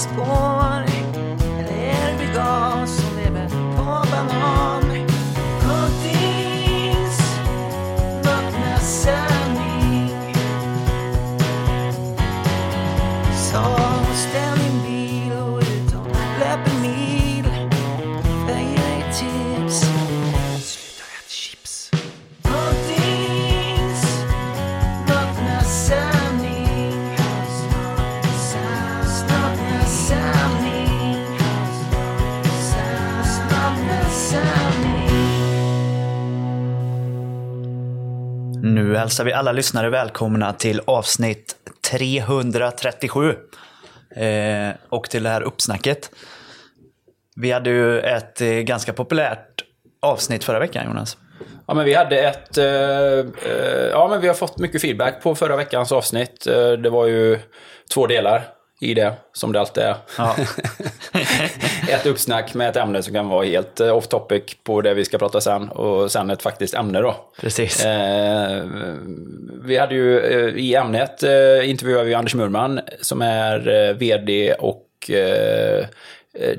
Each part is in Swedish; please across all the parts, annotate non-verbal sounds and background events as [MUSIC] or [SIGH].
löparspår Eller Nu hälsar vi alla lyssnare välkomna till avsnitt 337. Eh, och till det här uppsnacket. Vi hade ju ett eh, ganska populärt avsnitt förra veckan, Jonas. Ja, men vi hade ett... eh, eh, ja, men vi har fått mycket feedback på förra veckans avsnitt. Eh, det var ju två delar i det, som det alltid är. Ja. [LAUGHS] ett uppsnack med ett ämne som kan vara helt eh, off topic på det vi ska prata sen. Och sen ett faktiskt ämne då. Precis. Eh, vi hade ju eh, i ämnet eh, intervjuade vi Anders Murman som är eh, vd och eh,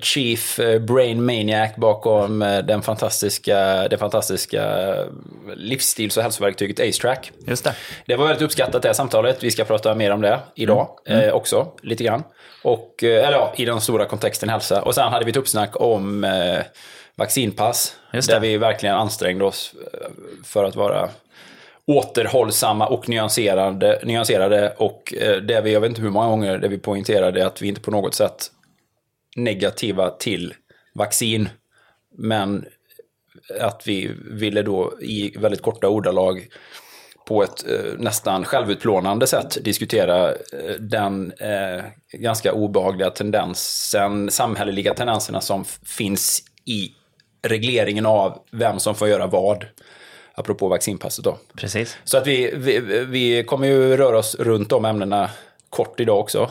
Chief eh, Brain Maniac bakom eh, den fantastiska, det fantastiska livsstils och hälsoverktyget AceTrack. Just det. Det var väldigt uppskattat det här samtalet. Vi ska prata mer om det idag Mm. eh, också, lite grann. Och, eh, eller ja, i den stora kontexten hälsa. Och sen hade vi ett uppsnack om eh, vaccinpass. Där vi verkligen ansträngde oss eh, för att vara återhållsamma och nyanserade, nyanserade och eh, det vi, jag vet inte hur många gånger, det vi poängterade att vi inte på något sätt negativa till vaccin. Men att vi ville då i väldigt korta ordalag på ett eh, nästan självutplånande sätt diskutera eh, den eh, ganska obehagliga tendensen, samhälleliga tendenserna som finns i regleringen av vem som får göra vad. Apropå vaccinpasset då. Precis. Så att vi, vi, vi kommer ju röra oss runt de ämnena kort idag också.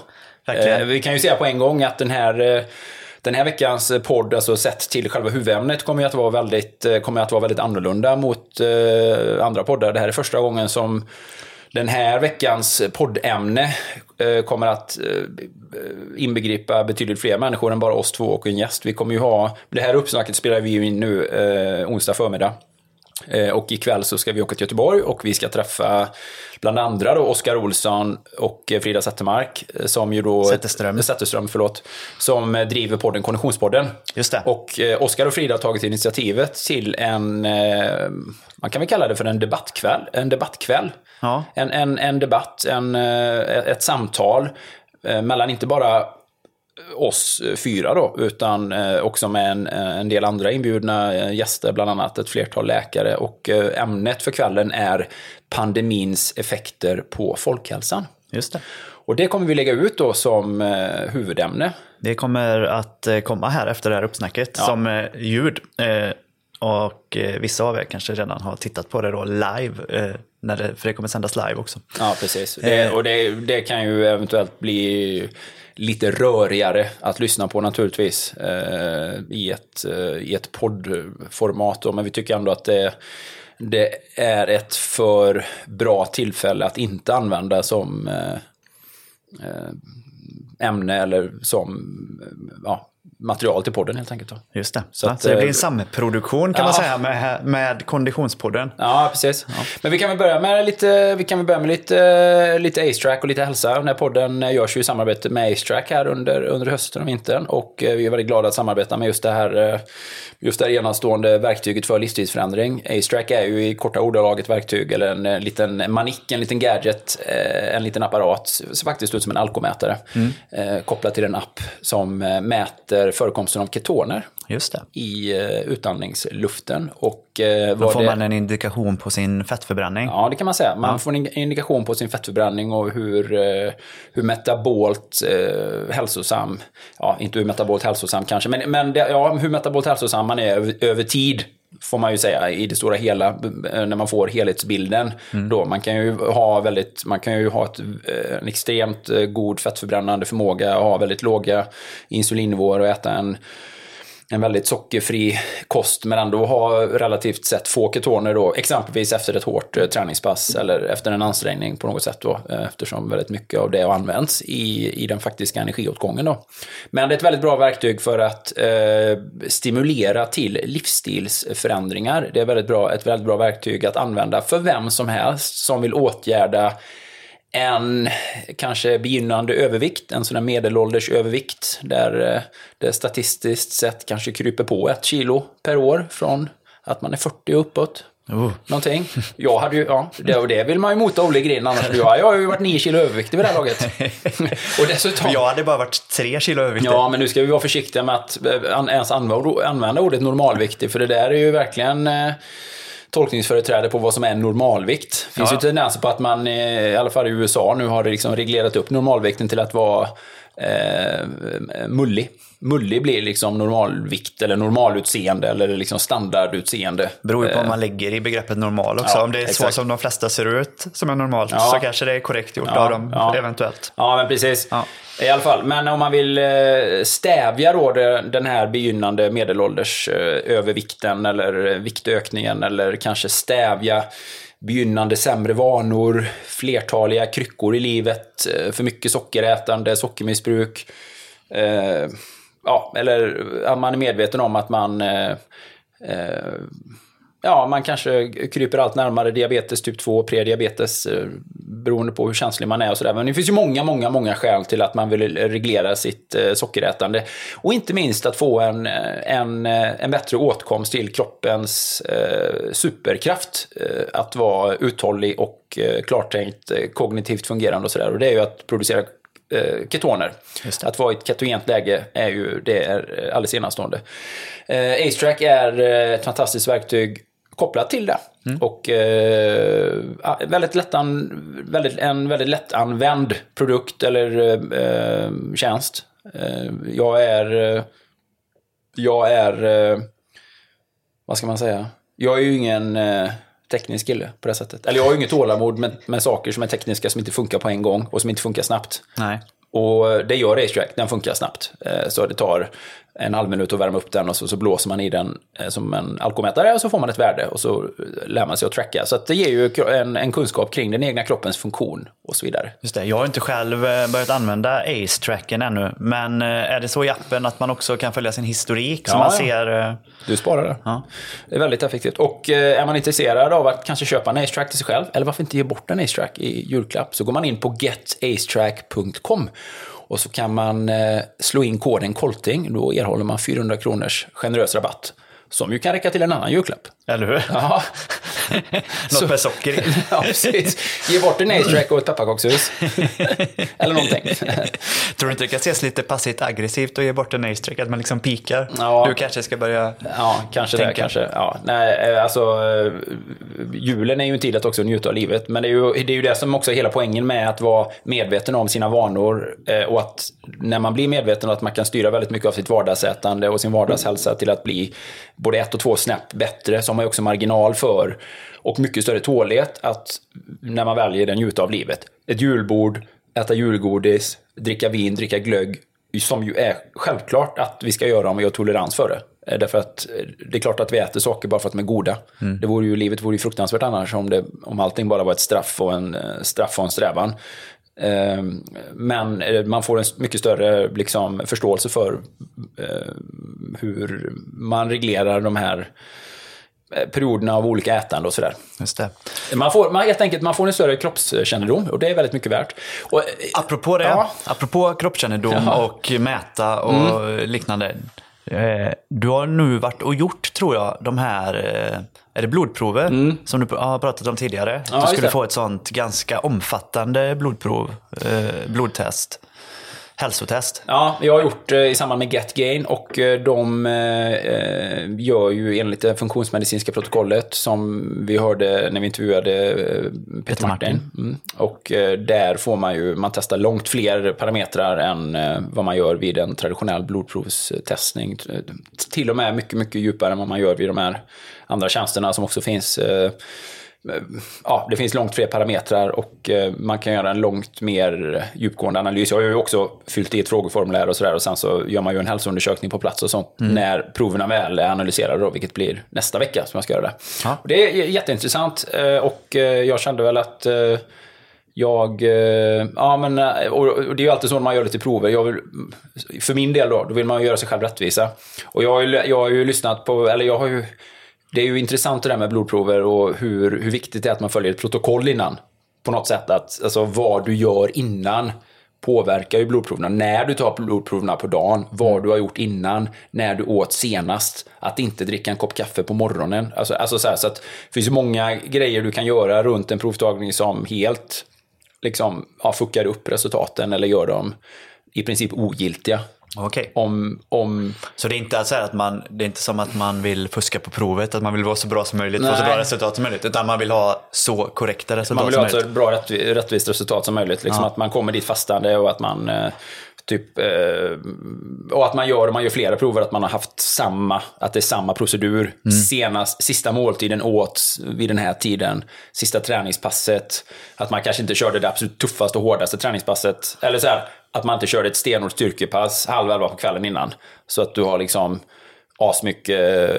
Verkligen. Eh, vi kan ju säga på en gång att den här, eh, den här veckans eh, podd, alltså sett till själva huvudämnet, kommer ju att vara väldigt, eh, kommer att vara väldigt annorlunda mot eh, andra poddar. Det här är första gången som den här veckans poddämne eh, kommer att eh, inbegripa betydligt fler människor än bara oss två och en gäst. Vi kommer ju ha, det här uppsnacket spelar vi ju in nu eh, onsdag förmiddag. Eh, Och ikväll så ska vi åka till Göteborg och vi ska träffa bland andra då Oskar Olsson och Frida Zettermark. eh, Som ju då... Zetterström. Zetterström, förlåt. Som eh, driver podden Konditionspodden. Just det. Och Oskar och Frida har tagit initiativet till en, man kan väl kalla det för en debattkväll. En debattkväll. Ja. En, en, en debatt, en, ett samtal mellan inte bara oss fyra då, utan eh, också med en, en del andra inbjudna eh, gäster, bland annat ett flertal läkare. Och eh, ämnet för kvällen är pandemins effekter på folkhälsan. Just det. Och det kommer vi lägga ut då som eh, huvudämne. Det kommer att eh, komma här efter det här uppsnacket Ja. som eh, ljud. Eh, Och eh, vissa av er kanske redan har tittat på det då live. Eh, när det, för det kommer sändas live också. Ja, precis. Det, och det, det kan ju eventuellt bli lite rörigare att lyssna på naturligtvis eh, i, ett, eh, i ett poddformat. då. Men vi tycker ändå att det, det är ett för bra tillfälle att inte använda som eh, eh ämne eller som eh, ja, material till podden helt enkelt. Då. Just det. Så att, så det blir eh, en samproduktion kan man ja. säga med, med Konditionspodden. Ja, precis. Men vi kan väl börja med lite, vi kan väl börja med lite, lite Ace-track och lite hälsa. Den här podden görs ju i samarbete med Ace-track här under, under hösten och vintern. Och eh, vi är väldigt glada att samarbeta med just det här, eh, just det här enastående verktyget för livsstilsförändring. Ace-track är ju i korta ordalag ett verktyg eller en, eh, liten manick, en liten gadget, eh, en liten apparat. Ser faktiskt ut som en alkomätare. Eh, kopplat till en app som eh, mäter förekomsten av ketoner i eh, utandningsluften. Och, eh, Då får det- man en indikation på sin fettförbränning. Ja, det kan man säga. Man får en indikation på sin fettförbränning och hur, eh, hur metabolt eh, hälsosam, ja, inte hur metabolt hälsosam kanske, men, men det, ja, hur metabolt hälsosam man är över, över tid. Får man ju säga i det stora hela, när man får helhetsbilden. Då, man kan ju ha väldigt, man kan ju ha ett, eh, en extremt eh, god fettförbrännande förmåga, ha väldigt låga insulinnivåer och äta en en väldigt sockerfri kost men ändå ha relativt sett få ketoner då, exempelvis efter ett hårt eh, träningspass eller efter en ansträngning på något sätt då, eh, eftersom väldigt mycket av det används i, i den faktiska energiåtgången då. Men det är ett väldigt bra verktyg för att eh, stimulera till livsstilsförändringar. Det är väldigt bra, ett väldigt bra verktyg att använda för vem som helst som vill åtgärda en kanske begynnande övervikt, en sån här medelålders övervikt där eh, det statistiskt sett kanske kryper på ett kilo per år från att man är 40 och uppåt. Oh. Någonting. [LAUGHS] Jag hade ju, ja, det, och det vill man ju mota Olle grind annars. Jag, jag har ju varit 9 kilo överviktig vid det här laget. [LAUGHS] och dessutom... Jag hade bara varit tre kilo överviktig. Ja, men nu ska vi vara försiktiga med att eh, ens använda, använda ordet normalviktig, för det där är ju verkligen eh, tolkningsföreträde på vad som är normalvikt. Det finns Ja. ju tendenser på att man, eh, i alla fall i USA, nu har liksom reglerat upp normalvikten till att vara eh, mullig. Mullig blir liksom normalvikt eller normalutseende eller liksom standardutseende. Beror ju på Eh, om man lägger i begreppet normal också. Ja, om det är så exakt. som de flesta ser ut som är normalt Ja. så kanske det är korrekt gjort Ja, av dem ja. eventuellt. Ja, men precis. I alla fall. Men om man vill eh, stävja då den här begynnande medelålders eh, övervikten eller eh, viktökningen eller kanske stävja begynnande sämre vanor, flertaliga kryckor i livet, eh, för mycket sockerätande, sockermissbruk. Eh, ja, eller att man är medveten om att man eh, eh, Ja, man kanske kryper allt närmare diabetes typ 2, prediabetes, eh, beroende på hur känslig man är och sådär. Men det finns ju många, många, många skäl till att man vill reglera sitt eh, sockerätande. Och inte minst att få en, eh, en, en bättre åtkomst till kroppens eh, superkraft. Att vara uthållig och klartänkt, kognitivt fungerande och sådär. Och det är ju att producera ketoner. Att vara i ett ketogent läge är ju det är alldeles enastående. Eh, AceTrack är ett fantastiskt verktyg kopplat till det. Och eh, väldigt lättan, väldigt, en väldigt lättanvänd produkt eller eh, tjänst. Eh, jag är... Eh, jag är... Eh, vad ska man säga? Jag är ju ingen eh, teknisk kille på det sättet. Eller jag har ju inget tålamod med, med saker som är tekniska som inte funkar på en gång och som inte funkar snabbt. Nej. Och det gör RaceTrack, den funkar snabbt. Eh, Så det tar en halv minut och värma upp den och så, så blåser man i den eh, som en alkomätare och så får man ett värde och så eh, lär man sig att tracka. Så att det ger ju en, en kunskap kring den egna kroppens funktion och så vidare. Just det, jag har inte själv eh, börjat använda Ace-tracken ännu. Men är det så i appen att man också kan följa sin historik? Ja, man ja. ser... Du sparar det. Ja. Det är väldigt effektivt. Och är man intresserad av att kanske köpa en Ace-track till sig själv, eller varför inte ge bort en Ace-track i julklapp, så går man in på getacetrack.com och så kan man eh, slå in koden KOLTING, då erhåller man 400 kronors generös rabatt. Som ju kan räcka till en annan julklapp. Eller hur? Ja. [LAUGHS] Något med socker i. [LAUGHS] ja, precis. Ge bort en Ace-track och ett pepparkakshus. [LAUGHS] eller någonting. Tror du inte det kan ses lite passivt aggressivt att ge bort en ace track Att man liksom pikar? Ja. Du kanske ska börja... Ja, kanske det. Tänka. Kanske. Ja. Nej, eh, alltså, eh, julen är ju en tid att också njuta av livet. Men det är, ju, det är ju det som också är hela poängen med att vara medveten om sina vanor. eh, Och att när man blir medveten om att man kan styra väldigt mycket av sitt vardagsätande och sin vardagshälsa till att bli både ett och två snäpp bättre, har man ju också marginal för och mycket större tålighet att när man väljer den njuta av livet. Ett julbord, äta julgodis, dricka vin, dricka glögg, som ju är självklart att vi ska göra om vi har tolerans för det. Eh, Därför att eh, det är klart att vi äter saker bara för att de är goda. Det vore ju, livet vore ju fruktansvärt annars om, det, om allting bara var ett straff och en, eh, straff och en strävan. Eh, Men man får en mycket större liksom, förståelse för hur man reglerar de här perioderna av olika ätande och sådär. Just det. Man får, man, helt enkelt, man får en större kroppskännedom och det är väldigt mycket värt. Och, eh, Apropå det, Ja. apropå kroppskännedom Jaha. och mäta och liknande. Eh, Du har nu varit och gjort, tror jag, de här, eh, är det blodprover? Som du har pratat om tidigare. Mm. Ja, du skulle få ett sånt ganska omfattande blodprov, eh, blodtest, hälsotest. Ja, jag har gjort det i samband med Get Gain och eh, de eh, eh, gör ju enligt det funktionsmedicinska protokollet som vi hörde när vi intervjuade eh, Peter, Martin. Mm. Och eh, där får man ju, man testar långt fler parametrar än eh, vad man gör vid en traditionell blodprovstestning. Till och med mycket, mycket djupare än vad man gör vid de här andra tjänsterna som också finns. Ja, det finns långt fler parametrar och eh, man kan göra en långt mer djupgående analys. Jag har ju också fyllt i ett frågeformulär och sådär och sen så gör man ju en hälsoundersökning på plats och sånt när proverna väl är analyserade då, vilket blir nästa vecka som jag ska göra det. Ja. Det är jätteintressant eh, och eh, jag kände väl att jag, ja men, och det är ju alltid så när man gör lite prover. Jag vill, för min del då, då vill man ju göra sig själv rättvisa. Och jag har ju, jag har ju lyssnat på, eller jag har ju, det är ju intressant det där med blodprover och hur, hur viktigt det är att man följer ett protokoll innan. På något sätt att, alltså vad du gör innan påverkar ju blodproverna. När du tar blodproverna på dagen, vad du har gjort innan, när du åt senast. Att inte dricka en kopp kaffe på morgonen. Alltså, alltså så, här, så att det finns ju många grejer du kan göra runt en provtagning som helt liksom, ja, fuckar upp resultaten eller gör dem i princip ogiltiga. Okej. Om, om Så det är inte så att man, det är inte som att man vill fuska på provet, att man vill vara så bra som möjligt, få så bra resultat som möjligt, utan man vill ha så korrekta resultat Man vill som ha ett så möjligt. bra rättvi- rättvist resultat som möjligt. Liksom Att man kommer dit fastande och att man eh, typ eh, och att man gör, man gör flera prover, att man har haft samma, att det är samma procedur. Senast, sista måltiden åts vid den här tiden, sista träningspasset. Att man kanske inte körde det absolut tuffaste och hårdaste träningspasset. Eller så här, att man inte körde ett stenhårt styrkepass halv elva på kvällen innan. Så att du har liksom asmycket,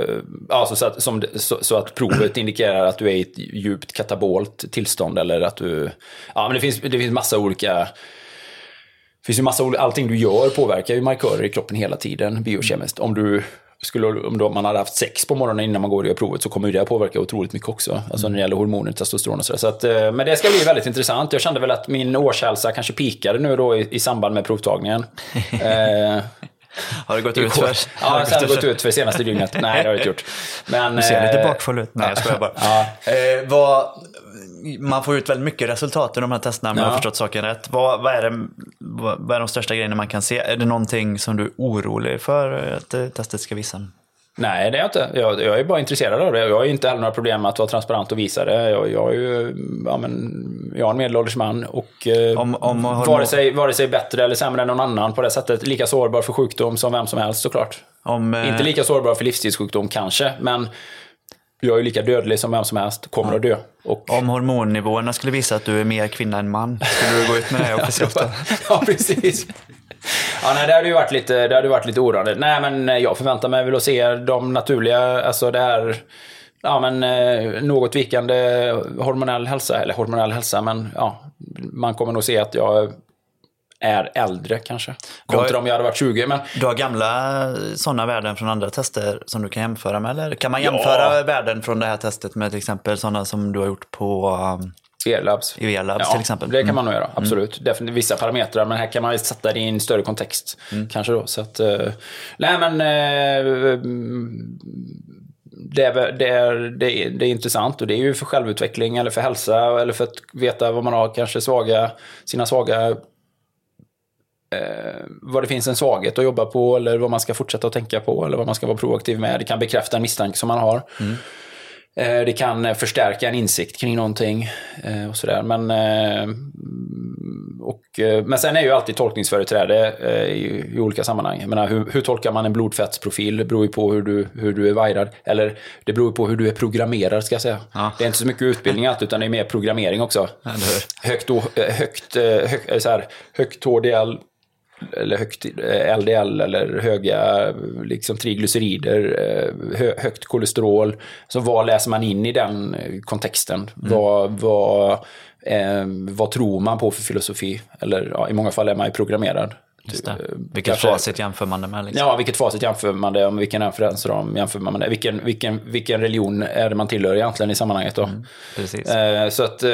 alltså så, att, som, så, så att provet [CLEARS THROAT] indikerar att du är i ett djupt katabolt tillstånd eller att du, ja men det finns, det finns massa olika, det finns ju massa olika, allting du gör påverkar ju markörer i kroppen hela tiden biokemiskt. Om du skulle, om då man hade haft sex på morgonen innan man går och gör provet så kommer ju det påverka otroligt mycket också. Alltså när det gäller hormoner, testosteron och sådär. Så att, eh, men det ska bli väldigt intressant. Jag kände väl att min årshälsa kanske pikade nu då i, i samband med provtagningen. [LAUGHS] eh, Har det gått ut för? Ja, har det gått ut för senaste dygnet. Nej, det har det inte gjort. [LAUGHS] Men, Du ser lite eh, bakfull ut. Nej, jag skojar bara. [LAUGHS] Ja. Eh, vad, man får ut väldigt mycket resultat i de här testerna om jag har Ja. förstått saken rätt. Vad, vad, är det, vad, vad är de största grejerna man kan se? Är det någonting som du är orolig för att eh, testet ska visa? Nej, det är jag inte. Jag, jag är bara intresserad av det. Jag har inte heller några problem med att vara transparent och visa det. Jag, jag är ju, ja, men, jag är en medelålders man och eh, Om- om vare, sig, vare sig bättre eller sämre än någon annan på det sättet. Lika sårbar för sjukdom som vem som helst såklart. Om, eh, Inte lika sårbar för livsstilssjukdom kanske, men jag är ju lika dödlig som vem som helst. Kommer att dö. Och, Om hormonnivåerna skulle visa att du är mer kvinna än man, skulle du gå ut med det officiellt då? [LAUGHS] [LAUGHS] ja, precis. Ja, nej, det hade ju varit lite, det hade ju varit lite oroande. Nej, men jag förväntar mig väl att se de naturliga, alltså det här, ja men eh, något vikande hormonell hälsa, eller hormonell hälsa, men ja, man kommer nog se att jag är äldre kanske. Har- Kontra om jag hade varit 20, men Du har gamla sådana värden från andra tester som du kan jämföra med? Eller kan man jämföra värden från det här testet med till exempel sådana som du har gjort på um, E-labs. i V-labs Ja, till exempel? det kan Mm. man nog göra. Absolut. Definitivt vissa parametrar, men här kan man sätta det i en större kontext. Kanske då. Så att, eh, nej men... eh, det är, det, är, det, är, det är intressant och det är ju för självutveckling eller för hälsa eller för att veta vad man har kanske svaga, sina svaga eh, vad det finns en svaghet att jobba på eller vad man ska fortsätta att tänka på eller vad man ska vara proaktiv med. Det kan bekräfta en misstanke som man har. Eh, Det kan eh, förstärka en insikt kring någonting eh, och sådär. Men, eh, och, eh, men sen är ju alltid tolkningsföreträde i, i olika sammanhang. Jag menar, hur, hur tolkar man en blodfettsprofil? Det beror ju på hur du, hur du är wired. Eller det beror ju på hur du är programmerad, ska jag säga. Det är inte så mycket utbildning allt, utan det är mer programmering också. Högt, högt, högt, eh, så här, högt HDL eller högt eh, LDL eller höga liksom, triglycerider, eh, hö, högt kolesterol. Så vad läser man in i den eh, kontexten? Vad, vad, eh, vad tror man på för filosofi? Eller ja, i många fall är man ju programmerad. Just det. Eh, Vilket kanske- facit jämför man det med? Liksom? Ja, vilket facit jämför man det med? Vilken referensram jämför man med det? Vilken, vilken, vilken religion är det man tillhör egentligen i sammanhanget då? Precis. Eh, så att, eh,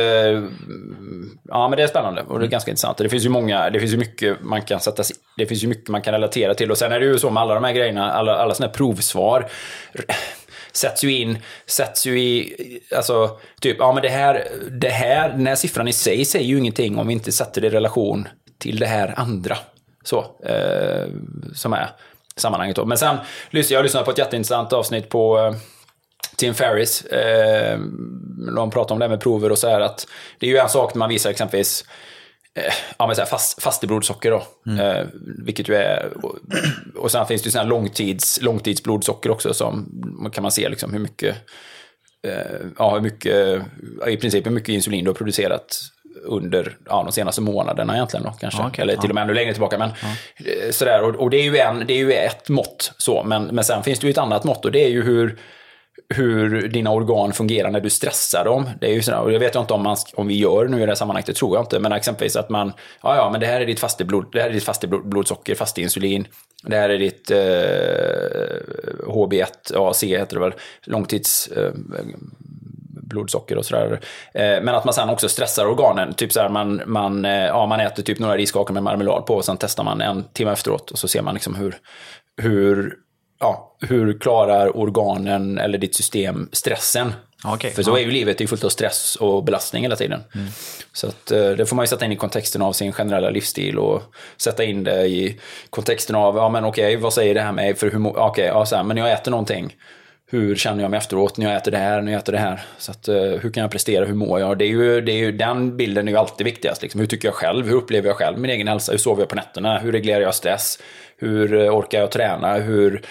ja men det är spännande och det är ganska intressant. Det finns ju många, det finns ju mycket man kan sätta sig, det finns ju mycket man kan relatera till. Och sen är det ju så med alla de här grejerna, alla, alla sådana här provsvar [SNIFFS] sätts ju in, sätts ju i, alltså typ, ja men det här, det här, den här siffran i sig säger ju ingenting om vi inte sätter det i relation till det här andra. Så, eh, som är sammanhanget då. Men sen, jag lyssnade på ett jätteintressant avsnitt på eh, Tim Ferris. Eh, de pratar om det här med prover och så här att det är ju en sak när man visar exempelvis eh, ja, men så här fast, fasteblodsocker då. Eh, vilket ju är, och, och sen finns det ju sådana långtids, långtidsblodsocker också som kan man se liksom hur mycket, eh, ja hur mycket, i princip hur mycket insulin du har producerat under ja, de senaste månaderna egentligen då kanske. Ja, okej. Eller till och med ännu längre tillbaka. Men, eh, sådär, och, och det, är ju en, det är ju ett mått så, men, men sen finns det ju ett annat mått och det är ju hur hur dina organ fungerar när du stressar dem. Det är ju sådär, och jag vet inte om, man, om vi gör nu i det här sammanhanget, det tror jag inte. Men exempelvis att man, ja ja, men det här är ditt faste, blod, det här är ditt faste blod, blodsocker, faste insulin. Det här är ditt eh, HB1AC heter det väl, långtids... Eh, blodsocker och sådär. Eh, men att man sen också stressar organen. Typ så här, man, man, eh, ja, man äter typ några riskakor med marmelad på och sen testar man en timme efteråt och så ser man liksom hur, hur, ja, hur klarar organen eller ditt system stressen. Okej, För så ja. är ju livet, det är fullt av stress och belastning hela tiden. Så att, eh, det får man ju sätta in i kontexten av sin generella livsstil och sätta in det i kontexten av, ja men okej, vad säger det här med mig för hur, okej, ja, så här, men jag äter någonting, hur känner jag mig efteråt när jag äter det här, när jag äter det här? Så att, eh, hur kan jag prestera, hur mår jag? Det är ju, det är ju, den bilden är ju alltid viktigast. Liksom. Hur tycker jag själv? Hur upplever jag själv min egen hälsa? Hur sover jag på nätterna? Hur reglerar jag stress? Hur eh, orkar jag träna? Hur,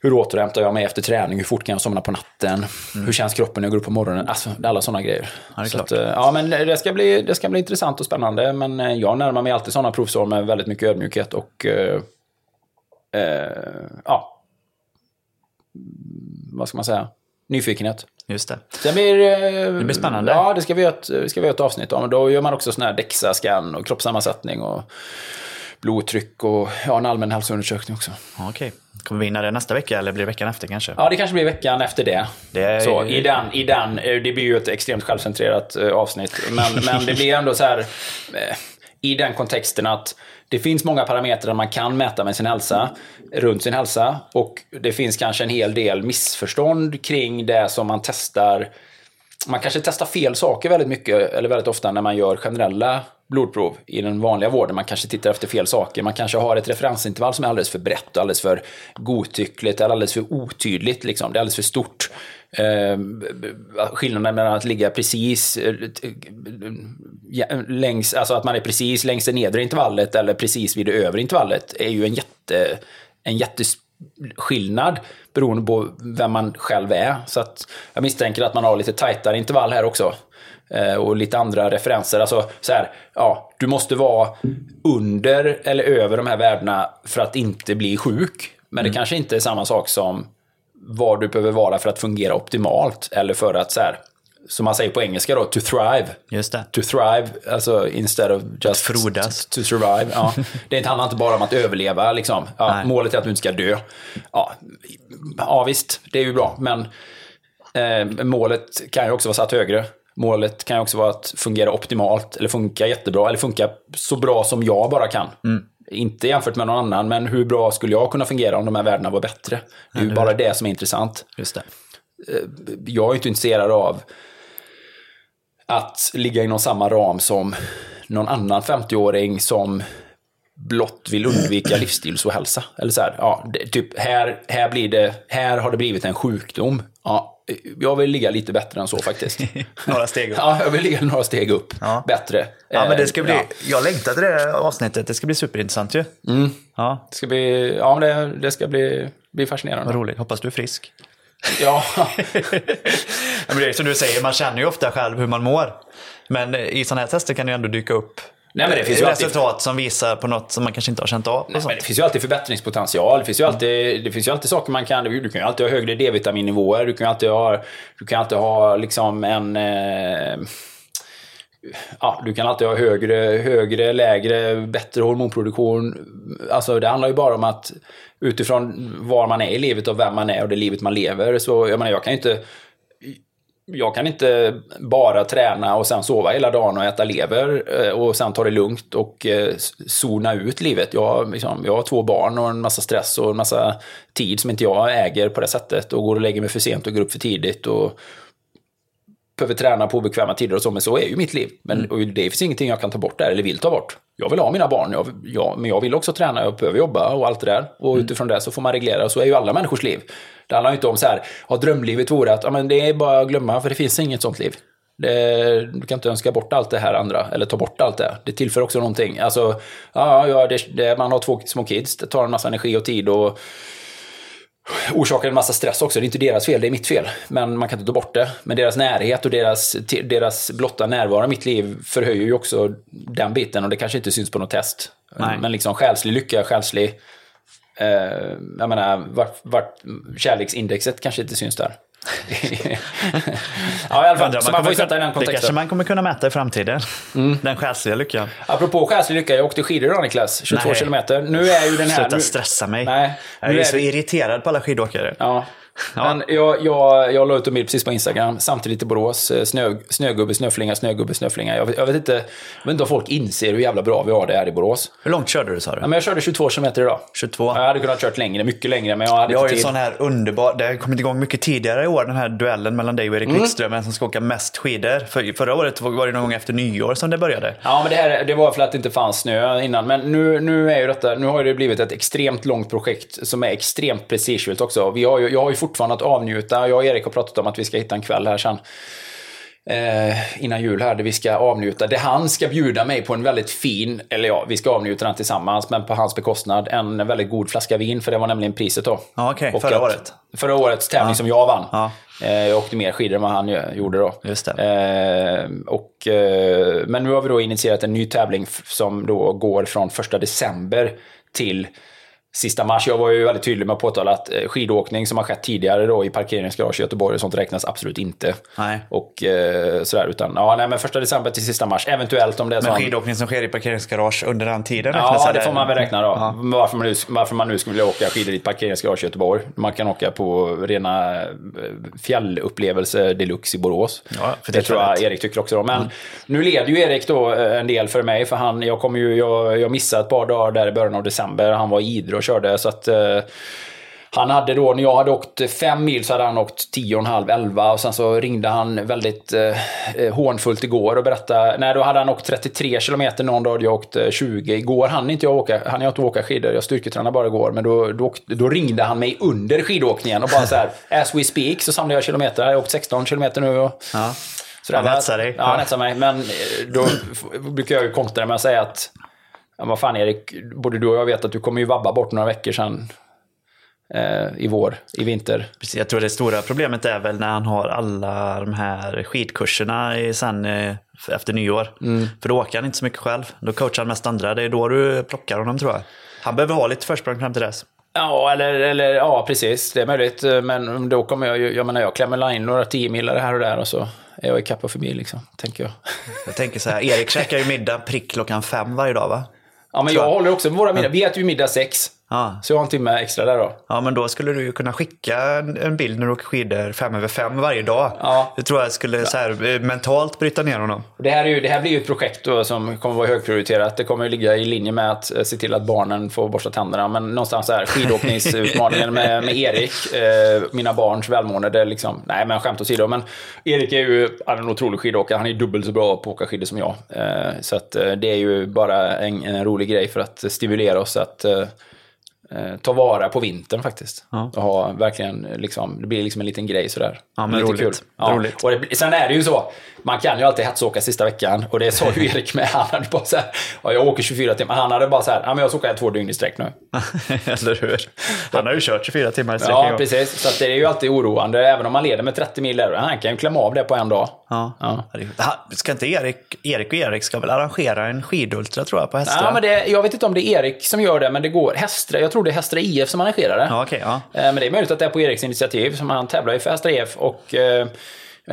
hur återhämtar jag mig efter träning? Hur fort kan jag somna på natten? Hur känns kroppen när jag går upp på morgonen? Alltså, alla sådana grejer. Mm. Ja, det är Så klart. att, ja, men det ska, bli, det ska bli intressant och spännande. Men eh, jag närmar mig alltid sådana provsvar med väldigt mycket ödmjukhet och eh, eh, ja, vad ska man säga? Nyfikenhet. Just det. Det blir, eh, Det blir spännande. Ja, det ska vi göra ett, ska vi göra ett avsnitt om. Då gör man också sån här DEXA-scan och kroppssammansättning och blodtryck och ja, en allmän hälsoundersökning också. Okej. Kommer vi in i det nästa vecka eller blir det veckan efter kanske? Ja, det kanske blir veckan efter det. Det är- Så, i den, i den, eh, det blir ju ett extremt självcentrerat eh, avsnitt. Men, men det blir ändå så här, i den kontexten att det finns många parametrar man kan mäta med sin hälsa, runt sin hälsa. Och det finns kanske en hel del missförstånd kring det som man testar. Man kanske testar fel saker väldigt mycket, eller väldigt ofta när man gör generella blodprov i den vanliga vården. Man kanske tittar efter fel saker. Man kanske har ett referensintervall som är alldeles för brett, och alldeles för godtyckligt, eller alldeles för otydligt. Liksom. Det är alldeles för stort. Eh, skillnaden mellan att ligga precis eh, ja, längs, alltså att man är precis längs det nedre intervallet eller precis vid det övre intervallet är ju en jätte, en jättes skillnad beroende på vem man själv är. Så att jag misstänker att man har lite tajtare intervall här också. Eh, och lite andra referenser. Alltså så här, ja, du måste vara under eller över de här värdena för att inte bli sjuk. Men det kanske inte är samma sak som vad du behöver vara för att fungera optimalt. Eller för att, så här, som man säger på engelska då, to thrive. Just det. To thrive, alltså instead of just frodas. to survive. Ja. Det handlar inte bara om att överleva. Liksom. Ja, målet är att du inte ska dö. Ja, ja visst, det är ju bra. Men eh, målet kan ju också vara satt högre. Målet kan ju också vara att fungera optimalt, eller funka jättebra, eller funka så bra som jag bara kan. Inte jämfört med någon annan, men hur bra skulle jag kunna fungera om de här värdena var bättre? Det är ju bara det som är intressant Just det. jag är inte intresserad av att ligga inom samma ram som någon annan 50-åring som blott vill undvika livsstilsohälsa. Eller så här, ja, det, typ här, här, blir det, här har det blivit en sjukdom. Ja, jag vill ligga lite bättre än så faktiskt. [LAUGHS] Några steg upp. Ja, jag vill ligga några steg upp. Ja. Bättre. Ja, men det ska Eh, bli, ja. Jag längtar till det avsnittet. Det ska bli superintressant ju. Ja, Det ska bli, ja, men det, det ska bli, bli fascinerande. vad roligt. Hoppas du är frisk. [LAUGHS] Ja, [LAUGHS] Ja, men det är som du säger, man känner ju ofta själv hur man mår. Men i sådana här tester kan det ju ändå dyka upp Nej, men det finns ju alltid- resultat som visar på något som man kanske inte har känt av. Nej, men det finns ju alltid förbättringspotential. Det finns ju alltid, det finns ju alltid saker man kan... Du kan ju alltid ha högre D-vitaminnivåer. Du kan ju alltid ha, du kan alltid ha liksom en... Eh, ja, du kan alltid ha högre, högre, lägre, bättre hormonproduktion. Alltså det handlar ju bara om att utifrån var man är i livet och vem man är och det livet man lever. Så jag menar, jag kan ju inte jag kan inte bara träna och sen sova hela dagen och äta lever eh, och sen ta det lugnt och eh, zona ut livet. Jag, liksom, jag har två barn och en massa stress och en massa tid som inte jag äger på det sättet och går och lägger mig för sent och går upp för tidigt och behöver träna på obekväma tider och så, men så är ju mitt liv. Men och det finns ingenting jag kan ta bort där eller vill ta bort. Jag vill ha mina barn, jag, jag, men jag vill också träna, jag behöver jobba och allt det där. Och utifrån det så får man reglera, och så är ju alla människors liv. Det handlar ju inte om så här, ja, drömlivet vore att ja, men det är bara att glömma, för det finns inget sånt liv. Det, du kan inte önska bort allt det här andra, eller ta bort allt det. Det tillför också någonting. Alltså, ja, ja, det, det, man har två små kids, det tar en massa energi och tid och orsakar en massa stress också. Det är inte deras fel, det är mitt fel. Men man kan inte ta bort det. Men deras närhet och deras, deras blotta närvaro i mitt liv förhöjer ju också den biten. Och det kanske inte syns på något test. Nej. Men liksom själslig lycka, själslig... Eh, jag menar, vart, vart kärleksindexet kanske inte syns där. [LAUGHS] ja, i alla fall. Så man får sätta i den kunna- Det kanske kontexten. man kommer kunna mäta i framtiden. Mm. Den själsliga lyckan. Apropå själslig lycka, jag åkte skidor idag Niklas. 22 Nej. kilometer. Nu är ju den här... Sluta nu- stressa mig. Nej. Jag är är så irriterad på alla skidåkare. Ja. Ja. Men jag, jag, jag la ut en bild precis på Instagram, samtidigt i Borås. eh, Snö, snögubbe, snöflinga, snögubbe, snöflinga. Jag, jag, vet inte, jag vet inte om folk inser hur jävla bra vi har det här i Borås. Hur långt körde du sa du? Ja, men jag körde 22 km idag. 22. Jag hade kunnat kört längre, mycket längre, men jag hade Vi har ju tid. sån här underbar, det har kommit igång mycket tidigare i år, den här duellen mellan dig och Erik Mm. Wikström, vem som ska åka mest skidor. För, förra året var det någon gång efter nyår som det började. Ja, men det, här, det var för att det inte fanns snö innan. Men nu, nu, är ju detta, nu har det blivit ett extremt långt projekt som är extremt prestigefyllt också. Vi har ju, jag har ju fortfarande att avnjuta. Jag och Erik har pratat om att vi ska hitta en kväll här sen. Eh, innan jul här, där vi ska avnjuta. Det han ska bjuda mig på en väldigt fin, eller ja, vi ska avnjuta den tillsammans, men på hans bekostnad. En väldigt god flaska vin, för det var nämligen priset då. Ja, okej. Och Förra att- året. Förra årets tävling som jag vann. Ja. Eh, jag åkte mer skidor än vad han gjorde då. Just Eh, och, eh, men nu har vi då initierat en ny tävling som då går från första december till sista mars. Jag var ju väldigt tydlig med att påtala att eh, skidåkning som har skett tidigare då i parkeringsgarage i Göteborg och sånt räknas absolut inte. Nej. Och eh, sådär, utan ja, nej, men första december till sista mars. Eventuellt om det är Men så. skidåkning som sker i parkeringsgarage under den tiden räknas, Ja, det får man väl räkna då. Ja. Varför, man nu, varför man nu skulle vilja åka skidor i ett parkeringsgarage i Göteborg. Man kan åka på rena eh, fjällupplevelse deluxe i Borås. Ja, för det tror jag. Erik tycker också. Då. Men nu leder ju Erik då eh, en del för mig. För han, jag, kommer ju, jag, jag missade ett par dagar där i början av december. Han var i Idre och körde. Så att, eh, han hade då, när jag hade åkt fem mil så hade han åkt tio och en halv, elva och sen så ringde han väldigt eh, eh, hånfullt igår och berättade, nej då hade han åkt 33 kilometer någon dag, jag åkte 20. Igår hann inte jag åka, hann jag inte åka skidor, jag styrketränade bara igår, men då, då, då ringde han mig under skidåkningen och bara så här, [LAUGHS] as we speak så samlade jag kilometer, jag har åkt 16 kilometer nu och Ja. så. Han hetsar dig. Ja, han hetsar mig. Men eh, då brukar jag ju kontra med att säga att Ja, vad fan Erik, både du och jag vet att du kommer ju vabba bort några veckor sen. eh, i vår, i vinter. Precis, jag tror det stora problemet är väl när han har alla de här skidkurserna i, sen eh, efter nyår. För då åker han inte så mycket själv. Då coachar han mest andra. Det är då du plockar honom tror jag. Han behöver ha lite försprång fram till dess. Ja, eller, eller ja, precis. Det är möjligt. Men då kommer jag ju, jag menar jag klämmer in några tiomilare här och där och så är jag ikapp och förbi liksom, tänker jag. Jag tänker så här, Erik käkar ju middag prick klockan fem varje dag va? Ja, men jag håller också på våra middag. Vi äter ju middag sex. Ja. Så jag har en timme extra där då. Ja, men då skulle du ju kunna skicka en, en bild när du åker skidor fem över fem varje dag. Ja. Det tror jag skulle så här, eh, mentalt bryta ner honom. Det här, är ju, det här blir ju ett projekt då som kommer vara högprioriterat. Det kommer ju ligga i linje med att eh, se till att barnen får borsta tänderna. Men någonstans här, skidåkningsutmaningen med, med Erik, eh, mina barns välmående, det är liksom, nej men skämt åsido. Men Erik är ju han är en otrolig skidåkare, han är dubbelt så bra på att åka skidor som jag. Eh, så att eh, det är ju bara en, en rolig grej för att stimulera oss att eh, eh, ta vara på vintern faktiskt. Ja. Och ha verkligen, liksom, det blir liksom en liten grej sådär. Ja, men Lite roligt. Kul. Ja. Roligt. Och det, sen är det ju så, man kan ju alltid hetsåka sista veckan. Och det sa ju [LAUGHS] Erik med. Han hade bara så här, ja, jag åker 24 timmar. Han hade bara så här, ja, men jag ska åka två dygn i sträck nu. [LAUGHS] Eller hur? Han har ju kört 24 timmar i sträck Ja, precis. Så det är ju alltid oroande, även om man leder med 30 mil där. Han kan ju klämma av det på en dag. Ja. Ja. Ska inte Erik, Erik och Erik ska väl arrangera en skidultra tror jag på Hästra? Ja, men det, jag vet inte om det är Erik som gör det, men det går. Hästra, jag tror det är Hästra IF som arrangerar det. Ja, okej, ja. Eh, Men det är möjligt att det är på Eriks initiativ, som han tävlar ju för Hästra IF. Och eh,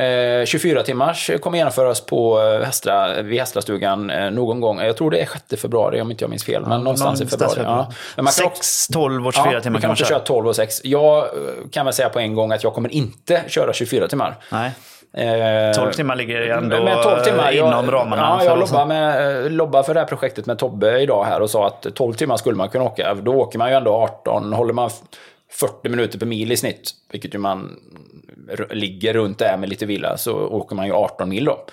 eh, 24 timmars kommer genomföras på eh, Hästra, vid Hästrastugan eh, någon gång. Jag tror det är 6 februari om inte jag minns fel, men någonstans i februari. Ja. Men man kan också- 6, 12 och 24 ja, timmar man kan också köra. köra 12 och 6. Jag eh, kan väl säga på en gång att jag kommer inte köra 24 timmar. Nej. Eh, 12 timmar ligger ändå med 12 timmar, inom jag, ramarna. Ja, för jag lobbar, med, eh, lobbar för det här projektet med Tobbe idag här och sa att 12 timmar skulle man kunna åka. Då åker man ju ändå 18, håller man 40 minuter per mil i snitt, vilket ju man ligger runt där med lite vila, så åker man ju 18 mil då.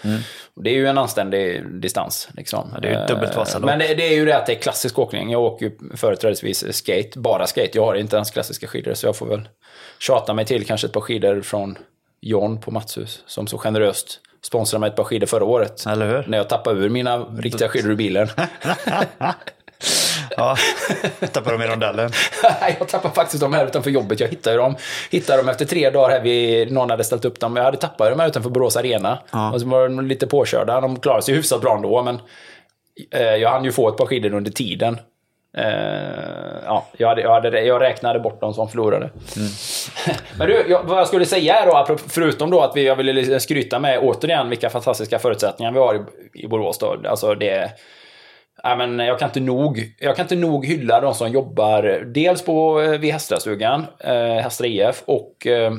Och Det är ju en anständig distans. Liksom. Mm. det är ju ett dubbelt Eh, Vasalopp. Men det, det är ju det att det är klassisk åkning. Jag åker ju företrädesvis skate, bara skate. Jag har inte ens klassiska skidor, så jag får väl tjata mig till kanske ett par skidor från John på Matshus, som så generöst sponsrade mig ett par skidor förra året. Eller hur? När jag tappade ur mina riktiga skidor ur bilen. [LAUGHS] Ja, tappar de i rondellen. Nej, [LAUGHS] jag tappade faktiskt dem här utanför jobbet. Jag hittade dem, hittade dem efter tre dagar här vid, någon hade ställt upp dem. Jag hade tappat dem här utanför Borås Arena. Och så var de lite påkörda. De klarade sig hyfsat bra ändå, men eh, jag hann ju få ett par skidor under tiden. Eh, ja, jag, hade, jag, hade, jag räknade bort dem som förlorade. [LAUGHS] Men du, jag, vad jag skulle säga är då, förutom då att vi, jag ville skryta med återigen vilka fantastiska förutsättningar vi har i, i Borås. Då. Alltså det, Ja, men jag, kan inte nog, jag kan inte nog hylla de som jobbar dels på, eh, vid Hästrastugan, eh, Hästra IF och eh,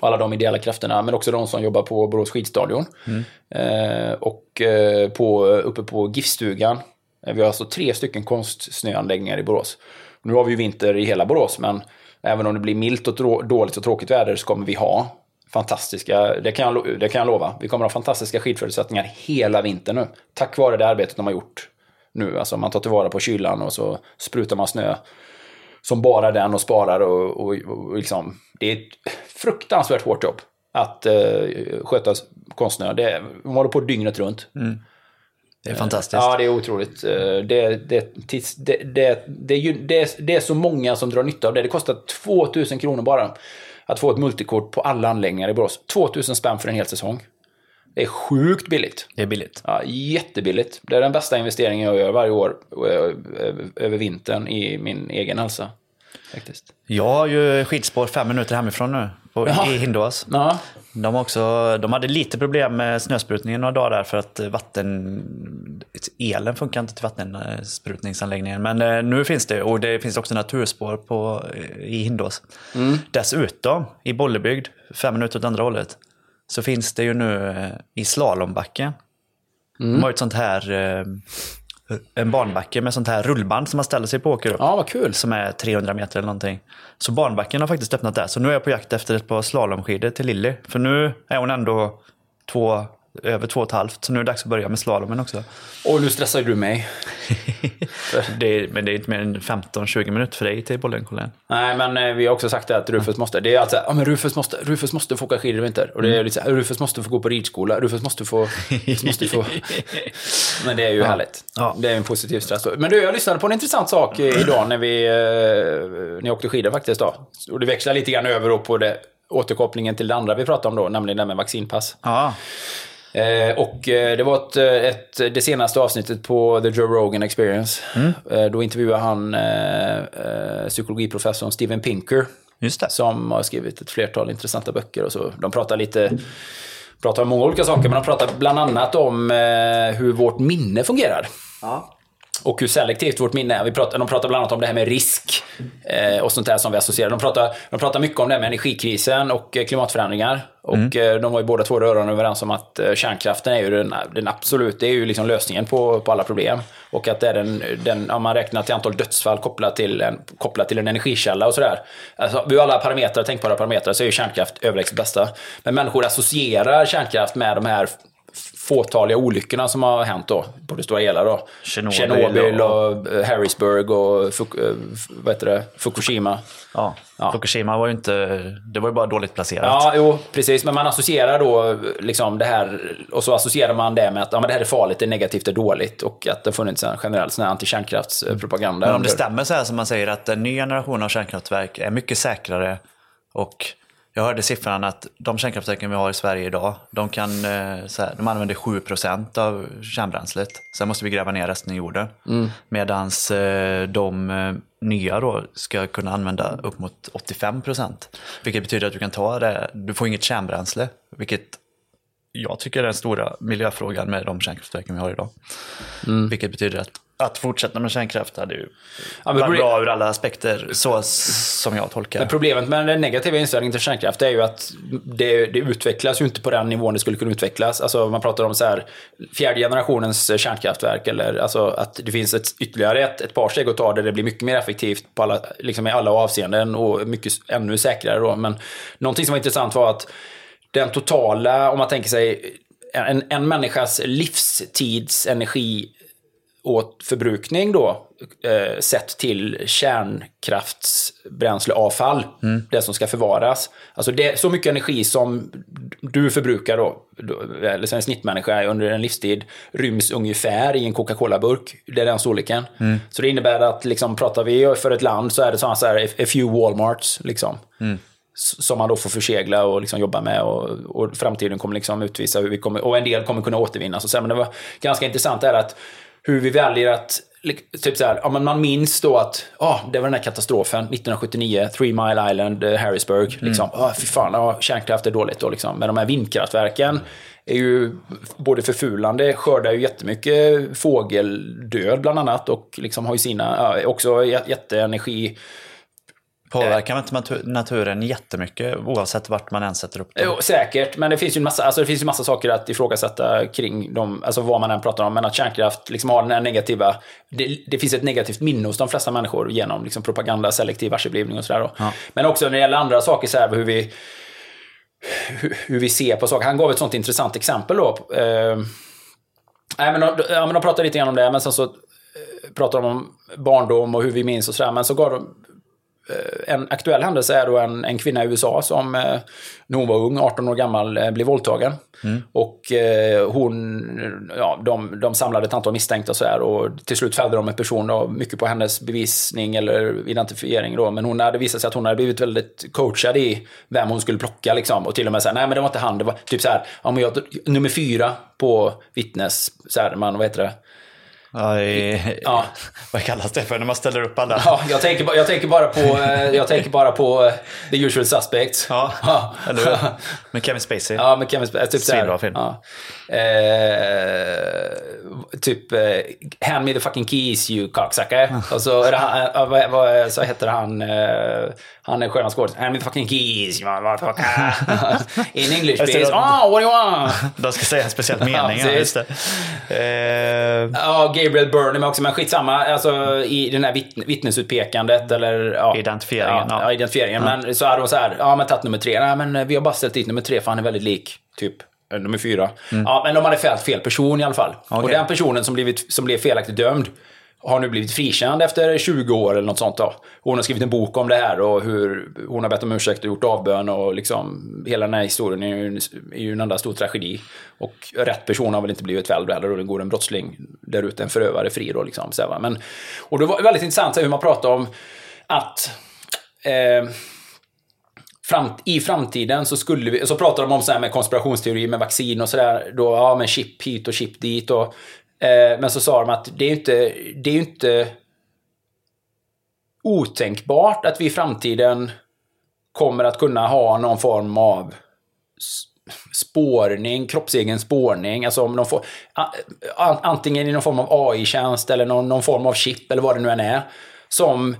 alla de ideella krafterna, men också de som jobbar på Borås skidstadion. Eh, och eh, på, uppe på GIF-stugan. Eh, vi har alltså tre stycken konstsnöanläggningar i Borås. Nu har vi ju vinter i hela Borås, men även om det blir milt och dåligt och tråkigt väder så kommer vi ha fantastiska, det kan, jag, det kan jag lova, vi kommer ha fantastiska skidförutsättningar hela vintern nu. Tack vare det arbetet de har gjort nu. Alltså man tar tillvara på kylan och så sprutar man snö som bara den och sparar och, och, och liksom. Det är ett fruktansvärt hårt jobb att eh, sköta konstsnö. Det, man håller på dygnet runt. Mm. Det är fantastiskt. Ja, det är otroligt. Eh, Det, det, det, det, det, är så många som drar nytta av det. Det kostar 2000 kronor bara att få ett multikort på alla anläggningar i Borås. 2000 spänn för en hel säsong. Det är sjukt billigt. Det är billigt. Ja, jättebilligt. Det är den bästa investeringen jag gör varje år eh, över vintern i min egen hälsa. Faktiskt. Jag har ju skidspår fem minuter hemifrån nu, på, Jaha. i Hindås. Ja, De, också, de hade lite problem med snösprutningen några dagar där för att vatten... Elen funkar inte till vattensprutningsanläggningen. Men eh, nu finns det, och det finns också naturspår på, i Hindås. Dessutom, i Bollebygd, fem minuter åt andra hållet, så finns det ju nu eh, i slalombacken. De har ett sånt här, eh, en banbacke med sånt här rullband som man ställer sig på och åker upp ja vad kul. som är 300 meter eller någonting. Så barnbacken har faktiskt öppnat där. Så nu är jag på jakt efter ett par slalomskidor till Lilly. För nu är hon ändå två, över två och ett halvt. Så nu är det dags att börja med slalomen också. Och nu stressar du mig. [LAUGHS] Det är, men det är inte mer än 15-20 minuter för dig till Bollenkollen. Nej, men eh, vi har också sagt det att Rufus måste. Det är alltid ja men Rufus måste, Rufus måste få åka skidor i vinter. Och det är lite så här, Rufus måste få gå på ridskola. Rufus måste få... måste få. [LAUGHS] men det är ju härligt. Ja. Det är en positiv stress. Men du, jag lyssnade på en intressant sak eh, idag när vi eh, när jag åkte skidor faktiskt. Då. Och det växlar lite grann över på det, återkopplingen till det andra vi pratade om då, nämligen det med vaccinpass. Ja, Eh, och eh, det var ett, eh, ett, det senaste avsnittet på The Joe Rogan Experience. Eh, då intervjuade han psykologiprofessorn Steven Pinker. just det. Som har skrivit ett flertal intressanta böcker. Och så. De pratar lite pratar om många olika saker, men de pratar bland annat om eh, hur vårt minne fungerar. Och hur selektivt vårt minne är. Vi pratar, de pratar bland annat om det här med risk eh, och sånt där som vi associerar. De pratar, de pratar mycket om det här med energikrisen och eh, klimatförändringar. Och eh, de var ju båda två rörande överens om att eh, kärnkraften är ju den, den absolut, det är ju liksom lösningen på, på alla problem. Och att det är den, den om man räknar till antal dödsfall kopplat till en, kopplat till en energikälla och sådär. Alltså, vid alla parametrar, tänkbara parametrar, så är ju kärnkraft överlägset bästa. Men människor associerar kärnkraft med de här fåtaliga olyckorna som har hänt då, på det stora hela då. Tjernobyl Tjernobyl och- och eh, Harrisburg och Fuk eh, vad heter det? Fukushima. Ja. Ja. Fukushima var ju inte, det var ju bara dåligt placerat. Ja, jo, precis. Men man associerar då liksom det här, och så associerar man det med att ja, men det här är farligt, det är negativt, det är dåligt. Och att det har funnits en generell sån här antikärnkraftspropaganda. Men om det stämmer så här som man säger att en ny generation av kärnkraftverk är mycket säkrare och jag hörde siffran att de kärnkraftverken vi har i Sverige idag, de, kan, eh, så här, de använder 7% av kärnbränslet. Sen måste vi gräva ner resten i jorden. Mm. Medan de eh, nya då ska kunna använda upp mot 85%. Vilket betyder att du kan ta det, du får inget kärnbränsle. Vilket jag tycker är den stora miljöfrågan med de kärnkraftverken vi har idag. Vilket betyder att, att fortsätta med kärnkraft hade ju Ja, varit bra ur alla aspekter, så som jag tolkar Men problemet med den negativa inställningen till kärnkraft är ju att det, det utvecklas ju inte på den nivån det skulle kunna utvecklas. Alltså man pratar om så här fjärde generationens kärnkraftverk eller alltså att det finns ett, ytterligare ett, ett par steg att ta där det blir mycket mer effektivt på alla, liksom i alla avseenden och mycket ännu säkrare då. Men någonting som var intressant var att den totala, om man tänker sig en, en människas livstidsenergi åt förbrukning då, eh, sett till kärnkraftsbränsleavfall, det som ska förvaras. Alltså det, så mycket energi som du förbrukar då, då, eller som en snittmänniska under en livstid, ryms ungefär i en Coca-Cola-burk. Det är den storleken. Så det innebär att, liksom, pratar vi för ett land så är det sådana så här, a few Walmarts, liksom. S- Som man då får försegla och liksom jobba med och, och framtiden kommer liksom utvisa hur vi kommer, och en del kommer kunna återvinnas. Och så, men det var ganska intressant är att hur vi väljer att, typ så här, ja, men man minns då att ah, det var den här katastrofen 1979, Three Mile Island, eh, Harrisburg. Liksom, ah, fy fan, ah, kärnkraft är dåligt då liksom. Men de här vindkraftverken är ju både förfulande, skördar ju jättemycket fågeldöd bland annat och liksom har ju sina, också jä- jätteenergi Påverkar inte natu- naturen jättemycket oavsett vart man än sätter upp dem? Jo, säkert, men det finns ju en massa, alltså det finns ju massa saker att ifrågasätta kring dem, alltså vad man än pratar om. Men att kärnkraft liksom har den här negativa, det, det finns ett negativt minne hos de flesta människor genom liksom propaganda, selektiv varseblivning och sådär. då. Men också när det gäller andra saker, så här, hur vi hur, hur vi ser på saker. Han gav ett sånt intressant exempel då. Eh, nej, men de, ja, men de pratade lite grann om det, men sen så eh, pratade de om barndom och hur vi minns och sådär. Men så gav de en aktuell händelse är då en, en kvinna i USA som eh, när hon var ung, 18 år gammal, eh, blev våldtagen. Och eh, hon, ja, de, de samlade ett antal misstänkta och så här och till slut fällde de en person då, mycket på hennes bevisning eller identifiering då. Men hon hade visat sig att hon hade blivit väldigt coachad i vem hon skulle plocka liksom. Och till och med säga nej men det var inte han, det var typ så här, ja, men jag, nummer fyra på vittnes, så här, man, vad heter det? Ja, i, Ja. [LAUGHS] Vad kallas det för när man ställer upp alla? Ja, jag tänker, jag tänker bara på, eh, [LAUGHS] jag tänker bara på eh, The Usual Suspects. Ja, [LAUGHS] Ja. eller hur? Med Kevin Spacey. Ja, men Kevin Spacey. Typ. Svinbra film. Ja. Eh, typ, eh, hand me the fucking keys you cocksucker. Och så, han, vad, vad, så heter han, han är sköna skådis. Hand me the fucking keys you motherfucker. In English please. att- Oh, what do you want? De ska säga en speciell mening. Ja, just det. Eh, Gabriel med också, men skitsamma. Alltså i den här vitt, vittnesutpekandet eller... Ja, Identifieringen, Ja, ja. identifieringen. Men så hade hon så här, ja men tagit nummer tre. Nej men eh, vi har bara ställt dit nummer tre för han är väldigt lik, typ. nummer fyra. Ja, men de hade fällt fel person i alla fall. Och Okej. den personen som, blivit, som blev felaktigt dömd har nu blivit frikänd efter 20 år eller något sånt. Då. Hon har skrivit en bok om det här och hur hon har bett om ursäkt och gjort avbön och liksom hela den här historien är ju, är ju en enda stor tragedi. Och rätt person har väl inte blivit fälld heller och det går en brottsling där ute, en förövare fri då liksom. Så här. Men, och det var väldigt intressant hur man pratar om att eh, i framtiden så skulle vi, så pratar de om så här med konspirationsteori med vaccin och sådär, då, ja men chip hit och chip dit och, Eh, men så sa de att det är ju inte, det är inte otänkbart att vi i framtiden kommer att kunna ha någon form av spårning, kroppsegen spårning, alltså om de får, antingen i någon form av AI-tjänst eller någon, någon form av chip eller vad det nu än är, som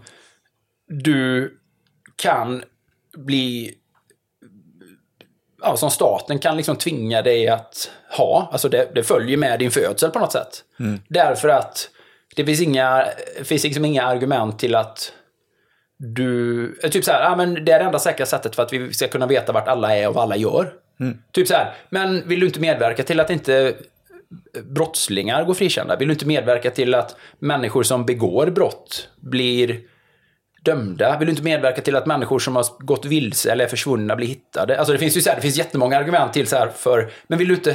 du kan bli ja, som staten kan liksom tvinga dig att ha. Alltså det, det följer med din födsel på något sätt. Därför att det finns inga, finns liksom inga argument till att du... eh, Typ så här, ja, men det är det enda säkra sättet för att vi ska kunna veta vart alla är och vad alla gör. Typ så här, men vill du inte medverka till att inte brottslingar går frikända? Vill du inte medverka till att människor som begår brott blir dömda? Vill du inte medverka till att människor som har gått vilse eller är försvunna blir hittade? Alltså det finns ju så här, det finns jättemånga argument till så här för, men vill du inte,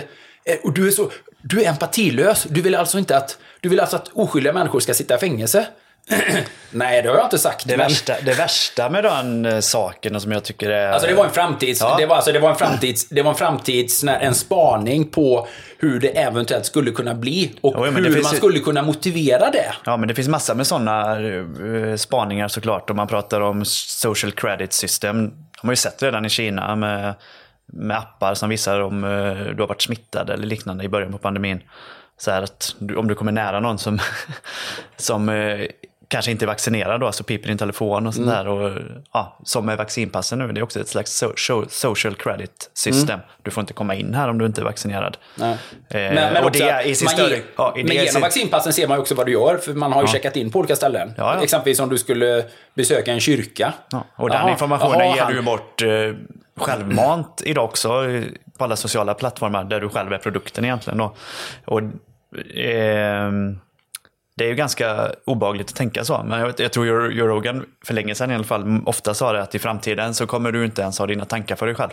eh, och du är så, du är empatilös. Du vill alltså inte att, du vill alltså att oskyldiga människor ska sitta i fängelse? [CLEARS THROAT] Nej, det har jag inte sagt. Det, men- värsta, det värsta med den eh, saken som jag tycker är... Alltså det var en framtids... Ja. Det, var, alltså, det var en framtids... Det var en framtids... En spaning på hur det eventuellt skulle kunna bli. Och Jo, hur man ju- skulle kunna motivera det. Ja, men det finns massor med sådana uh, spaningar såklart. Om man pratar om social credit system. De har ju sett redan i Kina med, med appar som visar om uh, du har varit smittad eller liknande i början på pandemin. Så här att om du kommer nära någon som, [LAUGHS] som eh, kanske inte är vaccinerad då, så piper din telefon och sånt Mm. där. Och, ja, som med vaccinpassen nu, det är också ett slags so, so- social credit system. Du får inte komma in här om du inte är vaccinerad. Mm. Eh, Men, men och också det är att i sin man större... ger, ja, i men det i genom sin- vaccinpassen ser man ju också vad du gör. För man har ju checkat in på olika ställen. Ja, ja. Exempelvis om du skulle besöka en kyrka. Ja, och den Jaha, informationen jaha, ger han- du bort eh, självmant idag också eh, på alla sociala plattformar där du själv är produkten egentligen. Då. Och, ehm, det är ju ganska obagligt att tänka så. Men jag, jag tror Joe Rogan för länge sedan i alla fall ofta sa det att i framtiden så kommer du inte ens ha dina tankar för dig själv.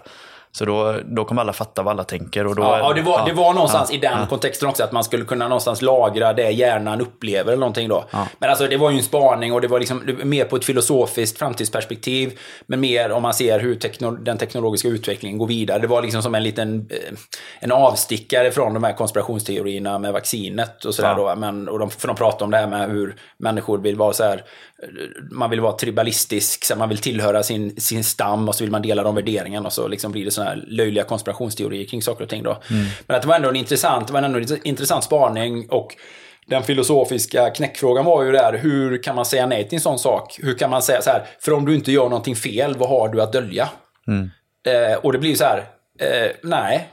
Så då, då kommer alla fatta vad alla tänker. Och då, Ja, det var, ja, det var någonstans ja, i den ja. kontexten också att man skulle kunna någonstans lagra det hjärnan upplever eller någonting då. Men alltså det var ju en spaning och det var liksom mer på ett filosofiskt framtidsperspektiv. Men mer om man ser hur tekno, den teknologiska utvecklingen går vidare. Det var liksom som en liten eh, en avstickare från de här konspirationsteorierna med vaccinet och sådär då. Men, och de, för de pratar om det här med hur människor vill vara så här man vill vara tribalistisk, så man vill tillhöra sin, sin stam och så vill man dela de värderingarna och så liksom blir det sådana här löjliga konspirationsteorier kring saker och ting då. Men att det var ändå en intressant, det var ändå en intressant spaning och den filosofiska knäckfrågan var ju där, hur kan man säga nej till en sån sak? Hur kan man säga så här, för om du inte gör någonting fel, vad har du att dölja? Eh, och det blir ju så här, eh, nej.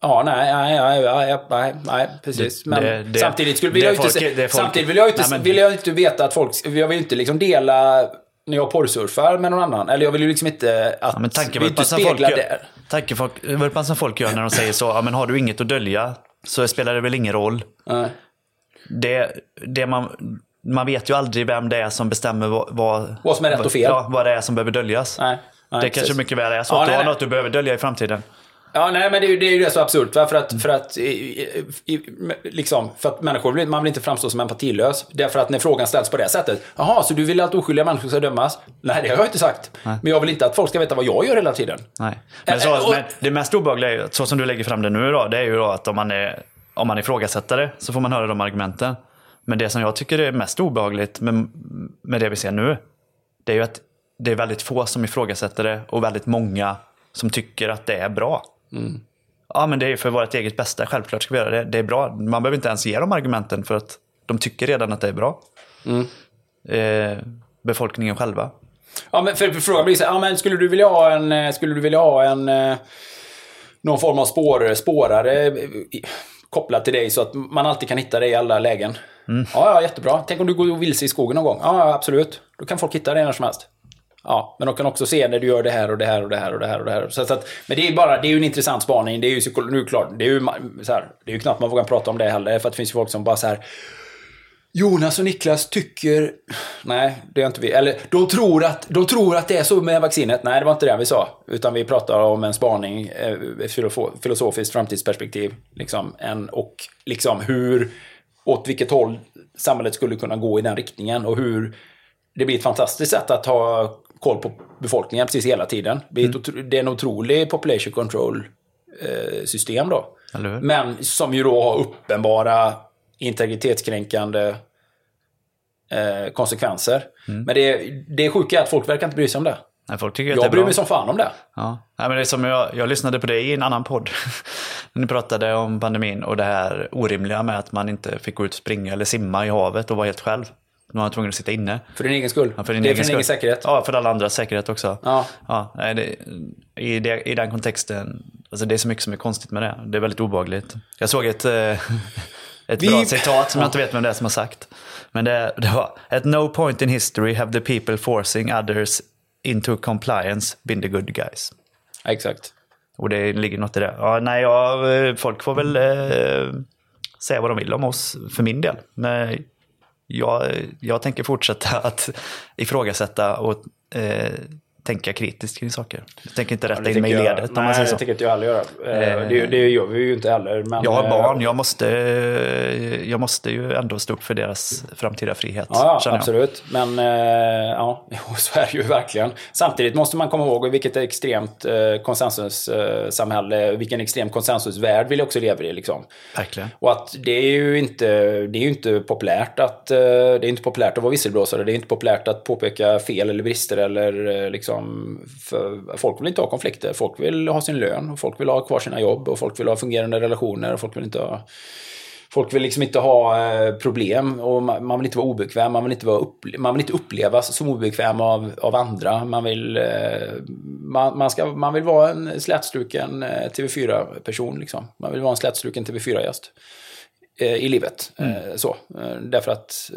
Ja, nej, nej, nej, nej, nej, precis. Men det- det- samtidigt skulle vill jag inte, folk- folk- samtidigt vill jag inte, Nej, vill jag inte veta att folk, jag vill inte liksom dela när jag porrsurfar med någon annan. Eller jag vill ju liksom inte att Ja, men vi inte som folk speglar gör, det. tankevurpan som folk gör när de säger så, ja, men har du inget att dölja så spelar det väl ingen roll. Nej. det, det man, man vet ju aldrig vem det är som bestämmer vad, vad, Vad som är rätt och fel. Ja, vad det är som behöver döljas. Nej, nej, det precis. kanske mycket väl är så Ja, att du har något du behöver dölja i framtiden. Ja, nej, men det är ju det, är det så absurt. Va? För att, för att, i, i, liksom, för att människor vill, man vill inte framstå som empatilös. Därför att när frågan ställs på det sättet. Jaha, så du vill att oskyldiga människor ska dömas? Nej, det har jag inte sagt. Men jag vill inte att folk ska veta vad jag gör hela tiden. Nej. Men, så, och- men det mest obehagliga är ju, så som du lägger fram det nu då, det är ju då att om man är, om man ifrågasätter det så får man höra de argumenten. Men det som jag tycker är mest obehagligt med, med det vi ser nu, det är ju att det är väldigt få som ifrågasätter det och väldigt många som tycker att det är bra. Ja, men det är för vårt eget bästa. Självklart ska vi göra det. Det är bra. Man behöver inte ens ge dem argumenten för att de tycker redan att det är bra. Eh, befolkningen själva. Ja, men för, för frågan blir så här, ja, men skulle du vilja ha en, eh, skulle du vilja ha en, eh, någon form av spår, spårare eh, kopplad till dig så att man alltid kan hitta dig i alla lägen? Ja, ja, jättebra. Tänk om du går vilse i skogen någon gång? Ja, ja, absolut. Då kan folk hitta dig när som helst. Ja, men de kan också se när du gör det här och det här och det här och det här. Och det här. Så, så att, men det är bara, det är ju en intressant spaning. Det är ju, psyko- nu det klart, det är ju, så här, det är ju knappt man vågar prata om det heller. För att det finns ju folk som bara så här. Jonas och Niklas tycker... Nej, det är inte vi. Eller de tror, att, de tror att det är så med vaccinet. Nej, det var inte det vi sa. Utan vi pratar om en spaning, eh, ett filosofiskt framtidsperspektiv. Liksom, en, och liksom hur, åt vilket håll samhället skulle kunna gå i den riktningen. Och hur det blir ett fantastiskt sätt att ha koll på befolkningen precis hela tiden. Det är, otro, det är en otrolig population control eh, då. Men som ju då har uppenbara integritetskränkande eh, konsekvenser. Mm. Men det, det sjuka är att folk verkar inte bry sig om det. Nej, folk tycker att det är Jag bryr mig som fan om det. Ja. Nej, men det är som jag, jag lyssnade på dig i en annan podd. [LAUGHS] När ni pratade om pandemin och det här orimliga med att man inte fick gå ut och springa eller simma i havet och vara helt själv. Nu var man tvungen att sitta inne. För din egen skull. Ja, för din det är egen för din egen säkerhet. Ja, för alla andras säkerhet också. Ja. Ja, det, i, det, I den kontexten, alltså det är så mycket som är konstigt med det. Det är väldigt obehagligt. Jag såg ett, eh, [LAUGHS] ett Vi- bra citat som jag inte vet vem det är som har sagt. Men det, det var At no point in history have the people forcing others into compliance been the good guys. Ja, exakt. Och det ligger något i det. Ja, nej, ja, eh, folk får väl eh, säga vad de vill om oss för min del. Men jag, jag tänker fortsätta att ifrågasätta och eh, tänka kritiskt kring saker. Jag tänker inte rätta Det in mig i jag- ledet om Nej, man säger det så. tänker inte jag heller göra. Eh, det, det gör vi ju inte heller. Men, Jag har eh, barn, jag måste, jag måste ju ändå stå upp för deras framtida frihet. Ja, ja känner jag. absolut. Men eh, ja, [LAUGHS] så är det ju verkligen. Samtidigt måste man komma ihåg vilket extremt eh, konsensussamhälle, vilken extrem konsensusvärld vi också lever i. Liksom. Verkligen. Och att det är ju inte, det är inte populärt att eh, det är inte populärt att vara visselblåsare. Det är inte populärt att påpeka fel eller brister eller eh, liksom. Folk vill inte ha konflikter. Folk vill ha sin lön och folk vill ha kvar sina jobb och folk vill ha fungerande relationer och folk vill inte ha Folk vill liksom inte ha eh, problem och man, vill inte vara obekväm. Man vill inte, vara upple- man vill inte upplevas som obekväm av, av andra. Man vill, eh, man, man, ska, man vill vara en slätstruken eh, TV4-person. Liksom. Man vill vara en slätstruken TV4-gäst eh, i livet. Eh, så. Därför att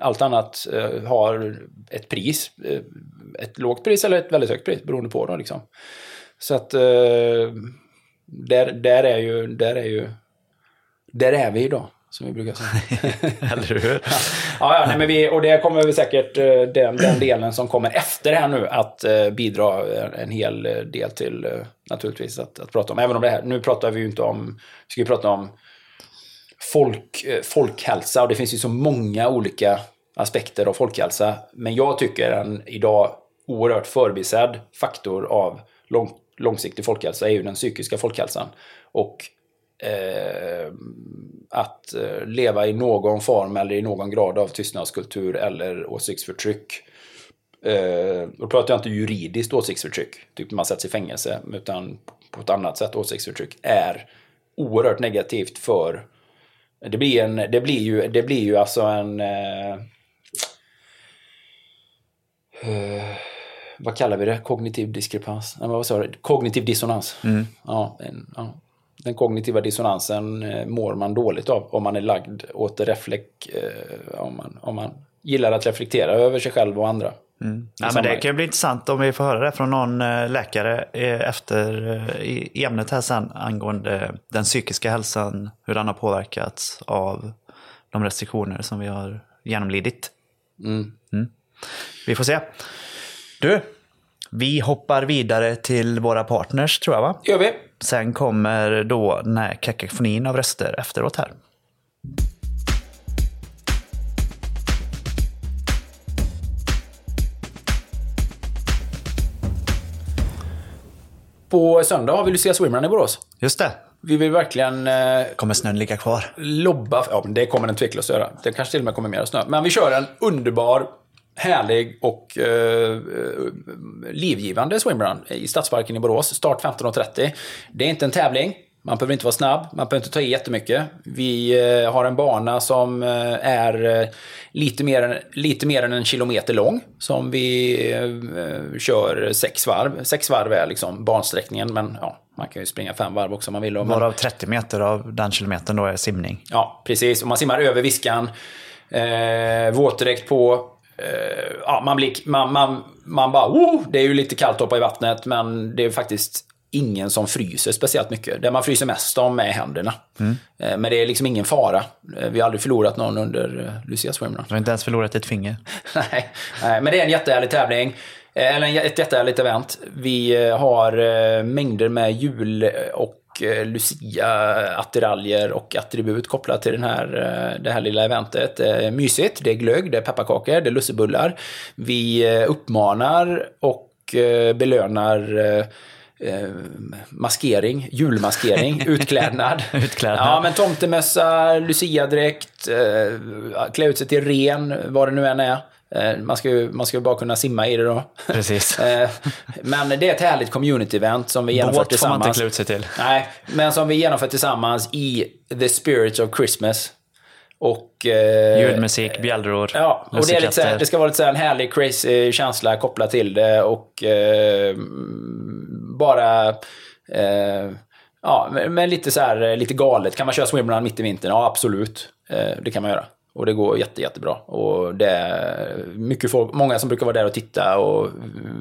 allt annat eh, har ett pris. Eh, ett lågt pris eller ett väldigt högt pris beroende på. Då, liksom. Så att eh, där, där är ju... Där är ju där är vi idag, som vi brukar säga. [LAUGHS] Eller hur? [LAUGHS] ja, ja nej, men vi, och det kommer vi säkert, eh, den, den delen som kommer efter här nu, att eh, bidra en hel del till, eh, naturligtvis, att, att prata om. Även om det här, nu pratar vi ju inte om, vi ska ju prata om folk, eh, folkhälsa, och det finns ju så många olika aspekter av folkhälsa. Men jag tycker en idag oerhört förbisedd faktor av lång, långsiktig folkhälsa är ju den psykiska folkhälsan. Och eh, att eh, leva i någon form eller i någon grad av tystnadskultur eller åsiktsförtryck. Eh, då pratar jag inte juridiskt åsiktsförtryck, typ man sätts i fängelse, utan på ett annat sätt åsiktsförtryck är oerhört negativt för det blir, en, det blir, ju, det blir ju alltså en... Eh, eh, vad kallar vi det? Kognitiv diskrepans? Nej, vad sa du? Kognitiv dissonans. Ja, en, ja. Den kognitiva dissonansen eh, mår man dåligt av om man är lagd åt reflek... Eh, om, man, om man gillar att reflektera över sig själv och andra. Ja, men det kan ju bli intressant om vi får höra det från någon eh, läkare eh, efter eh, i ämnet här sen angående den psykiska hälsan, hur den har påverkats av de restriktioner som vi har genomlidit. Mm. Vi får se. Du, vi hoppar vidare till våra partners tror jag va? gör vi. Sen kommer då den här kakafonin av röster efteråt här. På söndag har vi Lucia Swimrun i Borås. Just det, Vi vill verkligen eh, kommer snön ligga kvar? lobba, ja men det kommer den tveklöst att göra. Det kanske till och med kommer mer snö. Men vi kör en underbar, härlig och eh, eh, livgivande swimrun i Stadsparken i Borås. Start 15.30. Det är inte en tävling. Man behöver inte vara snabb, man behöver inte ta i jättemycket. Vi eh, har en bana som eh, är eh, lite, mer än, lite mer än en kilometer lång. Som vi kör sex varv. Sex varv är liksom bansträckningen, men ja, man kan ju springa fem varv också om man vill. Men- Varav 30 meter av den kilometern då är simning. Ja, precis. Och man simmar över viskan. Eh, våtdräkt på. ja, man, blir, man, man, man bara, oh, det är ju lite kallt att hoppa i vattnet, men det är faktiskt ingen som fryser speciellt mycket. Det man fryser mest om är händerna. Eh, Men det är liksom ingen fara. Eh, Vi har aldrig förlorat någon under eh, Lucia Swimrun. Du har inte ens förlorat ett finger. [LAUGHS] Nej, men det är en jättehärlig tävling. Eller ett jättehärligt event. Vi har mängder med jul och Lucia-attiraljer och attribut kopplat till den här, det här lilla eventet. Det är mysigt, det är glögg, det är pepparkakor, det är lussebullar. Vi uppmanar och belönar eh, maskering, julmaskering, [LAUGHS] utklädnad. Utklädnad. Ja, men tomtemössa, luciadräkt, eh, klä ut sig till ren, vad det nu än är. Eh, man, ska ju, man ska ju bara kunna simma i det då. Precis. [LAUGHS] Eh, men det är ett härligt community-event som vi genomför Båt får man tillsammans. inte klä ut sig till. Nej, men som vi genomför tillsammans i the spirit of Christmas. Och... Eh, Julmusik, bjällror, Ja, och det, är lite det ska vara lite så en härlig crazy känsla kopplat till det och eh, bara... Eh, ja, men lite så här, eh, lite galet. Kan man köra swimrun mitt i vintern? Ja, absolut. Eh, det kan man göra. Och det går jätte, jättebra. Och det är mycket folk, många som brukar vara där och titta och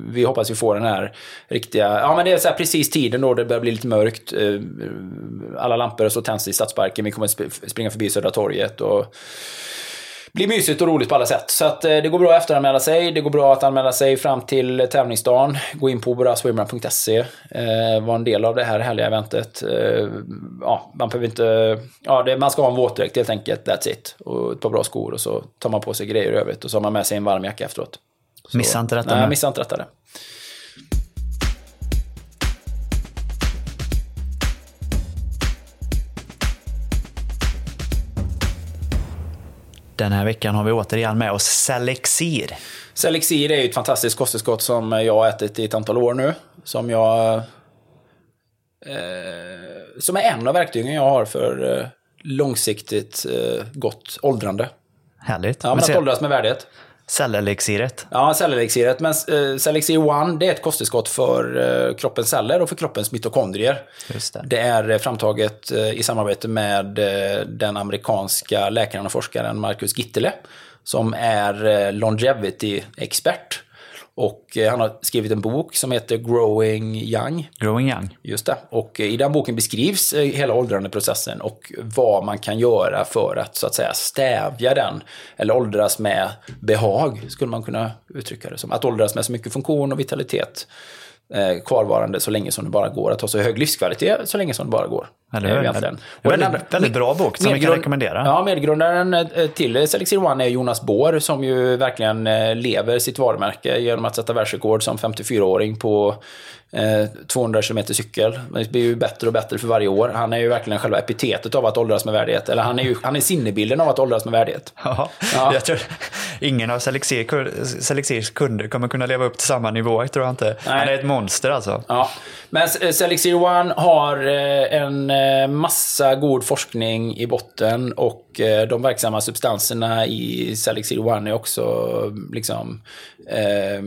vi hoppas vi får den här riktiga, ja men det är så här precis tiden då det börjar bli lite mörkt. Eh, alla lampor och så tänds i Stadsparken, vi kommer springa förbi Södra torget och blir mysigt och roligt på alla sätt. Så att eh, det går bra att efteranmäla sig. Det går bra att anmäla sig fram till tävlingsdagen. Gå in på boraswimrun.se. Eh, var en del av det här härliga eventet. Eh, ja, man behöver inte... Ja, det, man ska ha en våtdräkt helt enkelt. That's it. Och ett par bra skor och så tar man på sig grejer i övrigt. Och så har man med sig en varm jacka efteråt. Så, Missa inte detta Nej, missa inte detta. Den här veckan har vi återigen med oss Selexir. Selexir är ett fantastiskt kosttillskott som jag har ätit i ett antal år nu. Som jag... Eh, som är en av verktygen jag har för eh, långsiktigt eh, gott åldrande. Härligt. Ja, men att åldras med värdighet. Cellelixiret. Ja, cellelixiret. Men eh, Cellexir One, det är ett kosttillskott för eh, kroppens celler och för kroppens mitokondrier. Det. Det är eh, framtaget eh, i samarbete med eh, den amerikanska läkaren och forskaren Marcus Gittele, som är eh, longevity-expert. Och eh, han har skrivit en bok som heter Growing Young. Growing Young. Just det. Och eh, i den boken beskrivs eh, hela åldrandeprocessen och vad man kan göra för att så att säga stävja den. Eller åldras med behag, skulle man kunna uttrycka det som. Att åldras med så mycket funktion och vitalitet eh, kvarvarande så länge som det bara går. Att ha så hög livskvalitet så länge som det bara går. Eller Eh, hur? egentligen. En Och väldigt- andra- väldigt bra bok som vi kan rekommendera. Ja, medgrundaren eh, till Selexir One är Jonas Bohr som ju verkligen eh, lever sitt varumärke genom att sätta världsrekord som 54-åring på 200 km cykel. Men Det blir ju bättre och bättre för varje år. Han är ju verkligen själva epitetet av att åldras med värdighet. Eller han är ju han är sinnebilden av att åldras med värdighet. Ja, Ja. Jag tror ingen av Selexir, Selexirs kunder kommer kunna leva upp till samma nivå, tror jag inte. Han är ett monster alltså. Ja, men eh, Selexir One har eh, en eh, massa god forskning i botten och eh, de verksamma substanserna i Selexir One är också liksom eh,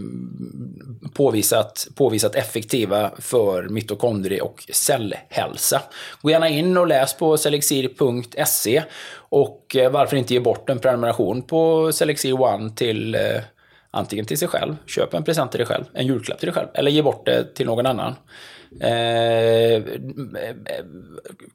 påvisat, påvisat effektiva för mitokondrie och cellhälsa. Gå gärna in och läs på selexir.se och eh, varför inte ge bort en prenumeration på Selexir One till eh, Antingen till sig själv, köp en present till dig själv, en julklapp till dig själv, eller ge bort det till någon annan. Eh,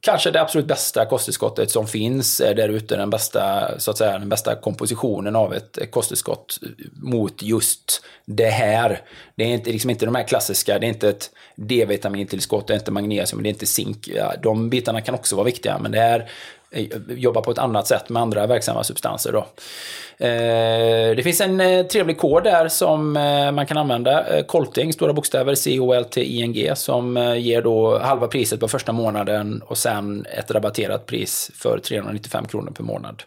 kanske det absolut bästa kosttillskottet som finns är där ute, den bästa, så att säga, den bästa kompositionen av ett kosttillskott mot just det här. Det är inte, liksom inte de här klassiska, det är inte ett D-vitamintillskott, det är inte magnesium, det är inte zink. Ja, de bitarna kan också vara viktiga, men det här Eh, jobba på ett annat sätt med andra verksamma substanser. Då. Eh, det finns en eh, trevlig kod där som man kan använda. Colting, stora bokstäver, C-O-L-T-I-N-G, som ger då halva priset på första månaden och sen ett rabatterat pris för 395 kronor per månad.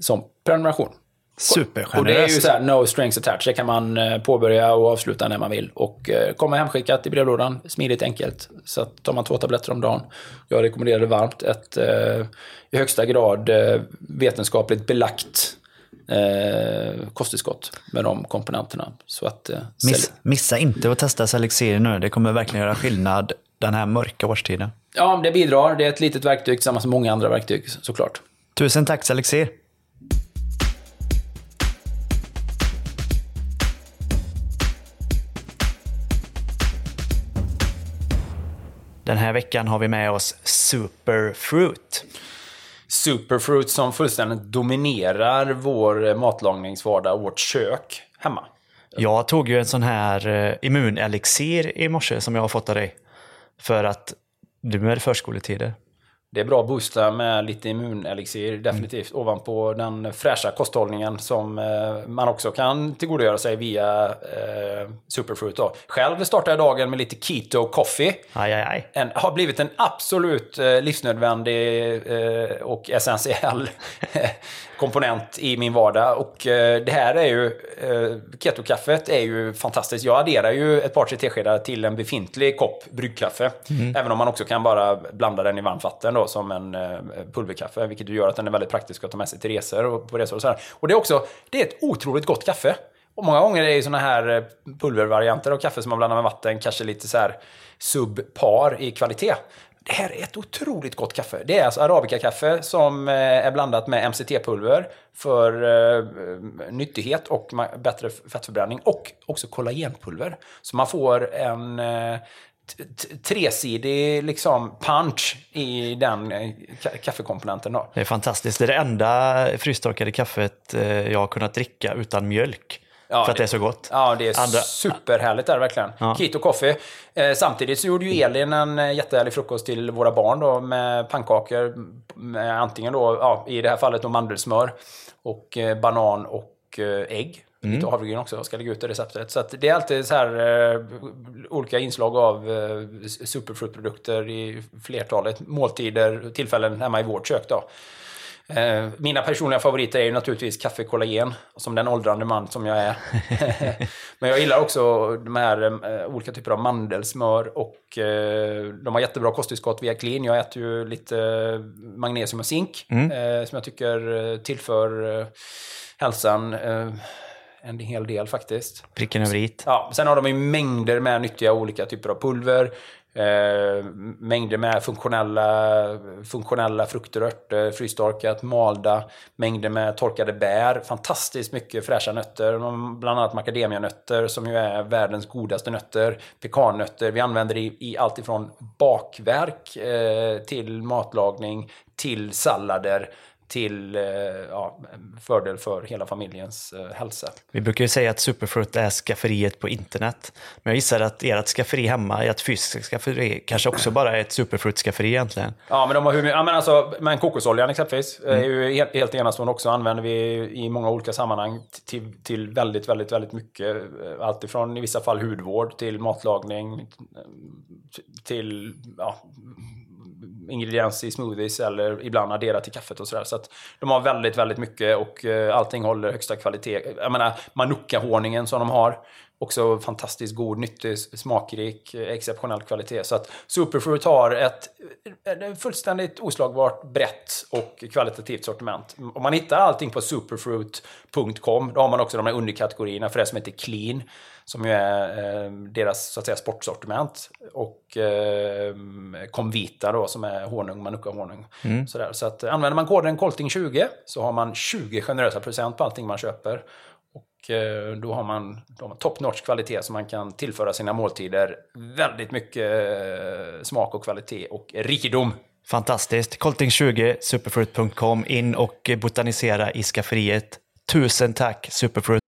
Som prenumeration. Supergeneröst. Och det är ju så här, no strings attached. Det kan man eh, påbörja och avsluta när man vill. Och eh, kommer hemskickat i brevlådan. Smidigt, enkelt. Så att tar man två tabletter om dagen. Jag rekommenderar det varmt. Ett eh, i högsta grad eh, vetenskapligt belagt eh, kosttillskott med de komponenterna. Så att, eh, Miss, missa inte att testa Selexir nu. Det kommer verkligen göra skillnad den här mörka årstiden. Ja, det bidrar. Det är ett litet verktyg tillsammans med många andra verktyg såklart. Tusen tack Selexir. Den här veckan har vi med oss Superfruit. Superfruit som fullständigt dominerar vår matlagningsvardag och vårt kök hemma. Jag tog ju en sån här eh, immunelixir i morse som jag har fått av dig. För att nu är det förskoletider. Det är bra att boosta med lite immunelixir, definitivt. Ovanpå den fräscha kosthållningen som eh, man också kan tillgodogöra sig via eh, Superfruit. Då. Själv startade jag dagen med lite Keto Coffee. Aj, aj, aj. En, har blivit en absolut eh, livsnödvändig eh, och essentiell [LAUGHS] komponent i min vardag. Och eh, det här är ju, eh, Keto-kaffet är ju fantastiskt. Jag adderar ju ett par tre teskedar till en befintlig kopp bryggkaffe. Även om man också kan bara blanda den i varmt vatten då, som en eh, pulverkaffe. Vilket gör att den är väldigt praktisk att ta med sig till resor och på resor och så här. Och det är också, det är ett otroligt gott kaffe. Och många gånger är det ju såna här pulvervarianter av kaffe som man blandar med vatten, kanske lite så här subpar i kvalitet. Det här är ett otroligt gott kaffe. Det är alltså Arabica-kaffe som eh, är blandat med MCT-pulver för eh, nyttighet och bättre fettförbränning och också kollagenpulver. Så man får en eh, tresidig liksom punch i den eh, ka- kaffekomponenten. Då. Det är fantastiskt. Det är det enda frystorkade kaffet eh, jag har kunnat dricka utan mjölk. Ja, för att det är så gott. Ja, det är Andra- superhärligt är det verkligen. Ja. Keto Coffee. Eh, samtidigt så gjorde ju Elin en eh, jättehärlig frukost till våra barn då med pannkakor. Med antingen då, ja, i det här fallet då mandelsmör och eh, banan och eh, ägg. Mm. Lite havregryn också, ska lägga ut det receptet. Så det är alltid så här eh, olika inslag av eh, superfruitprodukter i flertalet måltider, tillfällen hemma i vårt kök då. Eh, Mina personliga favoriter är ju naturligtvis kaffe kollagen, som den åldrande man som jag är. [LAUGHS] Men jag gillar också de här eh, olika typer av mandelsmör och eh, de har jättebra kosttillskott via Clean. Jag äter ju lite magnesium och zink eh, som jag tycker tillför hälsan en hel del faktiskt. Pricken över i. Ja, sen har de ju mängder med nyttiga olika typer av pulver. Eh, mängder med funktionella, funktionella frukter och örter, frystorkat, malda. Mängder med torkade bär. Fantastiskt mycket fräscha nötter. Bland annat macadamianötter som ju är världens godaste nötter. Pekannötter. Vi använder det i, i allt ifrån bakverk eh, till matlagning, till sallader, till eh, ja, fördel för hela familjens eh, hälsa. Vi brukar ju säga att Superfruit är skafferiet på internet. Men jag gissar att ert skafferi hemma, ert fysiska skafferi, kanske också bara är ett Superfruit-skafferi egentligen. Ja, men de har hur ja, men alltså, men kokosoljan exempelvis är ju helt, helt enastående också. Använder vi i många olika sammanhang till, till väldigt, väldigt, väldigt mycket. Allt ifrån i vissa fall hudvård till matlagning till ja, ingredienser i smoothies eller ibland addera till kaffet och sådär. Så att de har väldigt, väldigt mycket och eh, allting håller högsta kvalitet. Jag menar, manuka-honungen som de har. Också fantastiskt god, nyttig, smakrik, eh, exceptionell kvalitet. Så att Superfruit har ett, ett fullständigt oslagbart brett och kvalitativt sortiment. Om man hittar allting på superfruit.com, då har man också de här underkategorierna för det som heter Clean, som ju är eh, deras så att säga, sportsortiment. Och eh, Comvita då, som är honung, manuka-honung. Sådär. Så att, använder man koden Colting20 så har man 20 generösa procent på allting man köper. Och eh, då har man, då har man top notch kvalitet som man kan tillföra sina måltider. Väldigt mycket eh, smak och kvalitet och rikedom. Fantastiskt. Colting20, superfruit.com. In och botanisera i skafferiet. Tusen tack Superfruit.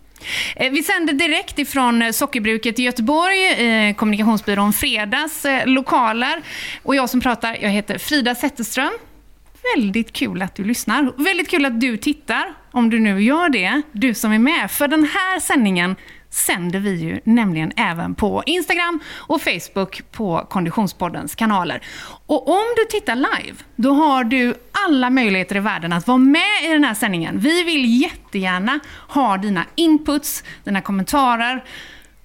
Eh, vi sänder direkt ifrån eh, Sockerbruket i Göteborg, eh, kommunikationsbyrån Fredags lokaler. Och jag som pratar, jag heter Frida Zetterström. Väldigt kul att du lyssnar. Väldigt kul att du tittar, om du nu gör det, du som är med. För den här sändningen sänder vi ju nämligen även på Instagram och Facebook på Konditionspoddens kanaler. Och om du tittar live, då har du alla möjligheter i världen att vara med i den här sändningen. Vi vill jättegärna ha dina inputs, dina kommentarer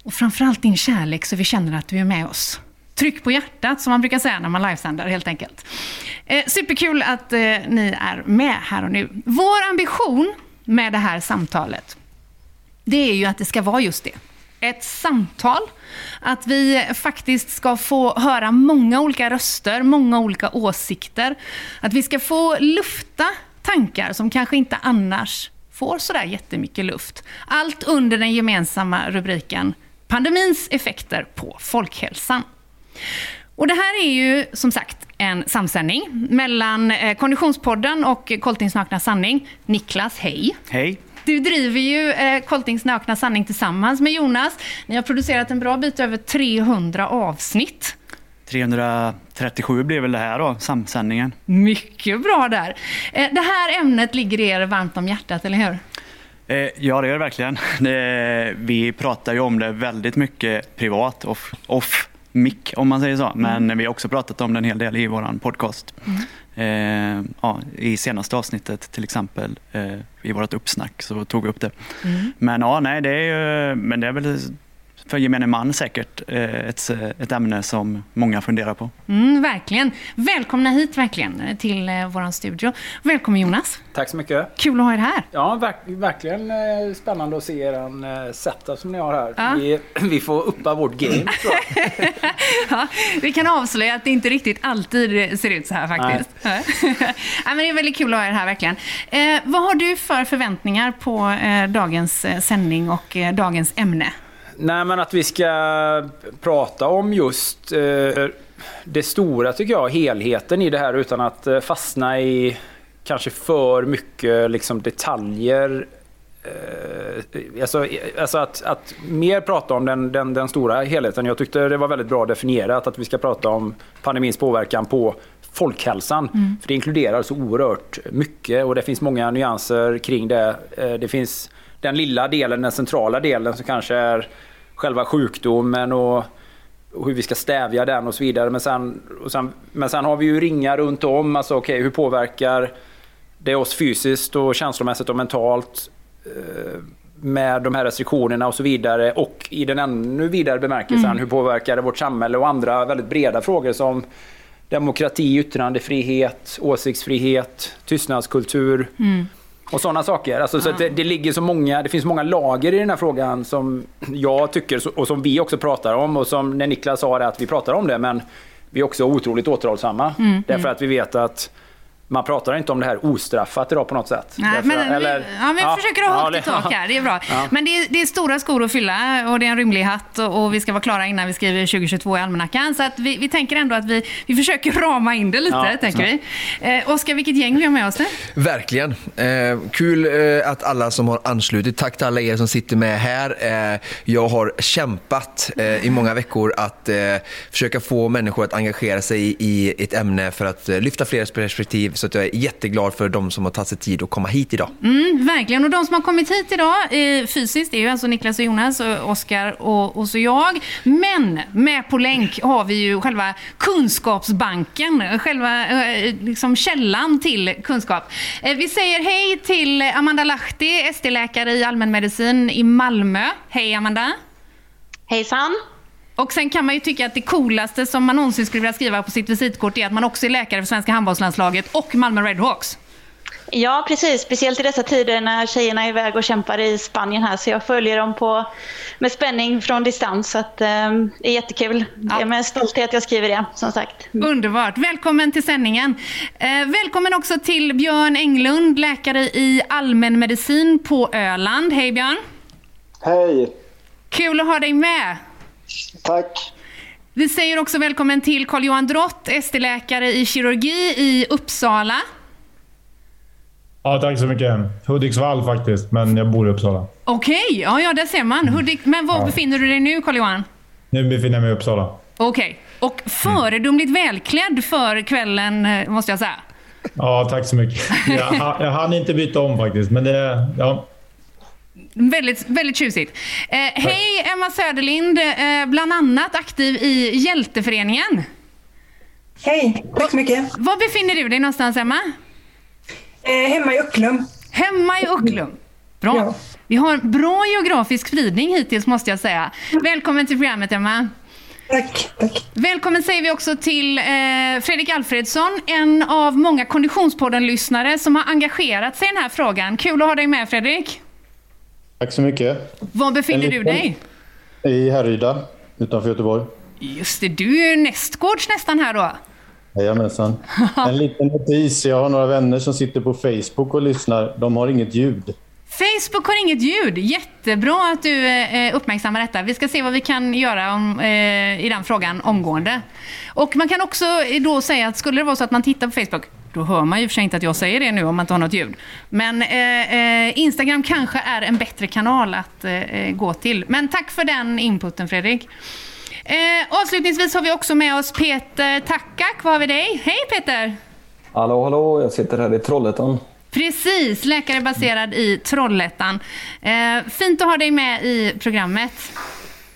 och framförallt din kärlek så vi känner att du är med oss. Tryck på hjärtat, som man brukar säga när man livesänder, helt enkelt. Eh, superkul att eh, ni är med här och nu. Vår ambition med det här samtalet, det är ju att det ska vara just det. Ett samtal. Att vi faktiskt ska få höra många olika röster, många olika åsikter. Att vi ska få lufta tankar som kanske inte annars får sådär jättemycket luft. Allt under den gemensamma rubriken Pandemins effekter på folkhälsan. Och det här är ju som sagt en samsändning mellan eh, Konditionspodden och Koltings nakna sanning. Niklas, hej! Hej. Du driver ju eh, Koltings nakna sanning tillsammans med Jonas. Ni har producerat en bra bit över 300 avsnitt. 337 blir väl det här då, samsändningen. Mycket bra där. Eh, det här ämnet ligger er varmt om hjärtat, eller hur? Eh, ja, det gör det verkligen. Det, vi pratar ju om det väldigt mycket privat, off, off mic om man säger så. Men vi har också pratat om det en hel del i vår podcast. Eh, ja, I senaste avsnittet till exempel, eh, i vårt uppsnack, så tog vi upp det. Men ja, nej, det är ju, men det är väl för gemene man säkert eh, ett, ett ämne som många funderar på. Mm, verkligen. Välkomna hit verkligen eh, till eh, vår studio. Välkommen Jonas. Tack så mycket. Kul att ha er här. Ja, verk, verkligen eh, spännande att se er eh, setup som ni har här. Ja. Vi, [CLEARS THROAT] vi får uppa vårt game. [LAUGHS] Ja, vi kan avslöja att det inte riktigt alltid ser ut så här faktiskt. Nej. [LAUGHS] men det är väldigt kul att ha er här verkligen. Eh, vad har du för förväntningar på eh, dagens eh, sändning och eh, dagens ämne? Nej, men att vi ska prata om just eh, det stora, tycker jag, helheten i det här utan att eh, fastna i kanske för mycket liksom, detaljer. Eh, alltså, alltså att, att mer prata om den, den, den stora helheten. Jag tyckte det var väldigt bra definierat att vi ska prata om pandemins påverkan på folkhälsan. För det inkluderar så oerhört mycket och det finns många nyanser kring det. Eh, Det finns den lilla delen, den centrala delen som kanske är själva sjukdomen och, hur vi ska stävja den och så vidare. Men sen, sen, men sen har vi ju ringar runt om. Alltså, okej, hur påverkar det oss fysiskt och känslomässigt och mentalt eh, med de här restriktionerna och så vidare. Och i den ännu vidare bemärkelsen, hur påverkar det vårt samhälle och andra väldigt breda frågor som demokrati, yttrandefrihet, åsiktsfrihet, tystnadskultur. Och sådana saker. Alltså, så att det, det, ligger så många, det finns många lager i den här frågan som jag tycker och som vi också pratar om. Och som när Niklas sa det, att vi pratar om det men vi är också otroligt återhållsamma. Därför att vi vet att man pratar inte om det här ostraffat idag på något sätt. Nej, Därför- men, eller- vi, ja, vi ja, försöker ha ja, högt i det- tak här, det är bra. Ja. Men det är, det är stora skor att fylla och det är en rymlig hatt och, och vi ska vara klara innan vi skriver 2022 i almanackan. Så att vi, vi tänker ändå att vi, vi försöker [LAUGHS] rama in det lite, Ja, tänker vi. Eh, Oskar, vilket gäng vi har med oss nu? Verkligen. Eh, kul eh, att alla som har anslutit. Tack till alla er som sitter med här. Eh, jag har kämpat eh, i många veckor att eh, försöka få människor att engagera sig i, i ett ämne för att eh, lyfta fler perspektiv. Så att jag är jätteglad för de som har tagit sig tid att komma hit idag. Mm, verkligen. Och de som har kommit hit idag eh, fysiskt är ju alltså Niklas och Jonas, och Oskar och, och så jag. Men med på länk har vi ju själva kunskapsbanken, själva eh, liksom källan till kunskap. Eh, vi säger hej till Amanda Lahti, ST-läkare i allmänmedicin i Malmö. Hej Amanda! Hejsan! Och sen kan man ju tycka att det coolaste som man någonsin skulle vilja skriva på sitt visitkort är att man också är läkare för svenska handbollslandslaget och Malmö Redhawks. Ja, precis. Speciellt i dessa tider när tjejerna är iväg och kämpar i Spanien här. Så jag följer dem på, med spänning från distans. Så att, eh, det är jättekul. Det är med stolthet jag skriver det, som sagt. Underbart. Välkommen till sändningen. Eh, välkommen också till Björn Englund, läkare i allmänmedicin på Öland. Hej Björn! Hej! Kul att ha dig med. Tack. Vi säger också välkommen till Carl-Johan Drott, ST-läkare i kirurgi i Uppsala. Ja, tack så mycket. Hudiksvall faktiskt, men jag bor i Uppsala. Okej, ja, ja, där ser man. Hudik men var Ja. befinner du dig nu, Carl-Johan? Nu befinner jag mig i Uppsala. Okej. Och föredömligt välklädd för kvällen, eh, måste jag säga. Ja, tack så mycket. Jag, jag hann inte byta om faktiskt, men det... Ja. Väldigt, väldigt tjusigt. Eh, hej, Emma Söderlind, eh, bland annat aktiv i Hjälteföreningen. Hej, tack så mycket. Var befinner du dig någonstans, Emma? Eh, hemma i Ucklum. Hemma i Ucklum. Bra. Vi har bra geografisk spridning hittills, måste jag säga. Välkommen till programmet, Emma. Tack, tack. Välkommen säger vi också till eh, Fredrik Alfredsson, en av många Konditionspodden-lyssnare som har engagerat sig i den här frågan. Kul att ha dig med, Fredrik. Tack så mycket. Var befinner du dig? I Härryda, utanför Göteborg. Just det, du är ju nästgårds nästan här då. Jajamensan. [LAUGHS] En liten notis. Jag har några vänner som sitter på Facebook och lyssnar. De har inget ljud. Facebook har inget ljud. Jättebra att du eh, uppmärksammar detta. Vi ska se vad vi kan göra om, eh, i den frågan omgående. Och man kan också eh, då säga att skulle det vara så att man tittar på Facebook, då hör man ju för sig inte att jag säger det nu om man inte har något ljud. Men eh, eh, Instagram kanske är en bättre kanal att eh, eh, gå till. Men tack för den inputen Fredrik. Eh, avslutningsvis har vi också med oss Peter Tackak. Vad har vi dig? Hej Peter! Hallå, hallå, jag sitter här i Trollhättan. Precis, läkare baserad i Trollhättan. Eh, fint att ha dig med i programmet.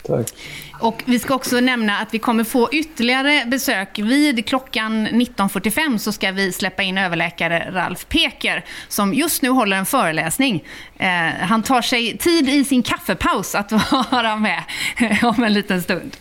Tack. Och vi ska också nämna att vi kommer få ytterligare besök. Vid klockan 19.45 så ska vi släppa in överläkare Ralf Peker som just nu håller en föreläsning. Eh, han tar sig tid i sin kaffepaus att [LAUGHS] vara med om en liten stund.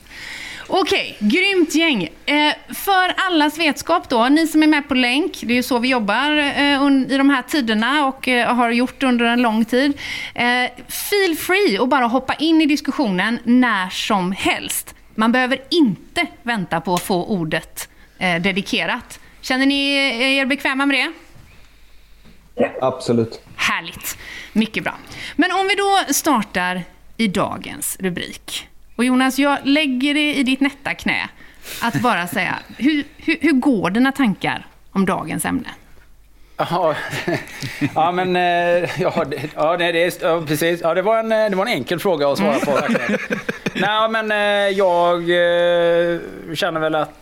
Okej, grymt gäng. Eh, för allas vetskap då, ni som är med på länk, det är ju så vi jobbar eh, i de här tiderna och eh, har gjort under en lång tid. Eh, feel free och bara hoppa in i diskussionen när som helst. Man behöver inte vänta på att få ordet eh, dedikerat. Känner ni er bekväma med det? Absolut. Härligt. Mycket bra. Men om vi då startar i dagens rubrik. Och Jonas, jag lägger det i ditt nätta knä att bara säga, hur, hur, hur går dina tankar om dagens ämne? Ja, [LAUGHS] ja men eh, ja, det, ja, det, ja, precis. Ja, det, var en, eh, det var en enkel fråga att svara på. verkligen. [LAUGHS] Nej, men eh, jag känner väl att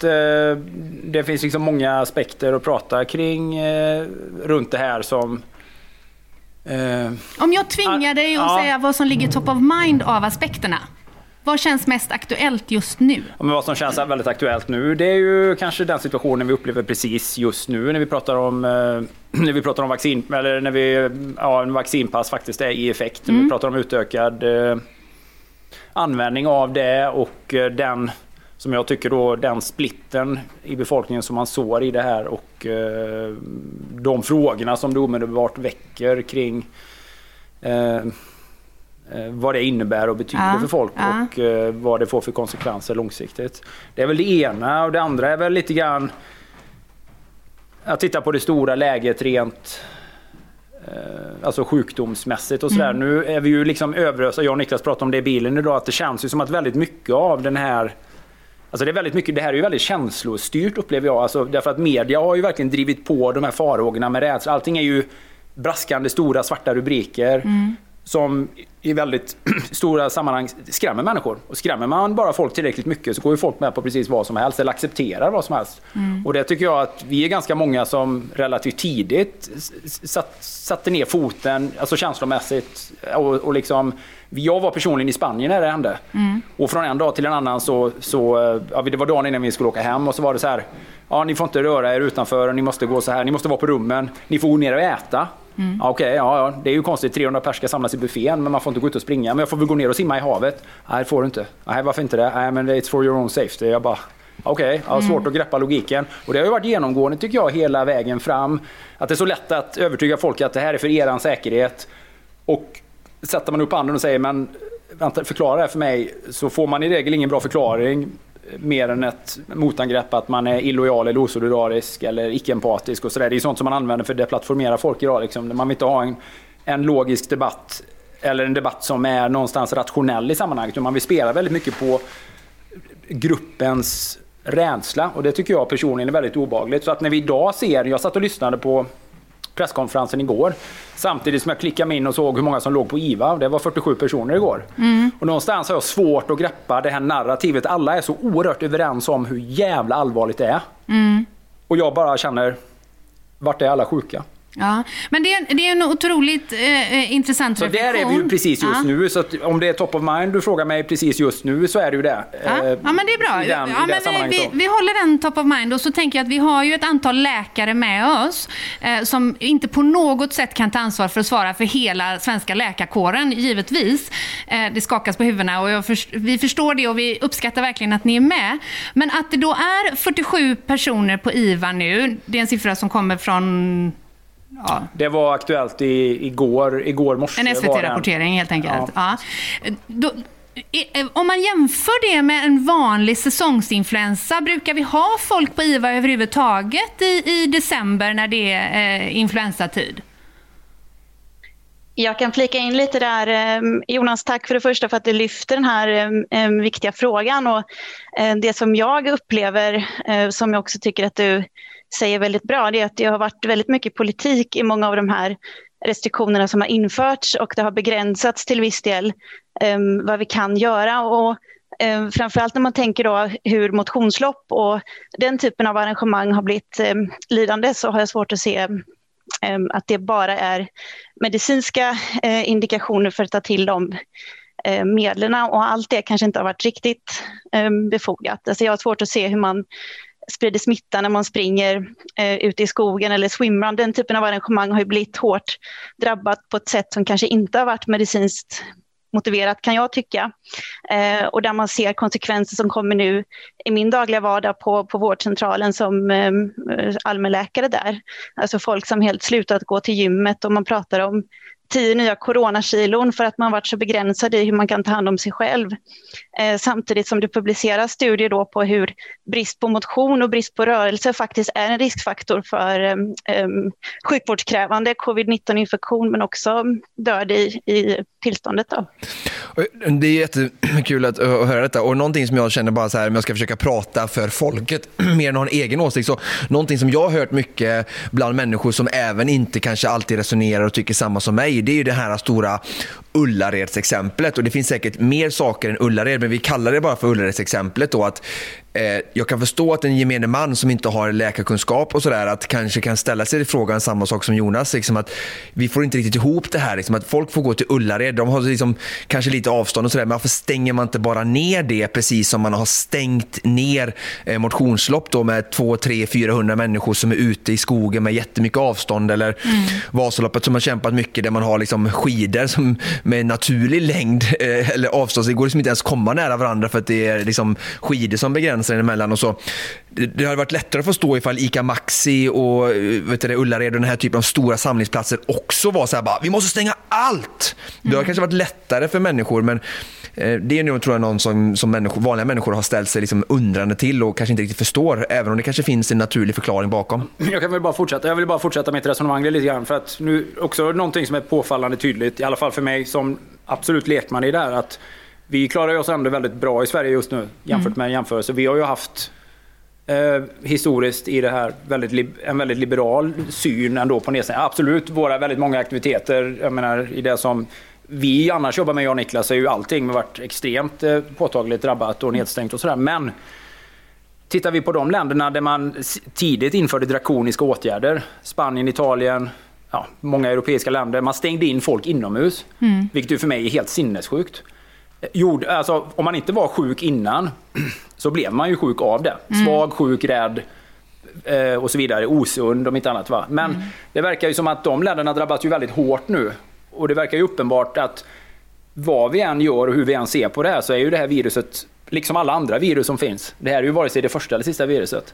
det finns liksom många aspekter att prata kring runt det här som... Om jag tvingar dig att säga vad som ligger top of mind av aspekterna, vad känns mest aktuellt just nu? Ja, men vad som känns väldigt aktuellt nu, det är ju kanske den situationen vi upplever precis just nu när vi pratar om, eh, [CLEARS THROAT] när vi pratar om vaccin, eller när vi, ja, en vaccinpass faktiskt är i effekt. När vi Mm. pratar om utökad eh, användning av det och eh, den, som jag tycker då, den splitten i befolkningen som man sår i det här och eh, de frågorna som det omedelbart väcker kring eh, vad det innebär och betyder Ja, för folk ja. och eh, vad det får för konsekvenser långsiktigt. Det är väl det ena och det andra är väl lite grann att titta på det stora läget rent eh, alltså sjukdomsmässigt och sådär. Mm. Nu är vi ju liksom överösta, jag och Niklas pratade om det i bilen idag, att det känns ju som att väldigt mycket av den här Alltså det, är väldigt mycket, det här är ju väldigt känslostyrt upplever jag. Alltså därför att media har ju verkligen drivit på de här farhågorna med rädsla. Allting är ju braskande stora svarta rubriker Mm. som i väldigt [CLEARS THROAT] stora sammanhang skrämmer människor. Och skrämmer man bara folk tillräckligt mycket så går ju folk med på precis vad som helst eller accepterar vad som helst. Mm. Och det tycker jag att vi är ganska många som relativt tidigt satt, satte ner foten, alltså känslomässigt. Och, och liksom, jag var personligen i Spanien när det hände. Mm. Och från en dag till en annan så, så eh, ja, det var dagen innan vi skulle åka hem och så var det så här. Ja, ni får inte röra er utanför, ni måste gå så här, ni måste vara på rummen, ni får gå ner och äta. Mm. Ja, Okej, ja, ja, det är ju konstigt. 300 pers ska samlas i buffén men man får inte gå ut och springa. Men jag får väl gå ner och simma i havet. Nej, får du inte. Nej, varför inte det? Nej, men it's for your own safety. Jag bara, Okej, jag har svårt att greppa logiken. Och det har ju varit genomgående tycker jag hela vägen fram. Att det är så lätt att övertyga folk att det här är för eran säkerhet. Och sätter man upp handen och säger men vänta, förklara det här för mig. Så får man i regel ingen bra förklaring. Mer än ett motangrepp att man är illojal eller osolidarisk eller icke-empatisk och sådär. Det är sånt som man använder för att deplattformera folk idag. Liksom. Man vill inte ha en, en logisk debatt eller en debatt som är någonstans rationell i sammanhanget. Man vill spela väldigt mycket på gruppens rädsla och det tycker jag personligen är väldigt obagligt. Så att när vi idag ser, jag satt och lyssnade på presskonferensen igår samtidigt som jag klickade mig in och såg hur många som låg på IVA. Det var 47 personer igår. Mm. Och någonstans har jag svårt att greppa det här narrativet. Alla är så oerhört överens om hur jävla allvarligt det är. Mm. Och jag bara känner, vart är alla sjuka? Ja, men det är, det är en otroligt eh, eh, intressant Så där reflektion. är vi ju precis just ja. nu. Så om det är top of mind du frågar mig precis just nu så är det ju det. Ja, Eh, ja, men det är bra. Den, ja, men vi, vi, vi håller den top of mind och så tänker jag att vi har ju ett antal läkare med oss eh, som inte på något sätt kan ta ansvar för att svara för hela svenska läkarkåren, givetvis. Eh, det skakas på huvudena och först, vi förstår det och vi uppskattar verkligen att ni är med. Men att det då är 47 personer på IVA nu, det är en siffra som kommer från ja, Det var aktuellt i, igår, igår morse. En SVT-rapportering helt enkelt. Ja. Då, eh, om man jämför det med en vanlig säsongsinfluensa, brukar vi ha folk på IVA överhuvudtaget i, i december när det är eh, influensatid? Jag kan flika in lite där. eh, Jonas, tack för det första för att du lyfter den här eh, eh, viktiga frågan. Och eh, det som jag upplever, eh, som jag också tycker att du säger väldigt bra, det är att det har varit väldigt mycket politik i många av de här restriktionerna som har införts och det har begränsats till viss del um, vad vi kan göra. Och um, framförallt när man tänker då hur motionslopp och den typen av arrangemang har blivit um, lidande så har jag svårt att se att det bara är medicinska uh, indikationer för att ta till de eh, medlen och allt det kanske inte har varit riktigt befogat. Alltså jag har svårt att se hur man sprider smitta när man springer eh, ute i skogen eller swimrun. Den typen av arrangemang har ju blivit hårt drabbat på ett sätt som kanske inte har varit medicinskt motiverat kan jag tycka. Eh, och där man ser konsekvenser som kommer nu i min dagliga vardag på, på vårdcentralen som eh, allmänläkare där. Alltså folk som helt slutat gå till gymmet och man pratar om tio nya coronakilon för att man varit så begränsad i hur man kan ta hand om sig själv. Eh, samtidigt som det publiceras studier då på hur brist på motion och brist på rörelse faktiskt är en riskfaktor för eh, eh, sjukvårdskrävande covid-19-infektion men också död i, i tillståndet. Då. Det är jättekul att, höra detta. Och någonting som jag känner bara så här, om jag ska försöka prata för folket, [CLEARS THROAT] mer än att ha en egen åsikt. Så någonting som jag har hört mycket bland människor som även inte kanske alltid resonerar och tycker samma som mig, det är ju det här stora Ullareds-exemplet. Och det finns säkert mer saker än Ullared, men vi kallar det bara för Ullareds-exemplet då. Att jag kan förstå att en gemene man som inte har läkarkunskap och sådär, att kanske kan ställa sig frågan samma sak som Jonas. Liksom att vi får inte riktigt ihop det här. Liksom att folk får gå till Ullared, de har liksom kanske lite avstånd och sådär, men varför stänger man inte bara ner det precis som man har stängt ner eh, motionslopp då med 2, 3, 400 människor som är ute i skogen med jättemycket avstånd eller Vasaloppet som har kämpat mycket där man har liksom skidor som med naturlig längd eh, eller avstånd, så det går liksom inte ens komma nära varandra för att det är liksom skidor som begränsar en emellan och så. Det, hade varit lättare att förstå ifall ICA Maxi och eh, vet du, det, Ullared och den här typen av stora samlingsplatser också var så här bara, vi måste stänga allt! Det har kanske varit lättare för människor men eh, det är nog tror jag någon som, som människor, vanliga människor har ställt sig liksom undrande till och kanske inte riktigt förstår, även om det kanske finns en naturlig förklaring bakom. [CLEARS THROAT] Jag kan väl bara fortsätta. Jag vill bara fortsätta mitt resonemang lite grann. För att nu också någonting som är påfallande tydligt, i alla fall för mig som absolut lekman i det här, att vi klarar oss ändå väldigt bra i Sverige just nu jämfört Mm. med jämförelse. Vi har ju haft eh, historiskt i det här väldigt, en väldigt liberal syn ändå på nedstängning. Absolut, våra väldigt många aktiviteter, jag menar i det som vi annars jobbar med, jag och Niklas, är ju allting varit extremt eh, påtagligt drabbat och nedstängt och sådär. Men Tittar vi på de länderna där man tidigt införde drakoniska åtgärder, Spanien, Italien, ja, många europeiska länder, man stängde in folk inomhus. Mm. Vilket ju för mig är helt sinnessjukt. Eh, Gjorde, alltså, om man inte var sjuk innan [CLEARS THROAT] så blev man ju sjuk av det. Mm. Svag, sjuk, rädd eh, och så vidare. Osund om inte annat. Va? Men det verkar ju som att de länderna drabbas ju väldigt hårt nu. Och det verkar ju uppenbart att vad vi än gör och hur vi än ser på det här så är ju det här viruset, liksom alla andra virus som finns, det här är ju vare sig det första eller sista viruset,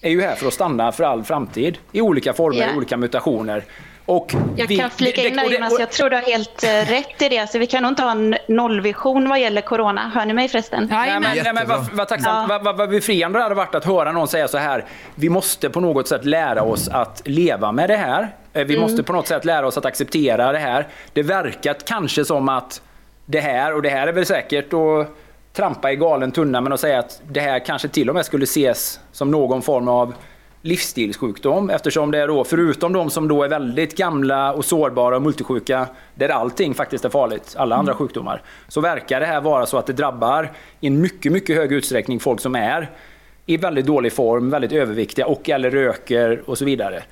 är ju här för att stanna för all framtid i olika former, i olika mutationer. Och Jag vi- kan flika in där Jonas, jag tror du har helt eh, rätt i det. Så vi kan nog inte ha en nollvision vad gäller corona. Hör ni mig förresten? Nej, men, nej, men vad, vad tacksamt, vad, vad, vad befriande det hade varit att höra någon säga så här. Vi måste på något sätt lära oss att leva med det här. Eh, Vi Mm. måste på något sätt lära oss att acceptera det här. Det verkar kanske som att det här, och det här är väl säkert att trampa i galen tunna, men att säga att det här kanske till och med skulle ses som någon form av livsstilssjukdom eftersom det är då, förutom de som då är väldigt gamla och sårbara och multisjuka, där allting faktiskt är farligt, alla andra sjukdomar, så verkar det här vara så att det drabbar i en mycket, mycket hög utsträckning folk som är i väldigt dålig form, väldigt överviktiga och eller röker och så vidare.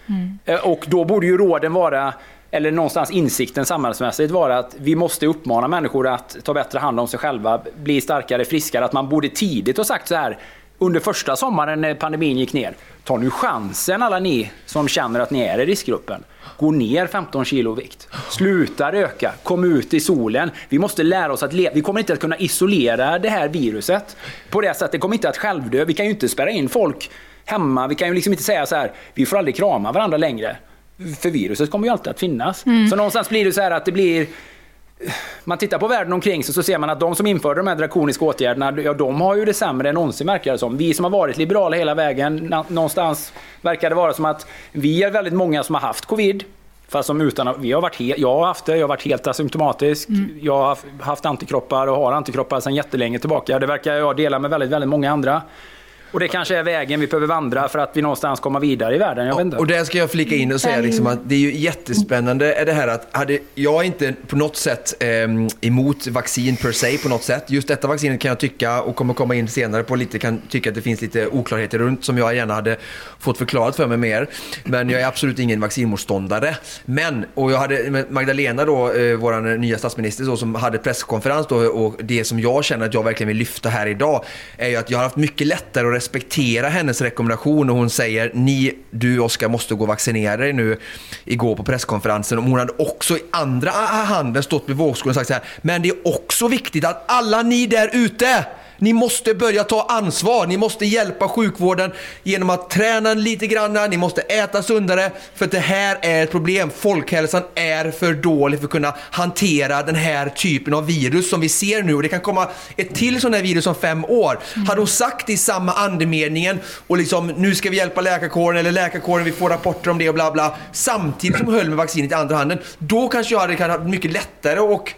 Eh, Och då borde ju råden vara, eller någonstans insikten samhällsmässigt vara att vi måste uppmana människor att ta bättre hand om sig själva, bli starkare, friskare. Att man borde tidigt ha sagt så här under första sommaren när pandemin gick ner. Ta nu chansen alla ni som känner att ni är i riskgruppen. Gå ner 15 kilo vikt. Sluta röka. Kom ut i solen. Vi måste lära oss att leva. Vi kommer inte att kunna isolera det här viruset på det sättet. Det kommer inte att självdö. Vi kan ju inte spärra in folk hemma. Vi kan ju liksom inte säga så här. Vi får aldrig krama varandra längre. För viruset kommer ju alltid att finnas. Mm. Så någonstans blir det så här att det blir man tittar på världen omkring sig så ser man att de som införde de här drakoniska åtgärderna, ja, de har ju det sämre än någonsin verkar det som. Vi som har varit liberala hela vägen, någonstans verkar det vara som att vi är väldigt många som har haft covid. Fast som utan vi har varit jag har haft det, jag har varit helt asymptomatisk. Jag har haft- haft antikroppar och har antikroppar sedan jättelänge tillbaka. Det verkar jag dela med väldigt, väldigt många andra. Och det kanske är vägen vi behöver vandra för att vi någonstans komma vidare i världen. Jag vet inte. Och där ska jag flika in och säga liksom att det är ju jättespännande är det här att hade, jag är inte på något sätt eh, emot vaccin per se på något sätt. Just detta vaccinet kan jag tycka och kommer komma in senare på lite kan tycka att det finns lite oklarheter runt som jag gärna hade fått förklarat för mig mer. Men jag är absolut ingen vaccinmotståndare. Men, och jag hade Magdalena då, eh, vår nya statsminister så, som hade presskonferens då och det som jag känner att jag verkligen vill lyfta här idag är ju att jag har haft mycket lättare att respektera hennes rekommendation och hon säger ni, du Oskar måste gå och vaccinera dig nu igår på presskonferensen. Och hon hade också i andra handen stått vid vågskålen och sagt så här, men det är också viktigt att alla ni där ute ni måste börja ta ansvar. Ni måste hjälpa sjukvården genom att träna lite grann. Ni måste äta sundare. För att det här är ett problem. Folkhälsan är för dålig för att kunna hantera den här typen av virus som vi ser nu. Och det kan komma ett till sån här virus om fem år. Hade hon sagt i samma andemeningen och liksom nu ska vi hjälpa läkarkåren eller läkarkåren vi får rapporter om det och bla bla. Samtidigt som hon höll med vaccinet i andra handen. Då kanske jag hade haft mycket lättare och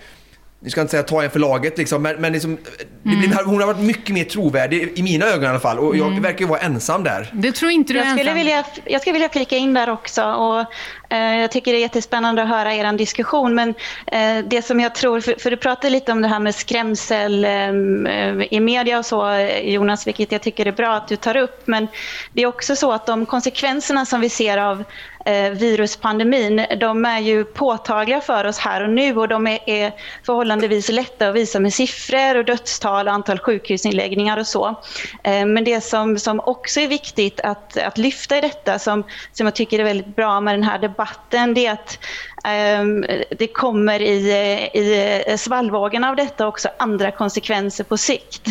nu ska jag inte säga ta en för laget liksom, men, men liksom, det blir, hon har varit mycket mer trovärdig i mina ögon i alla fall. Och jag Mm. verkar ju vara ensam där. Det tror inte du är jag skulle, ensam. vilja, jag skulle vilja flika in där också. Och, eh, jag tycker det är jättespännande att höra er diskussion. Men eh, det som jag tror, för, för du pratade lite om det här med skrämsel eh, i media och så Jonas, vilket jag tycker är bra att du tar upp. Men det är också så att de konsekvenserna som vi ser av viruspandemin, de är ju påtagliga för oss här och nu och de är, förhållandevis lätta att visa med siffror och dödstal och antal sjukhusinläggningar och så. Eh, men det som, som också är viktigt att, att lyfta i detta, som, som jag tycker är väldigt bra med den här debatten, det är att ehm, det kommer i, i svallvågen av detta också andra konsekvenser på sikt.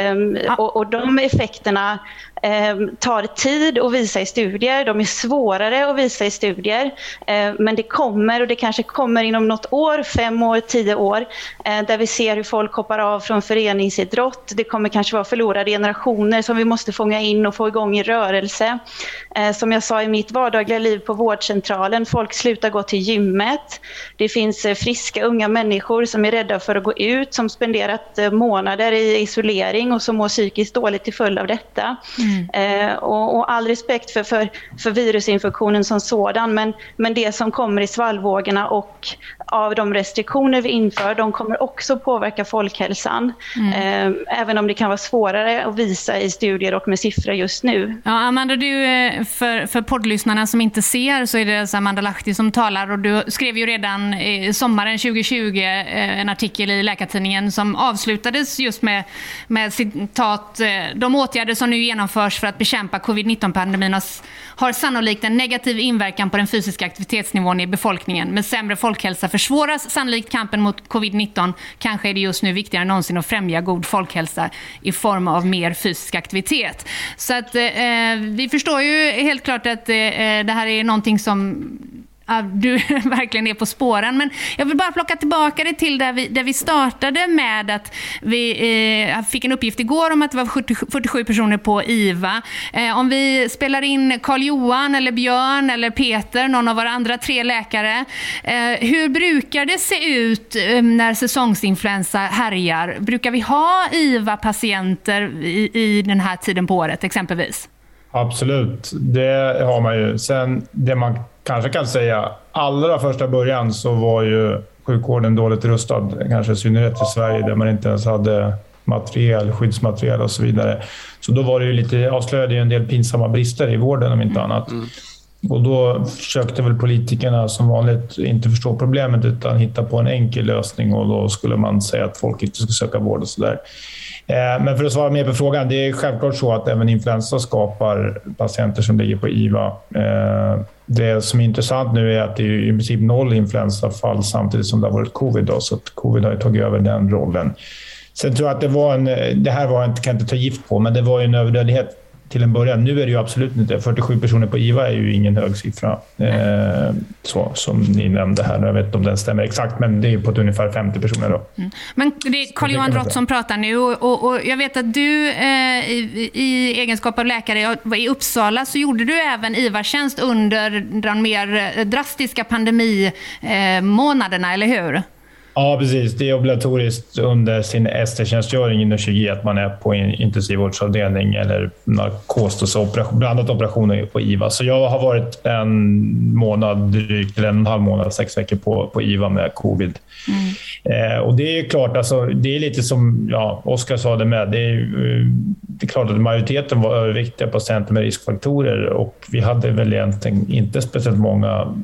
Ehm, och, och de effekterna Ehm, tar tid att visa i studier, de är svårare att visa i studier. Ehm, men det kommer och det kanske kommer inom något år, fem år, tio år, eh, där vi ser hur folk hoppar av från föreningsidrott. Det kommer kanske vara förlorade generationer som vi måste fånga in och få igång i rörelse. Eh, Som jag sa i mitt vardagliga liv på vårdcentralen, folk slutar gå till gymmet. Det finns eh, friska unga människor som är rädda för att gå ut, som spenderat eh, månader i isolering och som mår psykiskt dåligt till följd av detta. Mm. Eh, och, och all respekt för, för, för virusinfektionen som sådan, men, men det som kommer i svallvågorna och av de restriktioner vi inför, de kommer också påverka folkhälsan. Mm. Eh, även om det kan vara svårare att visa i studier och med siffror just nu. Ja, Amanda, du, eh, för, för poddlyssnarna som inte ser så är det alltså Amanda Lahti som talar och du skrev ju redan i sommaren 2020 eh, en artikel i Läkartidningen som avslutades just med, med citat eh, de åtgärder som nu genomförs genomförs för att bekämpa covid-19-pandemin har, sannolikt en negativ inverkan på den fysiska aktivitetsnivån i befolkningen. Med sämre folkhälsa försvåras sannolikt kampen mot covid-19. Kanske är det just nu viktigare än någonsin att främja god folkhälsa i form av mer fysisk aktivitet. Så att eh, eh vi förstår ju helt klart att eh, eh det här är någonting som Ja, du [LAUGHS] verkligen är på spåren. Men jag vill bara plocka tillbaka det till där vi, där vi startade med att vi eh, fick en uppgift igår om att det var 70, 47 personer på IVA. Eh, om vi spelar in Karl-Johan eller Björn eller Peter, någon av våra andra tre läkare. Eh, hur brukar det se ut eh, när säsongsinfluensa härjar? Brukar vi ha IVA-patienter i, i den här tiden på året exempelvis? Absolut, det har man ju. Sen det man kanske kan säga, allra första början så var ju sjukvården dåligt rustad. Kanske i synnerhet i Sverige där man inte ens hade materiel, skyddsmateriel och så vidare. Så då var det ju lite, avslöjade ju en del pinsamma brister i vården om inte annat. Mm. Och då försökte väl politikerna som vanligt inte förstå problemet utan hitta på en enkel lösning och då skulle man säga att folk inte ska söka vård och sådär. Eh, men för att svara mer på frågan, det är självklart så att även influensa skapar patienter som ligger på IVA. Eh, det som är intressant nu är att det är i princip noll influensafall samtidigt som det har varit covid. Då, så att covid har ju tagit över den rollen. Sen tror jag att det var en, eh, det här var inte, kan jag inte ta gift på, men det var ju en överdödlighet till en början. Nu är det ju absolut inte 47 personer på IVA är ju ingen hög siffra. Eh, så, som ni nämnde här. Jag vet inte om den stämmer exakt, men det är på ett ungefär 50 personer. Då. Men det är Carl-Johan Drott som pratar nu och, och, och jag vet att du eh, i, i egenskap av läkare i Uppsala så gjorde du även IVA-tjänst under de mer drastiska pandemimånaderna, eller hur? Ja, precis. Det är obligatoriskt under sin ST-tjänstgöring inom 20 att man är på en intensivvårdsavdelning eller narkos, operation, blandat operationer på IVA. Så jag har varit en månad drygt, eller en och en halv månad, sex veckor på, på IVA med covid. Eh, och det är klart, alltså, det är lite som ja, Oskar sa det med. Det är, eh, det är klart att majoriteten var överviktiga patienter med riskfaktorer och vi hade väl egentligen inte speciellt många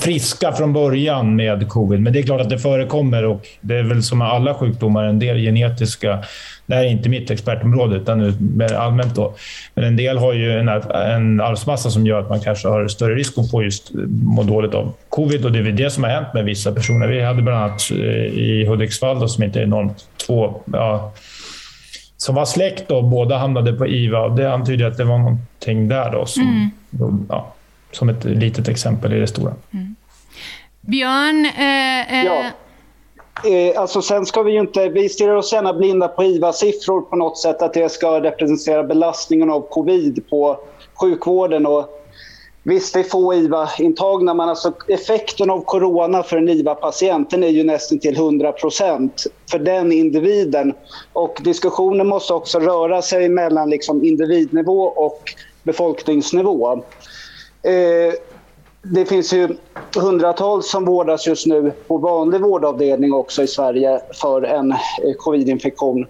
friska från början med covid. Men det är klart att det förekommer och det är väl som med alla sjukdomar, en del genetiska. Det här är inte mitt expertområde, utan mer allmänt. Då. Men en del har ju en, en arvsmassa som gör att man kanske har större risk att få just må dåligt av covid. Och det är väl det som har hänt med vissa personer. Vi hade bland annat eh, i Hudiksvall, då, som inte är enormt, två ja, som var släkt och båda hamnade på IVA. Och det antyder att det var någonting där då som, ja, som ett litet exempel i det stora. Björn, eh, eh, Ja. Eh, alltså sen ska vi ju inte, vi stirrar oss gärna blinda på IVA-siffror på något sätt, att det ska representera belastningen av covid på sjukvården. Och visst, det är få IVA-intagna, men alltså effekten av corona för en IVA-patient är ju nästan till 100% för den individen. Och diskussionen måste också röra sig mellan liksom individnivå och befolkningsnivå. Eh, det finns ju hundratals som vårdas just nu på vanlig vårdavdelning också i Sverige för en eh.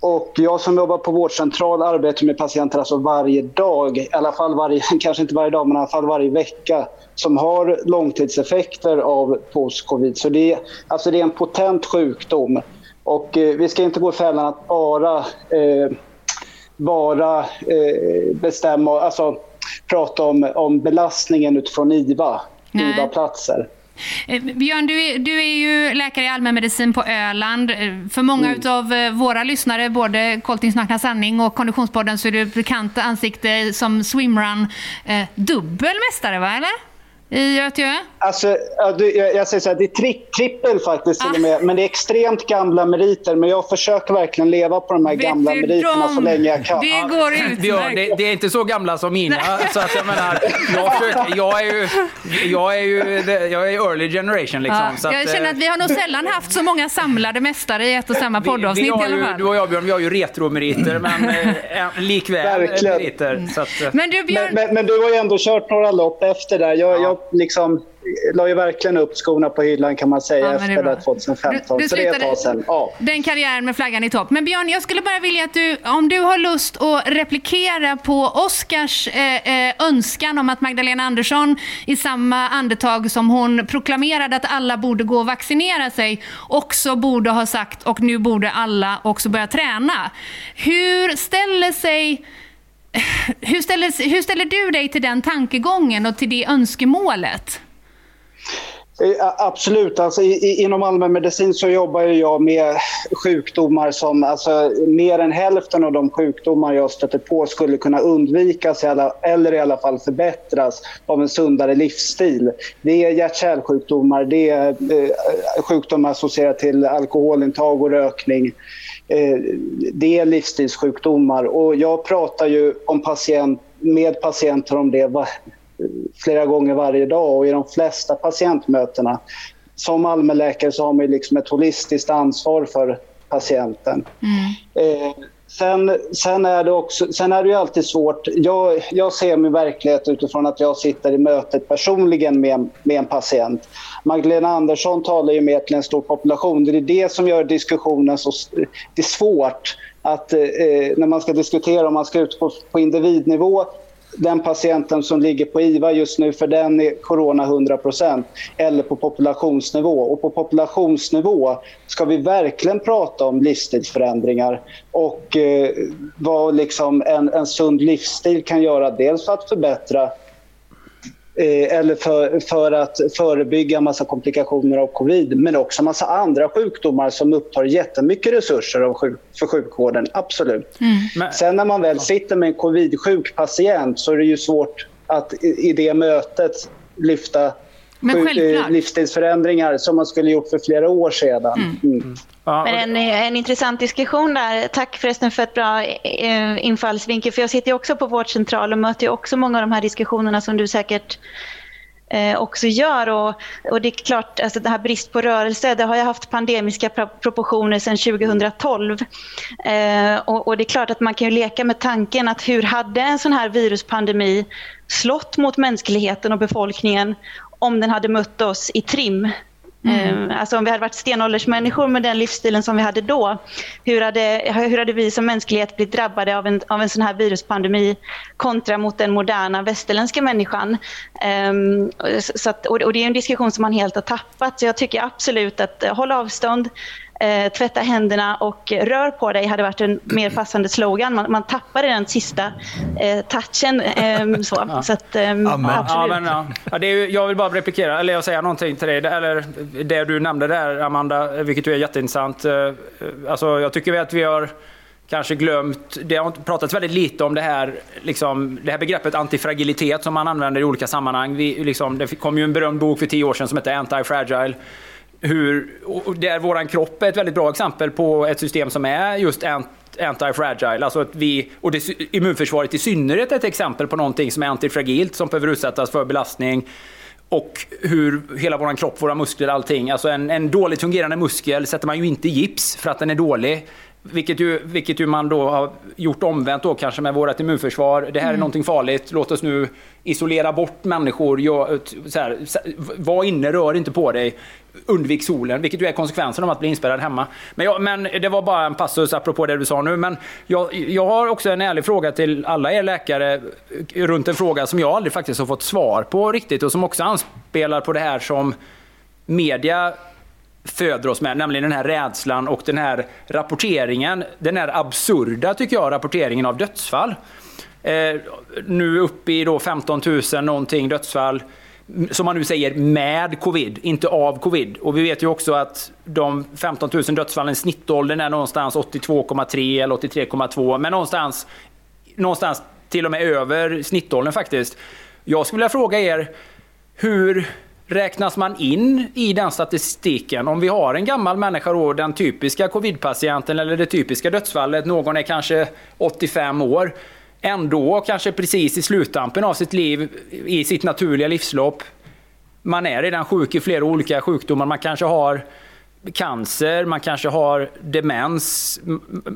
Och jag som jobbar på vårdcentral arbetar med patienter alltså varje dag, i alla fall varje, [LAUGHS] kanske inte varje dag, men i alla fall varje vecka som har långtidseffekter av post-covid. Så det är, alltså det är en potent sjukdom. Och eh, vi ska inte gå i fällan att bara, eh, bara eh, bestämma, alltså prata om, om belastningen utifrån IVA. IVA-platser. Eh, Björn, du är, du är ju läkare i allmänmedicin på Öland. Eh, För många Mm. utav eh, våra lyssnare, både Coltings Nakna Sanning och Konditionspodden, så är du ett bekant ansikte som swimrun. Eh, va? Eller? I Göteborg? Alltså, jag, säger så här, det är tri trippel faktiskt till och med, men det är extremt gamla meriter. Men jag försöker verkligen leva på de här gamla du meriterna så länge jag kan. Det går Björn, det, det är inte så gamla som mina. Så att jag menar, jag, försöker, jag är ju, jag är ju jag är early generation liksom. Ja, så att, jag känner eh, att vi har nog sällan haft så många samlade mästare i ett och samma poddavsnitt vi har i alla ju, fall. Du och jag Björn, vi har ju retromeriter men eh, likväl Verkligen. meriter. Så att, eh, Men du Björn... Men, men, men du har ju ändå kört några lopp efter där. Jag, jag jag liksom la ju verkligen upp skorna på hyllan kan man säga Ja, efter det 2015. Du- du så det är ett slutade- sedan. Ja. Den karriären med flaggan i topp. Men Björn, jag skulle bara vilja att du, om du har lust att replikera på Oscars eh, eh, önskan om att Magdalena Andersson i samma andetag som hon proklamerade att alla borde gå och vaccinera sig också borde ha sagt och nu borde alla också börja träna. Hur ställer sig hur ställer, hur ställer du dig till den tankegången och till det önskemålet? Eh, absolut. Alltså, i, inom allmänmedicin så jobbar jag med sjukdomar som... Alltså, mer än hälften av de sjukdomar jag stöter på skulle kunna undvikas eller i alla fall förbättras av en sundare livsstil. Det är hjärt-kärlsjukdomar, det är eh, sjukdomar associerade till alkoholintag och rökning. Eh, det är livsstilssjukdomar och jag pratar ju om patient, med patienter om det flera gånger varje dag och i de flesta patientmötena. Som allmänläkare så har man liksom ett holistiskt ansvar för patienten. Eh, sen, sen, är det också, sen är det ju alltid svårt. Jag, jag ser min verklighet utifrån att jag sitter i mötet personligen med, med en patient. Magdalena Andersson talar ju med till en stor population. Det är det som gör diskussionen så det är svårt att eh, när man ska diskutera om man ska ut på, på individnivå den patienten som ligger på IVA just nu, för den är corona 100% eller på populationsnivå. Och på populationsnivå ska vi verkligen prata om livsstilsförändringar och eh, vad liksom en, en sund livsstil kan göra. Dels för att förbättra eller för, för att förebygga massa komplikationer av covid, men också massa andra sjukdomar som upptar jättemycket resurser av sjuk, för sjukvården. Absolut. Sen när man väl sitter med en covid-sjuk patient så är det ju svårt att i, i det mötet lyfta. Eh, livsstilsförändringar som man skulle gjort för flera år sedan. Mm. Men en, en intressant diskussion där. Tack förresten för ett bra eh, infallsvinkel. För jag sitter också på vårdcentral och möter också många av de här diskussionerna som du säkert eh, också gör. Och, och det är klart, alltså det här brist på rörelse, det har ju haft pandemiska pro- proportioner sedan 2012. Eh, och, och det är klart att man kan ju leka med tanken att hur hade en sån här viruspandemi slått mot mänskligheten och befolkningen om den hade mött oss i trim? Mm. Eh, Alltså om vi hade varit stenåldersmänniskor med den livsstilen som vi hade då, hur hade, hur hade vi som mänsklighet blivit drabbade av en, av en sån här viruspandemi kontra mot den moderna västerländska människan? Ehm, så att, och, och det är en diskussion som man helt har tappat, så jag tycker absolut att eh, håll avstånd, eh, tvätta händerna och rör på dig hade varit en mer passande slogan. Man, man tappade den sista eh, touchen. ehm, [LAUGHS] så. Så att, ehm, Ja, absolut. men, ja. Ja, det är jag vill bara replikera, eller jag säga någonting till dig. Eller det du nämnde där, Amanda, vilket är jätteintressant. Eh, Alltså, jag tycker att vi har kanske glömt, det har pratats väldigt lite om det här, liksom, det här begreppet antifragilitet som man använder i olika sammanhang. Vi, liksom, det kom ju en berömd bok för tio år sedan som hette Anti-Fragile. Hur, och där våran kropp är ett väldigt bra exempel på ett system som är just anti-fragile. Alltså att vi, och det, immunförsvaret i synnerhet är ett exempel på någonting som är antifragilt, som behöver utsättas för belastning. Och hur hela vår kropp, våra muskler, allting. Alltså en, en dåligt fungerande muskel sätter man ju inte i gips för att den är dålig. Vilket ju, vilket ju man då har gjort omvänt då kanske med vårt immunförsvar. Det här är Mm. någonting farligt, låt oss nu isolera bort människor. Gör, så här, var inne, rör inte på dig. Undvik solen, vilket ju är konsekvensen av att bli inspärrad hemma. Men, jag, men det var bara en passus apropå det du sa nu. Men jag, jag har också en ärlig fråga till alla er läkare runt en fråga som jag aldrig faktiskt har fått svar på riktigt och som också anspelar på det här som media föder oss med, nämligen den här rädslan och den här rapporteringen, den här absurda tycker jag, rapporteringen av dödsfall. Eh, nu uppe i då 15 000 någonting dödsfall, som man nu säger med covid, inte av covid. Och vi vet ju också att de 15 000 dödsfallen, snittåldern är någonstans 82,3 eller 83,2, men någonstans, någonstans till och med över snittåldern faktiskt. Jag skulle vilja fråga er, hur räknas man in i den statistiken? Om vi har en gammal människa då, den typiska covidpatienten eller det typiska dödsfallet, någon är kanske 85 år, ändå kanske precis i sluttampen av sitt liv, i sitt naturliga livslopp, man är redan sjuk i flera olika sjukdomar, man kanske har cancer, man kanske har demens,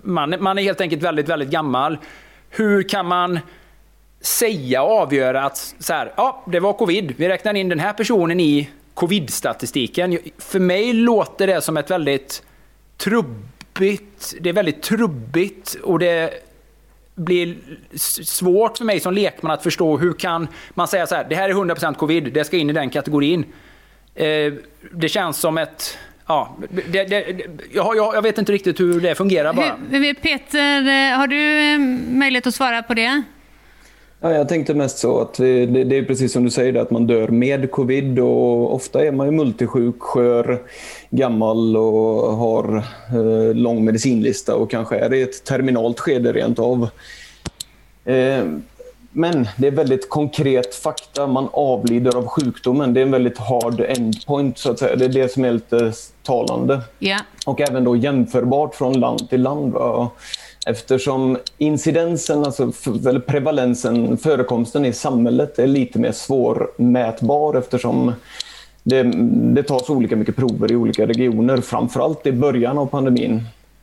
man, man är helt enkelt väldigt, väldigt gammal. Hur kan man säga och avgöra att så här, ja, det var covid. Vi räknar in den här personen i covid-statistiken. För mig låter det som ett väldigt trubbigt, det är väldigt trubbigt och det blir svårt för mig som lekman att förstå hur kan man säga så här, det här är 100% covid, det ska in i den kategorin. Eh, det känns som ett, ja, det, det, jag, jag, jag vet inte riktigt hur det fungerar bara. Hur, Peter, eh, har du eh, möjlighet att svara på det? Ja, jag tänkte mest så att det, det, är precis som du säger, att man dör med covid och ofta är man ju multisjuk, skör, gammal och har eh, lång medicinlista och kanske är i ett terminalt skede rent av. Eh, men det är väldigt konkret fakta. Man avlider av sjukdomen. Det är en väldigt hard endpoint, så att säga. Det är det som är lite talande. Ja. Och även då jämförbart från land till land. Va? Eftersom incidensen, alltså, eller prevalensen, förekomsten i samhället är lite mer svårmätbar eftersom det, det tas olika mycket prover i olika regioner, framförallt i början av pandemin.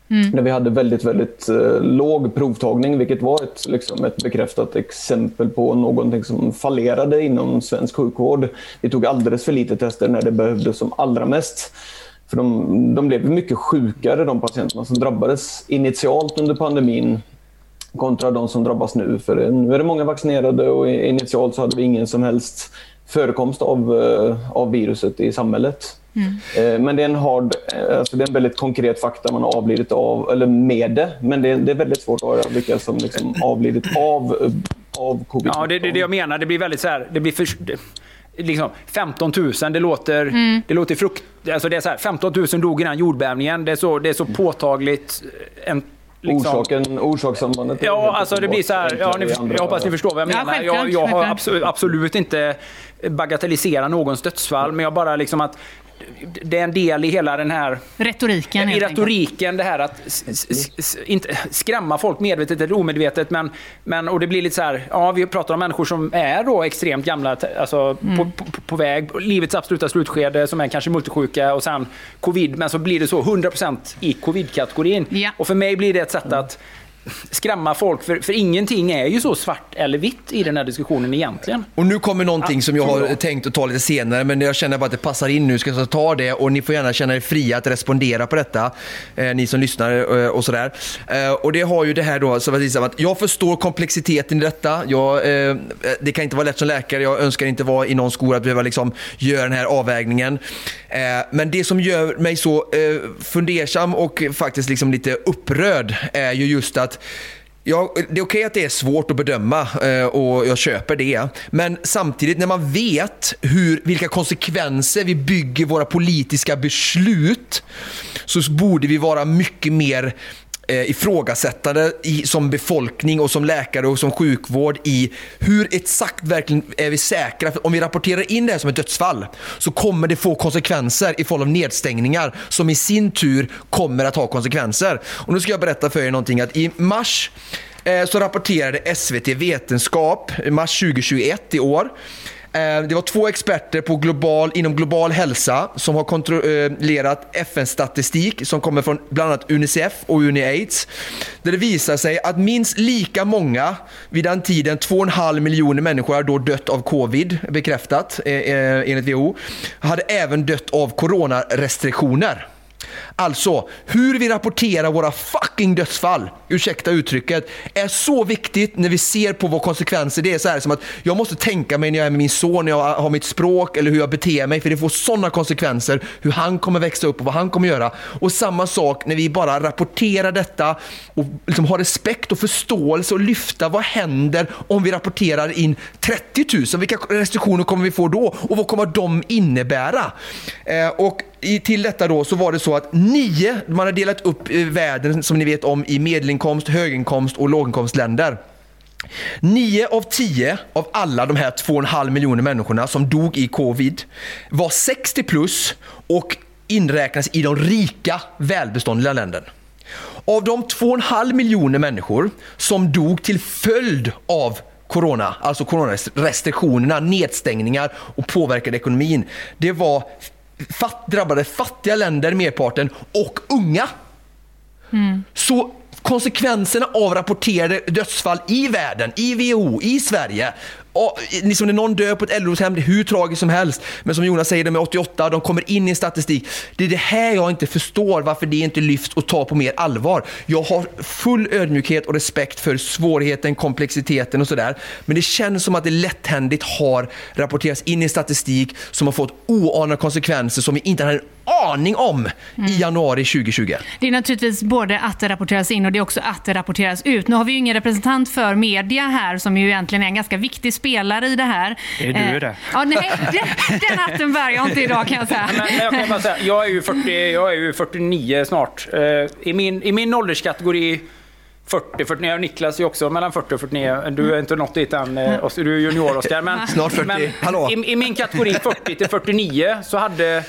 Mm. Där vi hade väldigt, väldigt eh, låg provtagning, vilket var ett, liksom, ett bekräftat exempel på någonting som fallerade inom svensk sjukvård. Vi tog alldeles för lite tester när det behövdes som allra mest. För de, de blev mycket sjukare, de patienterna som drabbades initialt under pandemin kontra de som drabbas nu. För nu är det många vaccinerade och initialt så hade vi ingen som helst förekomst av, eh, av viruset i samhället. Eh, Men det är en hard, eh, alltså det är en väldigt konkret fakta man har avlidit av, eller med det. Men det är, det är väldigt svårt att avgöra vilka som liksom avlidit av, av covid. Ja, det är det, det jag menar. Det blir väldigt så här, det blir för, det, liksom 15 000, det låter, Mm. det låter frukt... Alltså det är så här, 15 000 dog innan jordbävningen. Det är så, det är så påtagligt. En, liksom- Orsaken, orsakssambandet Ja, alltså det blir så här, ja, ni, i jag hoppas ni förstår vad jag Ja, menar. självklart, jag, jag har absolut, absolut inte bagatelliserat någons dödsfall, men jag bara liksom att det är en del i hela den här Retoriken i retoriken det här att inte skrämma folk medvetet eller omedvetet. Men, men, och det blir lite så här, ja vi pratar om människor som är då extremt gamla, alltså Mm. på, på, på väg, livets absoluta slutskede, som är kanske multisjuka och sen covid. Men så blir det så 100% i covid-kategorin. Och för mig blir det ett sätt att skrämma folk, för, för ingenting är ju så svart eller vitt i den här diskussionen egentligen. Och nu kommer någonting som jag har tänkt att ta lite senare, men jag känner bara att det passar in nu. Ska jag ta det och ni får gärna känna er fria att respondera på detta, eh, ni som lyssnar eh, och sådär. Eh, och det har ju det här då, så att jag förstår komplexiteten i detta. Jag, eh, det kan inte vara lätt som läkare, jag önskar inte vara i någon skola att behöva liksom göra den här avvägningen. Eh, men det som gör mig så eh, fundersam och faktiskt liksom lite upprörd är ju just att Ja, det är okej att det är svårt att bedöma eh, och jag köper det. Men samtidigt när man vet hur, vilka konsekvenser vi bygger våra politiska beslut så borde vi vara mycket mer eh, ifrågasättande i, som befolkning och som läkare och som sjukvård i hur exakt verkligen är vi säkra. För om vi rapporterar in det här som ett dödsfall så kommer det få konsekvenser i form av nedstängningar som i sin tur kommer att ha konsekvenser. Och nu ska jag berätta för er någonting att i mars eh, så rapporterade SVT Vetenskap, i mars 2021 i år, Eh, det var två experter på global, inom global hälsa som har kontrollerat eh, FN-statistik som kommer från bland annat Unicef och UNIAIDS. Där det visar sig att minst lika många, vid den tiden 2,5 miljoner människor har då dött av covid, bekräftat eh, enligt WHO, hade även dött av coronarestriktioner. Alltså, hur vi rapporterar våra fucking dödsfall, ursäkta uttrycket, är så viktigt när vi ser på vad konsekvenser det är. Så här som att jag måste tänka mig när jag är med min son, när jag har mitt språk eller hur jag beter mig, för det får sådana konsekvenser, hur han kommer växa upp och vad han kommer göra. Och samma sak när vi bara rapporterar detta och liksom har respekt och förståelse och lyfta vad händer om vi rapporterar in 30 000? Vilka restriktioner kommer vi få då och vad kommer de innebära? Eh, och i, till detta då så var det så att nio, man har delat upp eh, världen som ni vet om i medelinkomst, höginkomst och låginkomstländer. Nio av tio av alla de här 2,5 miljoner människorna som dog i covid var 60 plus och inräknas i de rika välbeståndliga länderna. Av de 2,5 miljoner människor som dog till följd av corona, alltså coronarestriktionerna, nedstängningar och påverkade ekonomin, det var fatt, drabbade fattiga länder merparten och unga. Så konsekvenserna av rapporterade dödsfall i världen, i WHO, i Sverige oh, liksom när någon dör på ett äldreboende, det är hur tragiskt som helst. Men som Jonas säger, de är 88, de kommer in i en statistik. Det är det här jag inte förstår, varför det inte lyfts och tar på mer allvar. Jag har full ödmjukhet och respekt för svårigheten, komplexiteten och sådär. Men det känns som att det lätthändigt har rapporterats in i statistik som har fått oanade konsekvenser som vi inte hade en aning om i januari 2020. Det är naturligtvis både att det rapporteras in och det är också att det rapporteras ut. Nu har vi ju ingen representant för media här som ju egentligen är en ganska viktig spelare i det här. Det är du Eh, det. Ja, nej, den, den hatten bär jag inte idag kan jag säga. Men, men jag, kan bara säga, jag, är ju 40, jag är ju 49 snart. Eh, I min, I min ålderskategori 40, 49, Niklas är ju också mellan 40 och 49. Du har inte nått dit än, eh, du är junior Oskar. Men, Snart 40. Men, Hallå. I, I min kategori 40 till 49 så hade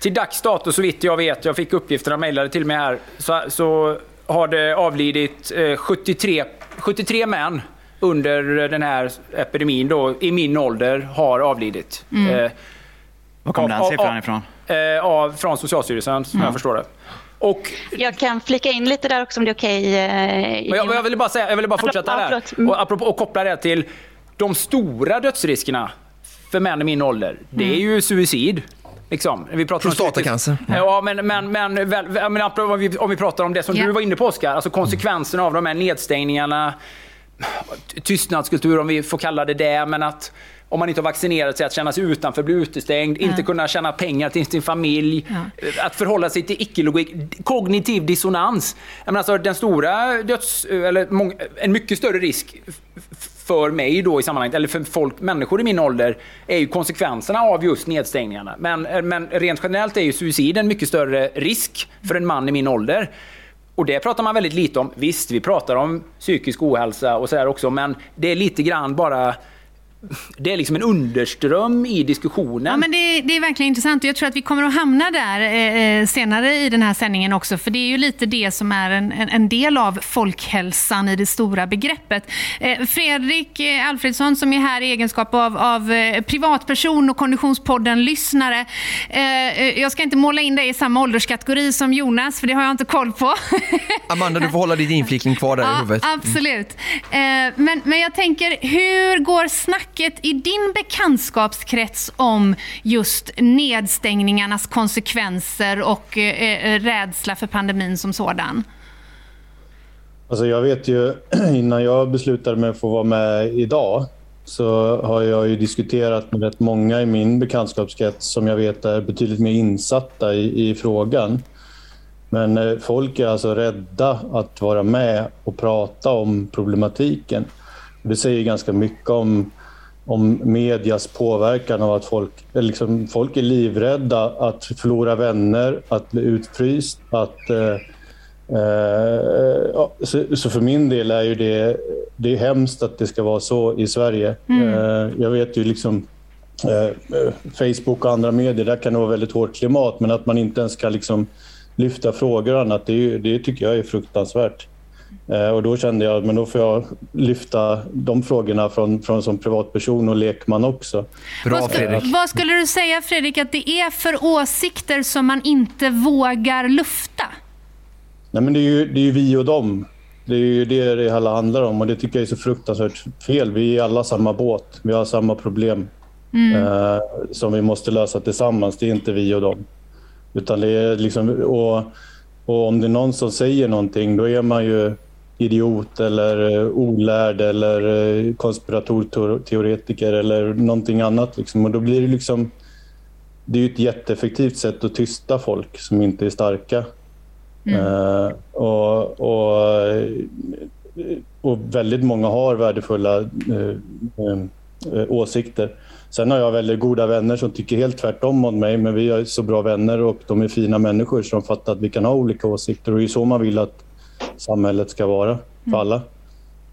till dags dato så vitt jag vet, jag fick uppgifterna mejlade till mig här, så, så har det avlidit eh, 73, 73 män under den här epidemin då, i min ålder har avlidit. Mm. Eh, Var kom av- den siffran av- ifrån? Eh, av, från Socialstyrelsen, som Mm. jag förstår det. Och, Jag kan flika in lite där också om det är okej. eh, men jag, jag ville bara, säga, jag ville bara fortsätta där. Mm. Och, apropå, och koppla det till de stora dödsriskerna för män i min ålder. Det är Mm. ju suicid. Liksom. Vi pratar om Prostatacancer. suicid. Ja, men, men, men, väl, om, vi, om vi pratar om det som Ja. du var inne på Oskar, alltså konsekvenserna av de här nedstängningarna, tystnadskultur om vi får kalla det det, men att om man inte har vaccinerat sig, att känna sig utanför, bli utestängd, inte kunna tjäna pengar till sin familj, att förhålla sig till icke-logik, kognitiv dissonans. Jag menar, alltså, den stora döds... Eller en mycket större risk för mig då i sammanhanget, eller för folk, människor i min ålder, är ju konsekvenserna av just nedstängningarna. Men, eh, men rent generellt är ju suicid en mycket större risk för en man i min ålder. Och det pratar man väldigt lite om. Visst, vi pratar om psykisk ohälsa och sådär också, men det är lite grann bara... Det är liksom en underström i diskussionen. Ja, men det, det är verkligen intressant och jag tror att vi kommer att hamna där eh, senare i den här sändningen också. För det är ju lite det som är en, en, del av folkhälsan i det stora begreppet. Eh, Fredrik eh, Alfredsson som är här i egenskap av, av eh, privatperson och Konditionspodden-lyssnare. Eh, eh, jag ska inte måla in dig i samma ålderskategori som Jonas, för det har jag inte koll på. [LAUGHS] Amanda, du får hålla din inflikning kvar där i huvudet. Absolut. Eh, men, men jag tänker, hur går snacket i din bekantskapskrets om just nedstängningarnas konsekvenser och eh, eh, rädsla för pandemin som sådan? Alltså jag vet ju, [CLEARS THROAT] innan jag beslutade mig för att vara med idag så har jag ju diskuterat med rätt många i min bekantskapskrets som jag vet är betydligt mer insatta i, i frågan. Men eh, folk är alltså rädda att vara med och prata om problematiken. Det säger ganska mycket om, om medias påverkan av att folk, liksom, folk är livrädda att förlora vänner, att bli utfryst, att eh, Eh, så, så för min del är ju det, det är hemskt att det ska vara så i Sverige. Mm. Eh, jag vet ju liksom eh, eh, Facebook och andra medier, där kan det vara väldigt hårt klimat, men att man inte ens kan liksom lyfta frågor och annat, det, är det tycker jag är fruktansvärt. Eh, och då kände jag att då får jag lyfta de frågorna från, från som privatperson och lekman också. vad, skulle, vad skulle du säga Fredrik att det är för åsikter som man inte vågar lufta? Nej, men det är, ju, det är ju vi och dem. Det är ju det det hela handlar om och det tycker jag är så fruktansvärt fel. Vi är alla samma båt. Vi har samma problem Mm. eh, som vi måste lösa tillsammans. Det är inte vi och dem. Utan det är liksom, och, och om det är någon som säger någonting, då är man ju idiot eller eh, olärd eller eh, konspiratorteoretiker eller någonting annat. Liksom. Och då blir det liksom... Det är ju ett jätteeffektivt sätt att tysta folk som inte är starka. Eh, och, och, och väldigt många har värdefulla eh, eh, åsikter. Sen har jag väldigt goda vänner som tycker helt tvärtom om mig, men vi är så bra vänner och de är fina människor som fattar att vi kan ha olika åsikter och det är så man vill att samhället ska vara för alla.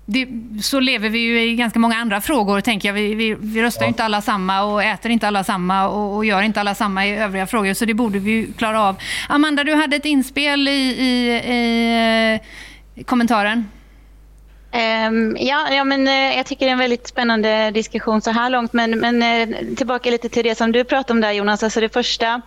Det, så lever vi ju i ganska många andra frågor, tänker jag. Vi, vi, vi röstar ju inte alla samma och äter inte alla samma och, och gör inte alla samma i övriga frågor, så det borde vi klara av. Amanda, du hade ett inspel i, i, i eh, kommentaren. Ehm, ja, ja, men eh, jag tycker det är en väldigt spännande diskussion så här långt. Men, men eh, tillbaka lite till det som du pratade om där Jonas. Alltså det första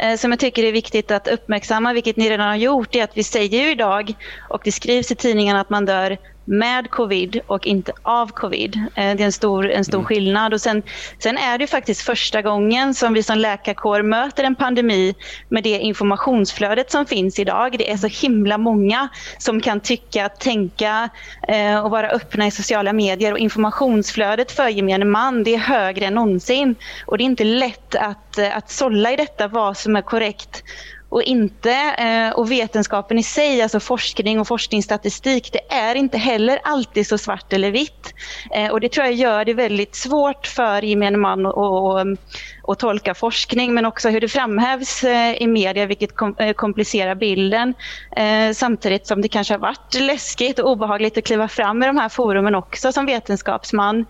eh, som jag tycker är viktigt att uppmärksamma, vilket ni redan har gjort, är att vi säger ju idag och det skrivs i tidningen att man dör med covid och inte av covid. Eh, Det är en stor, en stor skillnad. Och sen, sen är det faktiskt första gången som vi som läkarkår möter en pandemi med det informationsflödet som finns idag. Det är så himla många som kan tycka, tänka eh, och vara öppna i sociala medier. Och informationsflödet för gemene man det är högre än någonsin. Och det är inte lätt att, eh, att sålla i detta vad som är korrekt och inte. Eh, och vetenskapen i sig, alltså forskning och forskningsstatistik, det är inte heller alltid så svart eller vitt. Eh, och det tror jag gör det väldigt svårt för gemene man och, och, att tolka forskning, men också hur det framhävs eh, i media, vilket eh, komplicerar bilden. Eh, samtidigt som det kanske har varit läskigt och obehagligt att kliva fram i de här forumen också som vetenskapsman.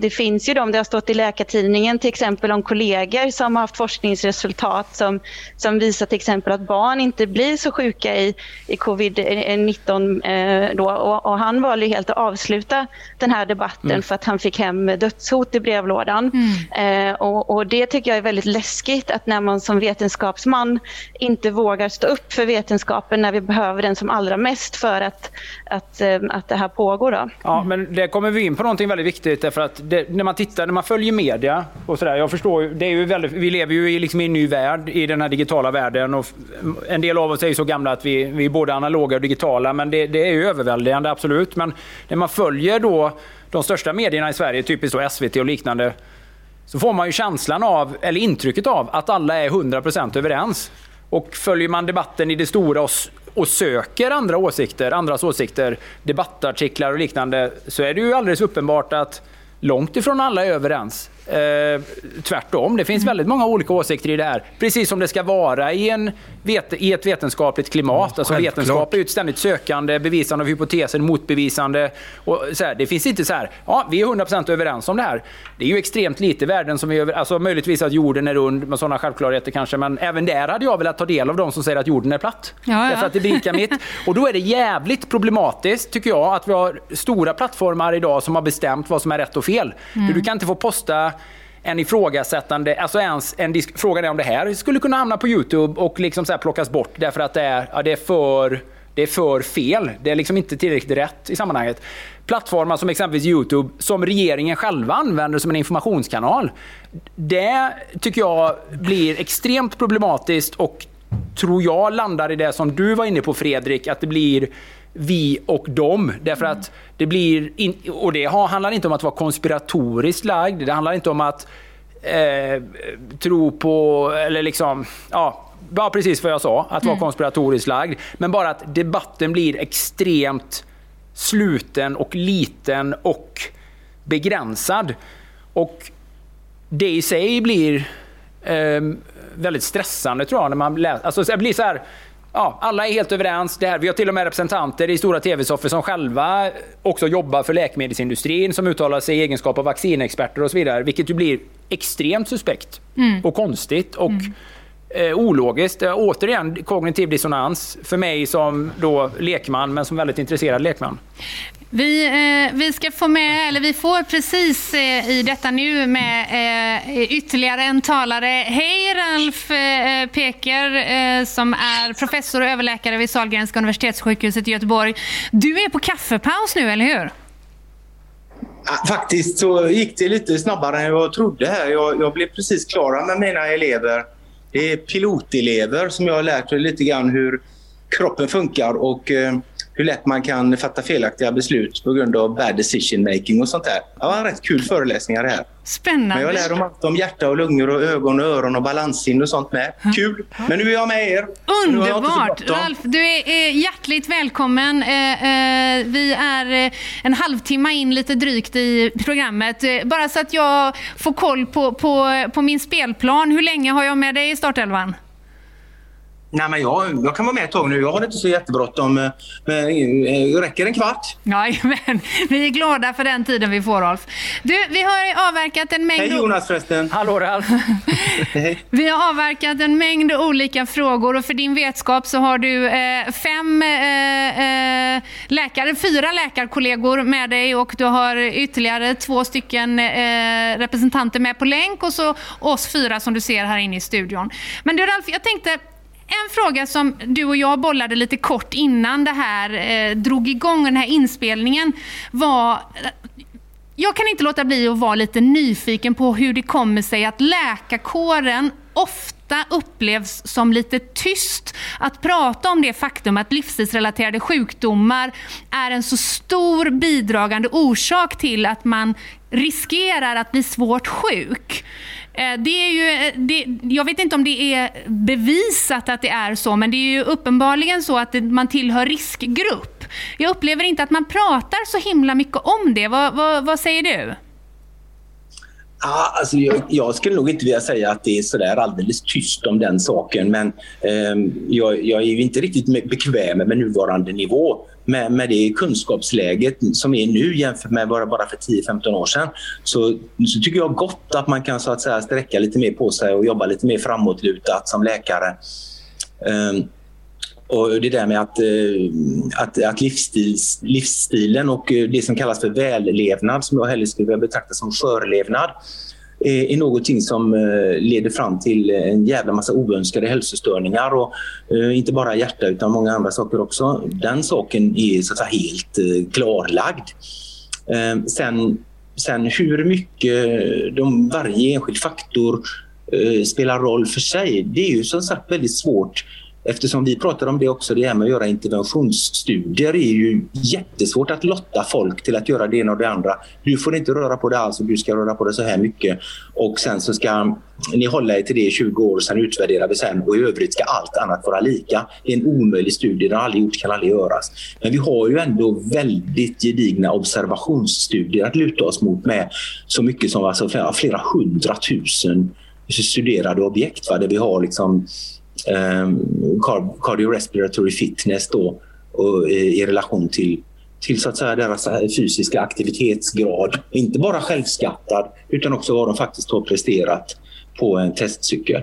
Det finns ju de, det har stått i Läkartidningen till exempel om kollegor som har haft forskningsresultat som, som visar till exempel att barn inte blir så sjuka i, i covid-19 eh, då. Och, och han valde helt att avsluta den här debatten Mm. för att han fick hem dödshot i brevlådan. Eh, och, och det tycker jag är väldigt läskigt att när man som vetenskapsman inte vågar stå upp för vetenskapen när vi behöver den som allra mest för att, att, eh, att det här pågår. Då. Ja, men det kommer vi in på någonting väldigt viktigt därför att det, när man tittar, när man följer media och sådär. Jag förstår det är ju väldigt, vi lever ju i, liksom i en ny värld i den här digitala världen och en del av oss är ju så gamla att vi, vi är både analoga och digitala men det, det är ju överväldigande absolut. Men när man följer då de största medierna i Sverige, typiskt då SVT och liknande, så får man ju känslan av, eller intrycket av, att alla är 100% överens. Och följer man debatten i det stora och, och söker andra åsikter, andras åsikter, debattartiklar och liknande, så är det ju alldeles uppenbart att långt ifrån alla är överens. Eh, tvärtom, det finns väldigt många olika åsikter i det här. Precis som det ska vara i, en vet- i ett vetenskapligt klimat. alltså självklart. vetenskap är ju ett ständigt sökande, bevisande av hypoteser, motbevisande. Och så här, det finns inte så här, ja vi är 100% överens om det här. Det är ju extremt lite värden som vi är över, alltså möjligtvis att jorden är rund med sådana självklarheter kanske, men även där hade jag velat ta del av de som säger att jorden är platt. Ja, ja. Därför att det blir lika mitt. Och då är det jävligt problematiskt, tycker jag, att vi har stora plattformar idag som har bestämt vad som är rätt och fel. Mm. Du kan inte få posta en ifrågasättande, alltså ens en disk, frågan är om det här skulle kunna hamna på Youtube och liksom så här plockas bort därför att det är, ja, det är för det är för fel. Det är liksom inte tillräckligt rätt i sammanhanget. Plattformar som exempelvis Youtube, som regeringen själva använder som en informationskanal. Det tycker jag blir extremt problematiskt och tror jag landar i det som du var inne på Fredrik, att det blir vi och dem. Därför att det blir, in, och det handlar inte om att vara konspiratoriskt lagd, det handlar inte om att eh, tro på, eller liksom, ja, bara precis vad jag sa, att vara Mm. konspiratoriskt lagd. Men bara att debatten blir extremt sluten och liten och begränsad. Och det i sig blir eh, väldigt stressande tror jag när man läser. Alltså det blir så här, ja, alla är helt överens. Det här, vi har till och med representanter i stora tv-soffor som själva också jobbar för läkemedelsindustrin som uttalar sig i egenskap av vaccinexperter och så vidare. Vilket ju blir extremt suspekt Mm. och konstigt och eh, ologiskt. Eh, återigen kognitiv dissonans för mig som då lekman men som väldigt intresserad lekman. Vi, eh, vi ska få med, eller vi får precis eh, i detta nu med eh, ytterligare en talare. Hej Ralf eh, Peker eh, som är professor och överläkare vid Sahlgrenska universitetssjukhuset i Göteborg. Du är på kaffepaus nu, eller hur? Faktiskt så gick det lite snabbare än jag trodde här. Jag, jag blev precis klar med mina elever. Det är pilotelever som jag har lärt mig lite grann hur kroppen funkar och eh, hur lätt man kan fatta felaktiga beslut på grund av bad decision making och sånt där. Det var rätt kul föreläsningar det här. Spännande. Men jag lär dem allt om hjärta och lungor och ögon och öron och balanssinne och sånt med. Kul! Men nu är jag med er. Underbart! Ralf, du är hjärtligt välkommen. Eh, eh, vi är eh, en halvtimme in lite drygt i programmet. Bara så att jag får koll på, på, på min spelplan. Hur länge har jag med dig i startelvan? Nej, men jag, jag kan vara med ett tag nu. Jag har inte så jättebråttom. eh, Men, eh, räcker en kvart? Nej, [LAUGHS] men vi är glada för den tiden vi får, Rolf. Du, vi har avverkat en mängd... Hej Jonas förresten. Hallå Ralf. [LAUGHS] Vi har avverkat en mängd olika frågor och för din vetskap så har du eh, fem eh, eh, läkare, fyra läkarkollegor med dig och du har ytterligare två stycken eh, representanter med på länk och så oss fyra som du ser här inne i studion. Men du Ralf, jag tänkte en fråga som du och jag bollade lite kort innan det här eh, drog igång, den här inspelningen, var jag kan inte låta bli att vara lite nyfiken på hur det kommer sig att läkarkåren ofta upplevs som lite tyst att prata om det faktum att livsstilsrelaterade sjukdomar är en så stor bidragande orsak till att man riskerar att bli svårt sjuk. Eh, det är ju, eh, det, jag vet inte om det är bevisat att det är så, men det är ju uppenbarligen så att man tillhör riskgrupp. Jag upplever inte att man pratar så himla mycket om det. Vad, vad, vad säger du? Ja, alltså jag, jag skulle nog inte vilja säga att det är sådär alldeles tyst om den saken men eh, jag, jag är ju inte riktigt bekväm med nuvarande nivå. Med, med det kunskapsläget som är nu jämfört med bara, bara för 10-15 år sedan så, så tycker jag gott att man kan så att säga sträcka lite mer på sig och jobba lite mer framåtlutat som läkare. Eh, och det där med att, eh, att, att livsstils, livsstilen och eh, det som kallas för vällevnad, som jag hellre skulle vilja betrakta som skörlevnad, eh, är, någonting som leder fram till en jävla massa oönskade hälsostörningar. Och, inte bara hjärta utan många andra saker också. Den saken är så att säga helt klarlagd. Sen, sen hur mycket de, varje enskild faktor spelar roll för sig, det är ju som sagt väldigt svårt Eftersom vi pratar om det också, det här med att göra interventionsstudier är ju jättesvårt att lotta folk till att göra det ena och det andra. Du får inte röra på det alls och du ska röra på det så här mycket. Och sen så ska ni hålla er till det i 20 år, sen utvärderar vi sen och i övrigt ska allt annat vara lika. Det är en omöjlig studie, den har aldrig gjorts, kan aldrig göras. Men vi har ju ändå väldigt gedigna observationsstudier att luta oss mot med så mycket som alltså flera, hundratusen studerade objekt. Va? Där vi har liksom Ehm, cardiorespiratory fitness då, och, i, i relation till, till så att säga, deras eh, fysiska aktivitetsgrad. Inte bara självskattad utan också vad de faktiskt har presterat på en testcykel.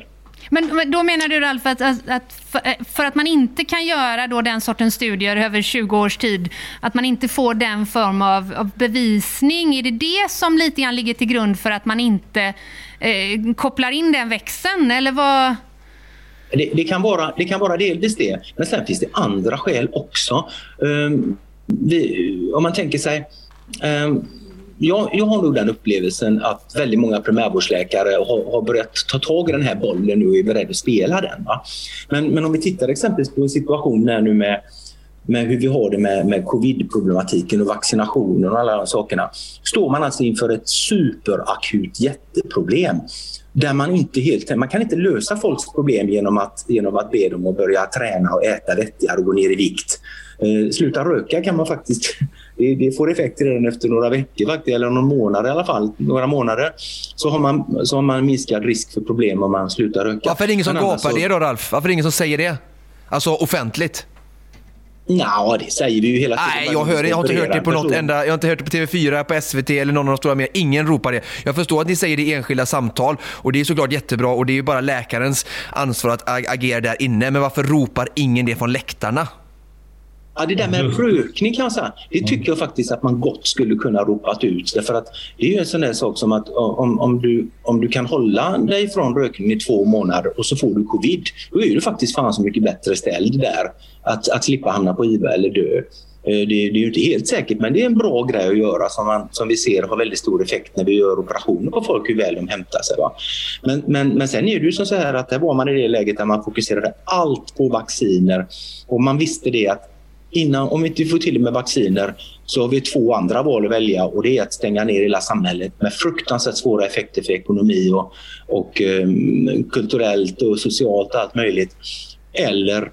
Men då menar du Ralf att, att, att för, eh, för att man inte kan göra då den sortens studier över 20 års tid, att man inte får den form av, av bevisning, är det det som lite grann ligger till grund för att man inte eh, kopplar in den växeln? Eller vad? Det, det, kan vara, det kan vara delvis det, men sen finns det andra skäl också. Um, vi, om man tänker sig... Um, jag, jag har nog den upplevelsen att väldigt många primärvårdsläkare har, har börjat ta tag i den här bollen nu och är beredda att spela den. Va? Men, men om vi tittar exempelvis på situationen nu med med hur vi har det med, med covid-problematiken och vaccinationer och alla de sakerna. Står man alltså inför ett superakut jätteproblem där man inte helt man kan inte lösa folks problem genom att, genom att be dem att börja träna och äta vettigare och gå ner i vikt. Eh, sluta röka kan man faktiskt, [LAUGHS] det, det får effekter redan efter några veckor faktiskt, eller någon månad i alla fall, några månader så har man, så har man minskad risk för problem om man slutar röka. Varför är det ingen som gapar så- det då Ralf? Varför är det ingen som säger det? Alltså offentligt? Ja, det säger vi ju hela tiden. Nej, jag, hör, jag har inte hört det på något enda, jag har inte hört det på TV4, på SVT eller någon av de stora med. Ingen ropar det. Jag förstår att ni säger det i enskilda samtal och det är såklart jättebra och det är ju bara läkarens ansvar att ag- agera där inne. Men varför ropar ingen det från läktarna? Ja, det där med rökning kan jag säga, det tycker jag faktiskt att man gott skulle kunna ropat ut. Därför att det är ju en sån där sak som att om, om, du, om du kan hålla dig från rökning i två månader och så får du covid, då är du faktiskt fan så mycket bättre ställd där. Att, att slippa hamna på IVA eller dö. Eh, Det, det är ju inte helt säkert, men det är en bra grej att göra som, man, som vi ser har väldigt stor effekt när vi gör operationer på folk, hur väl de hämtar sig. Va? Men, men, men sen är det ju så här att där var man i det läget där man fokuserade allt på vacciner och man visste det att innan, om vi inte får till det med vacciner så har vi två andra val att välja och det är att stänga ner hela samhället med fruktansvärt svåra effekter för ekonomi och, och um, kulturellt och socialt och allt möjligt. Eller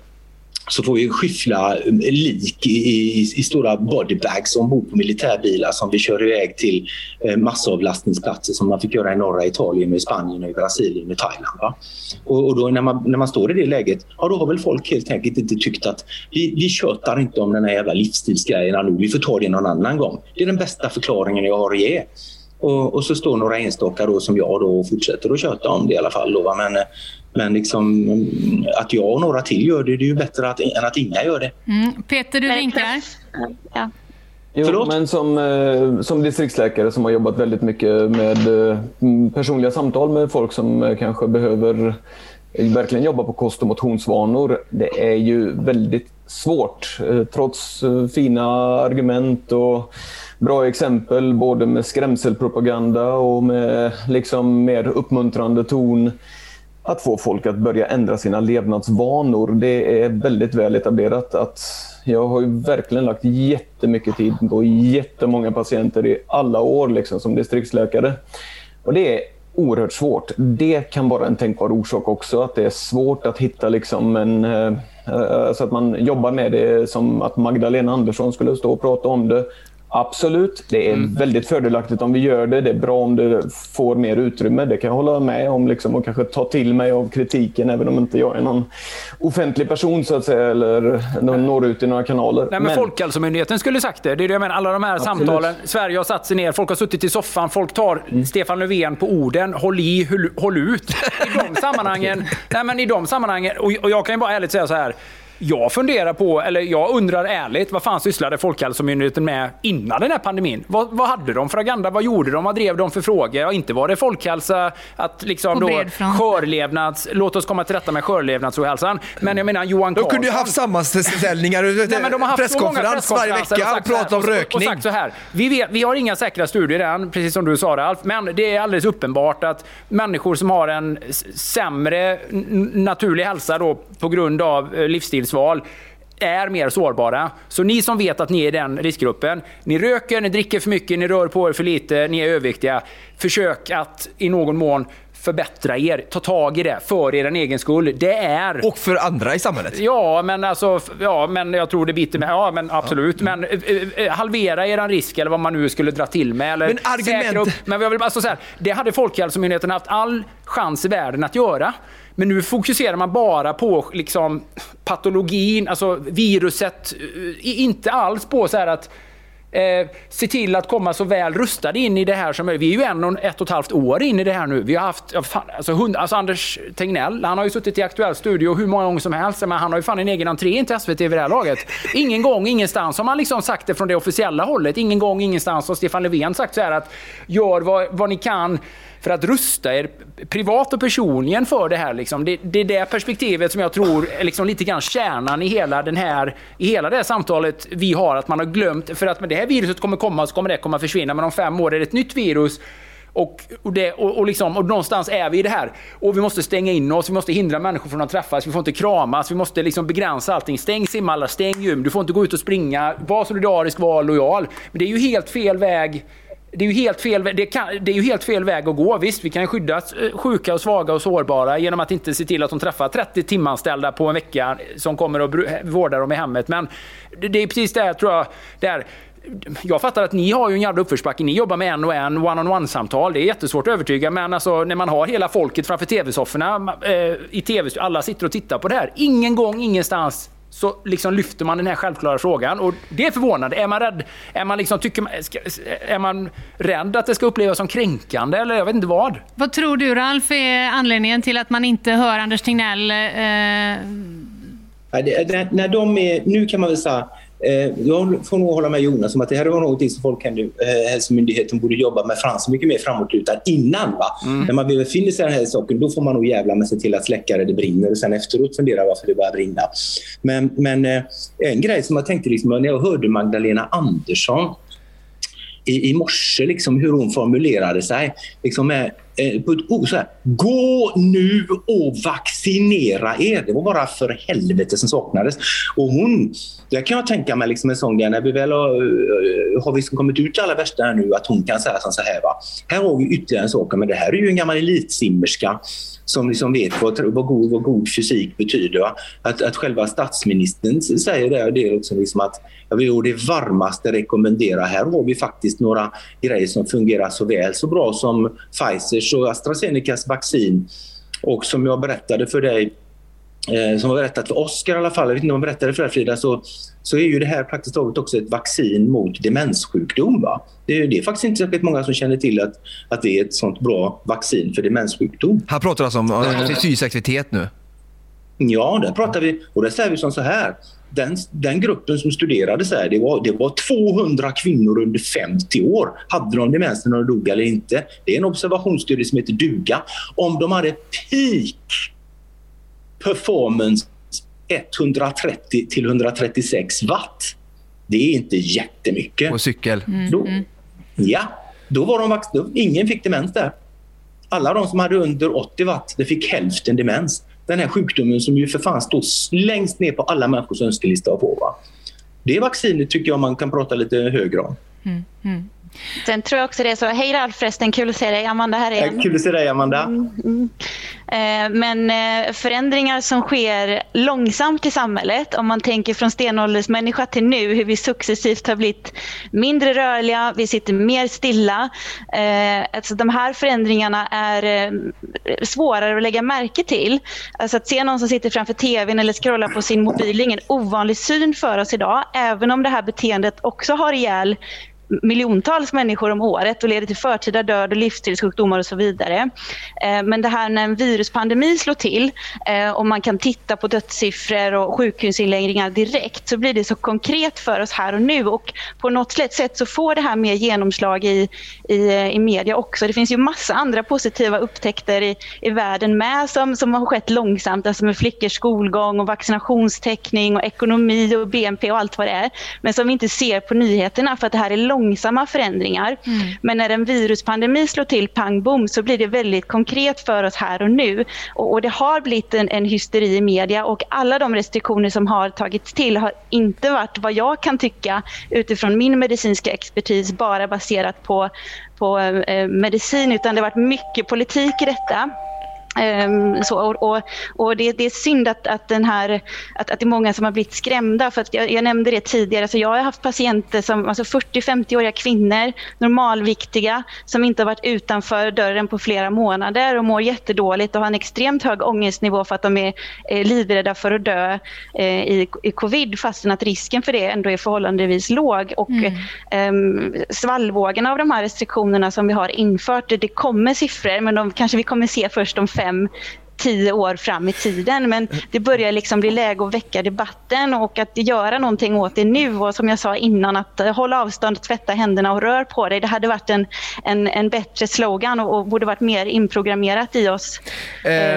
så får vi skyffla um, lik i, i, i stora bodybags ombord på militärbilar som vi kör iväg till eh, massavlastningsplatser som man fick göra i norra Italien, och i Spanien, och i Brasilien och Thailand. Va? Och, och då när man, när man står i det läget, ja då har väl folk helt enkelt inte tyckt att vi, vi tjötar inte om den här jävla livsstilsgrejen. nu, vi får ta det någon annan gång. Det är den bästa förklaringen jag har att ge. Och, och så står några enstaka då som jag då och fortsätter att köta om det i alla fall. Då, va? Men, eh, men liksom, att jag och några till gör det, det är ju bättre att, än att inga gör det. Mm. Peter, du vinkar. Ja. Jo, men som, eh, som distriktsläkare som har jobbat väldigt mycket med eh, personliga samtal med folk som eh, kanske behöver eh, verkligen jobba på kost och motionsvanor. Det är ju väldigt svårt. Trots fina argument och bra exempel både med skrämselpropaganda och med liksom mer uppmuntrande ton att få folk att börja ändra sina levnadsvanor. Det är väldigt väl etablerat. att Jag har ju verkligen lagt jättemycket tid på jättemånga patienter i alla år liksom, som distriktsläkare. Och det är oerhört svårt. Det kan vara en tänkbar orsak också, att det är svårt att hitta liksom en... Alltså att man jobbar med det som att Magdalena Andersson skulle stå och prata om det. Absolut, det är väldigt fördelaktigt om vi gör det. Det är bra om det får mer utrymme. Det kan jag hålla med om liksom, och kanske ta till mig av kritiken även om inte jag är någon offentlig person så att säga eller når ut i några kanaler. Nej, men, Folkhälsomyndigheten skulle sagt det. Det är det jag menar. Alla de här Absolut. samtalen. Sverige har satt sig ner, folk har suttit i soffan, folk tar Stefan Löfven på orden. Håll i, håll, håll ut. [LAUGHS] I de sammanhangen. [LAUGHS] nej, men i de sammanhangen och, och jag kan ju bara ärligt säga så här. Jag funderar på, eller jag undrar ärligt, vad fan sysslade Folkhälsomyndigheten med innan den här pandemin? Vad, vad hade de för agenda? Vad gjorde de? Vad drev de för frågor? Ja, inte var det folkhälsa, att liksom då skörlevnads... Låt oss komma till rätta med skörlevnadsohälsan. Men jag menar Johan De Carlsson... kunde ju haft sammanställningar, Nej, men de har haft så många presskonferens varje vecka och pratat om rökning. Och sagt så här, vi, vet, vi har inga säkra studier än, precis som du sa Ralf, men det är alldeles uppenbart att människor som har en sämre naturlig hälsa då, på grund av eh, livsstilsval är mer sårbara. Så ni som vet att ni är i den riskgruppen, ni röker, ni dricker för mycket, ni rör på er för lite, ni är överviktiga. Försök att i någon mån förbättra er. Ta tag i det för er egen skull. Det är... Och för andra i samhället. Ja, men alltså, ja, men jag tror det biter med. Ja, men absolut. Men eh, eh, halvera er risk eller vad man nu skulle dra till med. Eller Men argument- upp. Men jag vill bara så så här, det hade Folkhälsomyndigheten haft all chans i världen att göra. Men nu fokuserar man bara på liksom, patologin, alltså viruset. Eh, inte alls på så här att eh, se till att komma så väl rustade in i det här som möjligt. Vi är ju en och ett och ett halvt år in i det här nu. Vi har haft, ja, fan, alltså, hund, alltså Anders Tegnell, han har ju suttit i Aktuell studio hur många gånger som helst, men han har ju fan en egen entré in till SVT vid det här laget. Ingen gång, ingenstans har man liksom sagt det från det officiella hållet. Ingen gång, ingenstans har Stefan Löfven sagt så här att gör vad, vad ni kan för att rusta er privat och personligen för det här. Liksom. Det, det är det perspektivet som jag tror är liksom lite grann kärnan i hela, den här, i hela det här samtalet vi har. Att man har glömt, för att med det här viruset kommer komma så kommer det komma försvinna. Men om fem år är det ett nytt virus. Och, och, det, och, och, liksom, och någonstans är vi i det här. Och vi måste stänga in oss, vi måste hindra människor från att träffas, vi får inte kramas, vi måste liksom begränsa allting. Stäng simhallar, stäng gym, du får inte gå ut och springa, var solidarisk, var lojal. Men det är ju helt fel väg det är, ju helt fel, det, kan, det är ju helt fel väg att gå. Visst, vi kan skydda eh, sjuka, och svaga och sårbara genom att inte se till att de träffar 30 timanställda på en vecka som kommer och vårdar dem i hemmet. Men det, det är precis det tror jag. Där, jag fattar att ni har ju en jävla uppförsbacke. Ni jobbar med en och en one-on-one-samtal. Det är jättesvårt att övertyga. Men alltså, när man har hela folket framför tv-sofforna, eh, i tv, alla sitter och tittar på det här. Ingen gång, ingenstans så liksom lyfter man den här självklara frågan. Och det är förvånande. Är man rädd, är man liksom, tycker man, ska, är man rädd att det ska upplevas som kränkande eller jag vet inte vad? Vad tror du Ralf är anledningen till att man inte hör Anders Tegnell eh, Ja, det- när, när de är, nu kan man väl säga, jag får nog hålla med Jonas om att det här var något som Folkhälsomyndigheten borde jobba med fram så mycket mer framåtlutad innan. Va? Mm. När man befinner sig i den här saken, då får man nog jävla med sig till att släcka det det brinner och sen efteråt fundera varför det börjar brinna. Men, men eh, en grej som jag tänkte liksom, när jag hörde Magdalena Andersson i, i morse, liksom, hur hon formulerade sig. Liksom med, eh, på ett ord så här, gå nu och vaccinera er. Det var bara för helvete som saknades. Och hon, där kan jag tänka mig liksom en sån grej, när vi väl har, eh, har vi liksom kommit ut i alla värsta här nu, att hon kan säga så här. Va? Här har vi ytterligare en sak, men det här är ju en gammal elitsimmerska som liksom vet vad, vad, god, vad god fysik betyder. Va? Att, att själva statsministern säger det, det är också liksom att jag vill det varmaste rekommendera. Här har vi faktiskt några grejer som fungerar så väl så bra som Pfizers och AstraZenecas vaccin. Och som jag berättade för dig eh, som har berättat för Oskar i alla fall, jag vet inte om jag berättade för dig Frida, så, så är ju det här praktiskt taget också ett vaccin mot demenssjukdom. Va? Det, är, det är faktiskt inte särskilt många som känner till att, att det är ett sånt bra vaccin för demenssjukdom. Han pratar alltså om uh, fysisk aktivitet nu? Ja, där pratar vi, och där säger vi som så här. Den, den gruppen som studerades här, det var, det var 200 kvinnor under 50 år. Hade de demens när de dog eller inte? Det är en observationsstudie som heter DUGA. Om de hade peak performance 130 till 136 watt. Det är inte jättemycket. På cykel? Mm. Då, ja, då var de vax- ingen fick demens där. Alla de som hade under 80 watt, det fick hälften demens. Den här sjukdomen som ju för fan står längst ner på alla människors önskelista att få. Va? Det vaccinet tycker jag man kan prata lite högre om. Mm, mm. Sen tror jag också det är så. Hej Ralf förresten, kul att se dig. Amanda här igen. Kul att se dig Amanda. Mm, mm. Eh, men eh, förändringar som sker långsamt i samhället, om man tänker från stenåldersmänniska till nu, hur vi successivt har blivit mindre rörliga, vi sitter mer stilla. Eh, alltså de här förändringarna är svårare att lägga märke till. Alltså att se någon som sitter framför tvn eller scrollar på sin mobil är ingen ovanlig syn för oss idag, även om det här beteendet också har ihjäl miljontals människor om året och leder till förtida död och livsstilssjukdomar och så vidare. Eh, men det här när en viruspandemi slår till eh, och man kan titta på dödssiffror och sjukhusinläggningar direkt så blir det så konkret för oss här och nu och på något sätt så får det här mer genomslag i, i, eh, i media också. Det finns ju massa andra positiva upptäckter i, i världen med som, som har skett långsamt, alltså med flickors skolgång och vaccinationstäckning och ekonomi och BNP och allt vad det är. Men som vi inte ser på nyheterna för att det här är långsamma förändringar. Mm. Men när en viruspandemi slår till pang bom så blir det väldigt konkret för oss här och nu. Och, och det har blivit en, en, hysteri i media och alla de restriktioner som har tagits till har inte varit vad jag kan tycka utifrån min medicinska expertis bara baserat på, på eh, medicin utan det har varit mycket politik i detta. Um, så, och, och, det, det, är synd att, att, den här, att, att det är många som har blivit skrämda. För jag, jag nämnde det tidigare. Så jag har haft patienter, som, alltså 40-50-åriga kvinnor, normalviktiga, som inte har varit utanför dörren på flera månader och mår jättedåligt och har en extremt hög ångestnivå för att de är eh, livrädda för att dö eh, i, i covid fastän att risken för det ändå är förhållandevis låg. Och, mm. eh, svallvågen av de här restriktionerna som vi har infört, det, det kommer siffror men de kanske vi kommer se först om fem fem tio år fram i tiden. Men det börjar liksom bli läge att väcka debatten och att göra någonting åt det nu. Och som jag sa innan, att hålla avstånd, tvätta händerna och rör på dig. Det hade varit en, en, en bättre slogan och, och borde varit mer inprogrammerat i oss.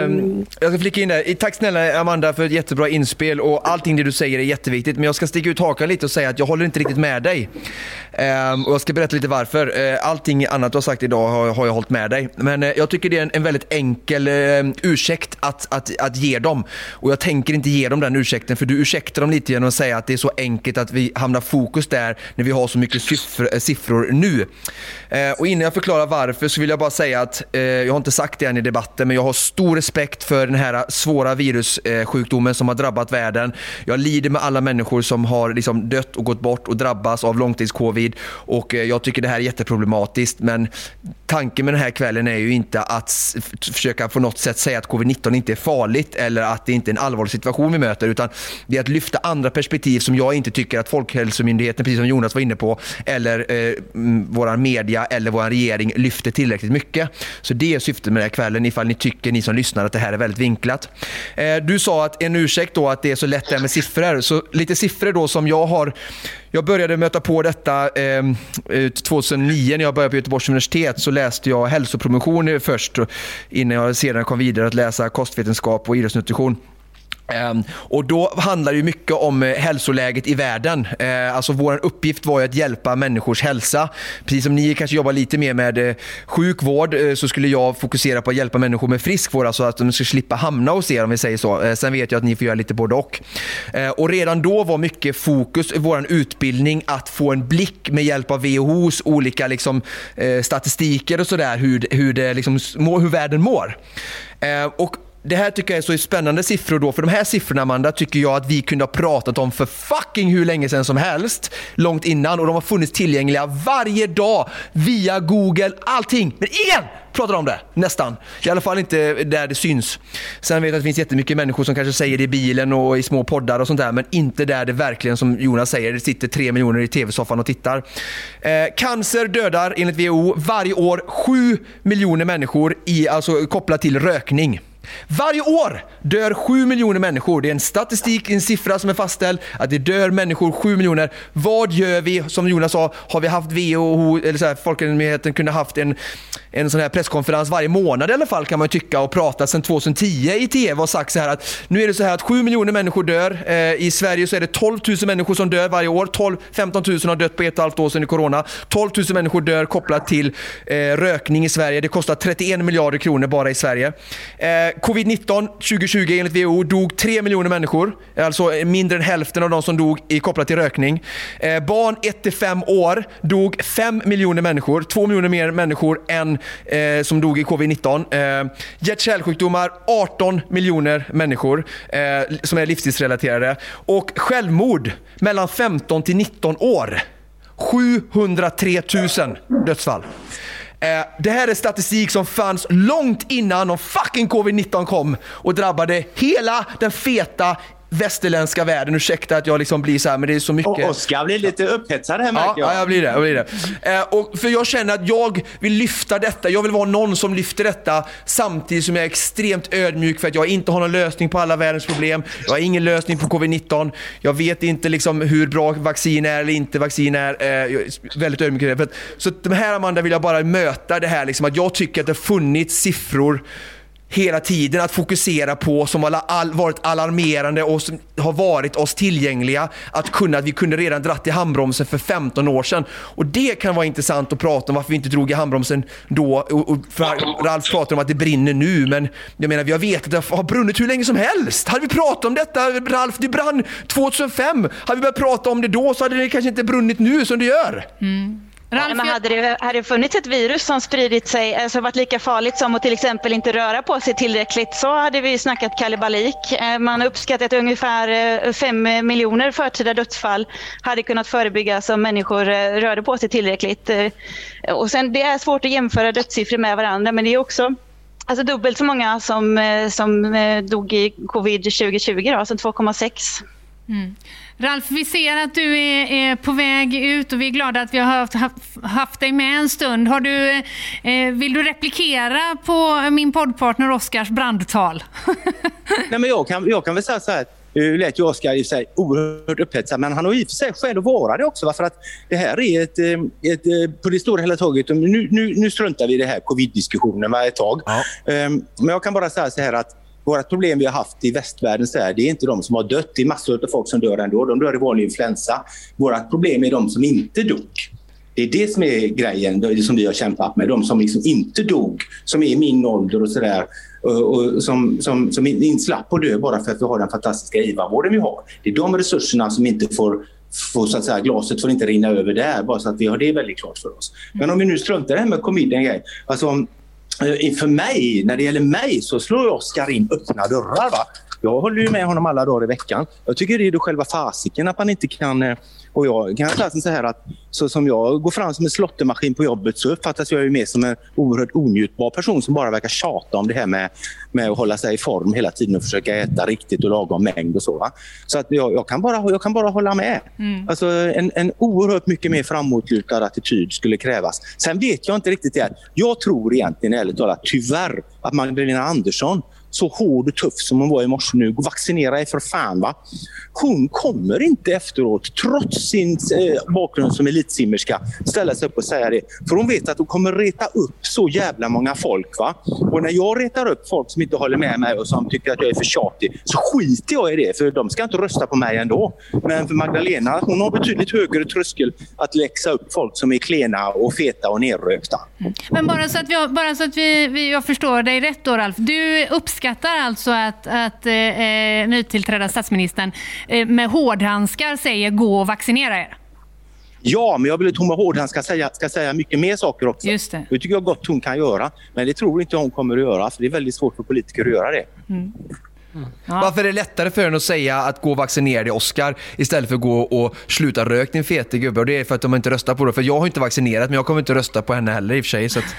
Um, jag ska flika in där. Tack snälla Amanda för ett jättebra inspel och allting det du säger är jätteviktigt. Men jag ska sticka ut hakan lite och säga att jag håller inte riktigt med dig. Um, och jag ska berätta lite varför. Uh, allting annat du har sagt idag har, har jag hållit med dig. Men uh, jag tycker det är en, en väldigt enkel uh, ursäkt att, att, att ge dem. Och jag tänker inte ge dem den ursäkten för du ursäktar dem lite genom att säga att det är så enkelt att vi hamnar fokus där när vi har så mycket siffror, eh, siffror nu. Eh, och innan jag förklarar varför så vill jag bara säga att, eh, jag har inte sagt det än i debatten, men jag har stor respekt för den här svåra virussjukdomen som har drabbat världen. Jag lider med alla människor som har liksom dött och gått bort och drabbas av långtidscovid och eh, jag tycker det här är jätteproblematiskt. Men tanken med den här kvällen är ju inte att försöka på något sätt säga att covid-19 inte är farligt eller att det inte är en allvarlig situation vi möter utan det är att lyfta andra perspektiv som jag inte tycker att Folkhälsomyndigheten, precis som Jonas var inne på, eller eh, våra media eller vår regering lyfter tillräckligt mycket. Så det är syftet med den här kvällen ifall ni tycker, ni som lyssnar, att det här är väldigt vinklat. Eh, du sa att en ursäkt då att det är så lätt det med siffror. Så lite siffror då som jag har jag började möta på detta ehm, eh, 2009 när jag började på Göteborgs universitet. Så läste jag hälsopromotion först innan jag sedan kom vidare att läsa kostvetenskap och idrottsnutrition. Ehm, och då handlar det mycket om eh, hälsoläget i världen. Eh, alltså vår uppgift var ju att hjälpa människors hälsa. Precis som ni kanske jobbar lite mer med eh, sjukvård så skulle jag fokusera på att hjälpa människor med friskvård, alltså att de ska slippa hamna hos er om vi säger så. Sen vet jag att ni får göra lite både och. Och redan då var mycket fokus i vår utbildning att få en blick med hjälp av WHOs olika liksom, statistiker och sådär hur, hur, det liksom, hur världen mår. Och det här tycker jag är så spännande siffror då, för de här siffrorna Amanda tycker jag att vi kunde ha pratat om för fucking hur länge sedan som helst, långt innan och de har funnits tillgängliga varje dag via Google, allting. Men ingen pratar om det, nästan. I alla fall inte där det syns. Sen vet jag att det finns jättemycket människor som kanske säger det i bilen och i små poddar och sånt där, men inte där det verkligen, som Jonas säger, det sitter tre miljoner i tv-soffan och tittar. Eh, cancer dödar enligt WHO varje år 7 miljoner människor i, alltså, kopplat till rökning. Varje år dör 7 miljoner människor. Det är en statistik, en siffra som är fastställd att det dör människor 7 miljoner. Vad gör vi? Som Jonas sa, har vi haft WHO, eller så här, Folkhälsomyndigheten kunde haft en, en sån här presskonferens varje månad i alla fall kan man ju tycka och prata sedan 2010 i tv och sagt så här att nu är det så här att 7 miljoner människor dör. Eh, I Sverige så är det 12 000 människor som dör varje år. 12, 15 000 har dött på ett och ett halvt år sedan i corona. 12 000 människor dör kopplat till eh, rökning i Sverige. Det kostar 31 miljarder kronor bara i Sverige. Eh, Covid-19 2020 enligt WHO dog 3 miljoner människor. Alltså mindre än hälften av de som dog i kopplat till rökning. Eh, barn 1-5 år dog 5 miljoner människor. 2 miljoner mer människor än eh, som dog i covid-19. Eh, Hjärt-kärlsjukdomar 18 miljoner människor eh, som är livsstilsrelaterade. Och självmord mellan 15 till 19 år 703 000 dödsfall. Eh, Det här är statistik som fanns långt innan de fucking covid-19 kom och drabbade hela den feta västerländska världen. Ursäkta att jag liksom blir så här, men det är så mycket. Och Oskar blir lite upphetsad här Ja, märker jag. ja, jag blir det. Jag blir det. Eh, och för jag känner att jag vill lyfta detta. Jag vill vara någon som lyfter detta samtidigt som jag är extremt ödmjuk för att jag inte har någon lösning på alla världens problem. Jag har ingen lösning på covid-19. Jag vet inte liksom hur bra vaccin är eller inte vaccin är. Eh, jag är väldigt ödmjuk det. För att, så att här Amanda vill jag bara möta det här liksom att jag tycker att det funnits siffror hela tiden att fokusera på som har all, varit alarmerande och som har varit oss tillgängliga. Att kunna, att vi kunde redan dratt i handbromsen för 15 år sedan. Och det kan vara intressant att prata om varför vi inte drog i handbromsen då. Och, och för Ralf pratar om att det brinner nu, men jag menar vi har vetat att det har brunnit hur länge som helst. Hade vi pratat om detta, Ralf, det brann 2005. Hade vi börjat prata om det då så hade det kanske inte brunnit nu som det gör. Mm. Ja, men hade, det, hade det funnits ett virus som spridit sig, alltså varit lika farligt som att till exempel inte röra på sig tillräckligt så hade vi snackat kalabalik. Eh, Man har uppskattat att ungefär 5 miljoner förtida dödsfall hade kunnat förebyggas om människor eh, rörde på sig tillräckligt. Eh, Och sen, det är svårt att jämföra dödssiffror med varandra men det är också alltså dubbelt så många som, eh, som eh, dog i covid 2020, då, alltså 2,6. Mm. Ralf, vi ser att du är, är på väg ut och vi är glada att vi har haft, haft, haft dig med en stund. Har du, eh, vill du replikera på min poddpartner Oskars brandtal? [LAUGHS] Nej, men jag, kan, jag kan väl säga så här. Nu lät ju Oskar i och för sig oerhört upphetsad, men han har i och för sig skäl att vara det också. För att det här är ett, eh, ett, eh, på det stora hela taget, nu, nu, nu struntar vi i det här covid-diskussionen ett tag. Ehm, Men jag kan bara säga så här att vårt problem vi har haft i västvärlden så här, det är inte de som har dött. Det är massor av folk som dör ändå. De dör i vanlig influensa. Vårt problem är de som inte dog. Det är det som är grejen det som vi har kämpat med. De som liksom inte dog, som är i min ålder och sådär. Och, som, som, som inte slapp att dö bara för att vi har den fantastiska IVA-vården vi har. Det är de resurserna som inte får får, så att säga, glaset får inte rinna över där, bara så att vi har det väldigt klart för oss. Men om vi nu struntar i det här med covid en grej. Alltså, om, Eh, för mig, när det gäller mig, så slår Oskar in öppna dörrar. Va? Jag håller ju med honom alla dagar i veckan. Jag tycker det är då själva fasiken att man inte kan... Eh, och jag kan säga så här att så som jag går fram som en slottemaskin på jobbet så uppfattas jag ju mer som en oerhört onjutbar person som bara verkar tjata om det här med, med att hålla sig i form hela tiden och försöka äta riktigt och lagom mängd och så. Va? Så att jag, jag, kan bara, jag kan bara hålla med. Mm. Alltså en, en oerhört mycket mer framåtlutad attityd skulle krävas. Sen vet jag inte riktigt det. här. Jag tror egentligen ärligt talat tyvärr att Magdalena Andersson så hård och tuff som hon var i morse nu. Vaccinera er för fan. Va? Hon kommer inte efteråt, trots sin eh, bakgrund som elitsimmerska, ställa sig upp och säga det. För hon vet att hon kommer reta upp så jävla många folk. Va? Och när jag retar upp folk som inte håller med mig och som tycker att jag är för tjatig, så skiter jag i det. För de ska inte rösta på mig ändå. Men för Magdalena, hon har betydligt högre tröskel att läxa upp folk som är klena och feta och nerrökta. Men bara så att, vi, bara så att vi, vi, jag förstår dig rätt då Ralf. Du uppskattar alltså att, att eh, eh nytillträdda statsministern eh, med hårdhandskar säger gå och vaccinera er? Ja, men jag vill att hon med hårdhandskar ska säga, ska säga mycket mer saker också. Just det. Det tycker jag gott hon kan göra. Men det tror inte hon kommer att göra, för det är väldigt svårt för politiker att göra det. Mm. Varför är det lättare för henne att säga att gå och vaccinera dig Oscar istället för att gå och sluta rök din fete gubbe? Och det är för att de inte röstar på det. För jag har inte vaccinerat men jag kommer inte rösta på henne heller i och för sig. Så att...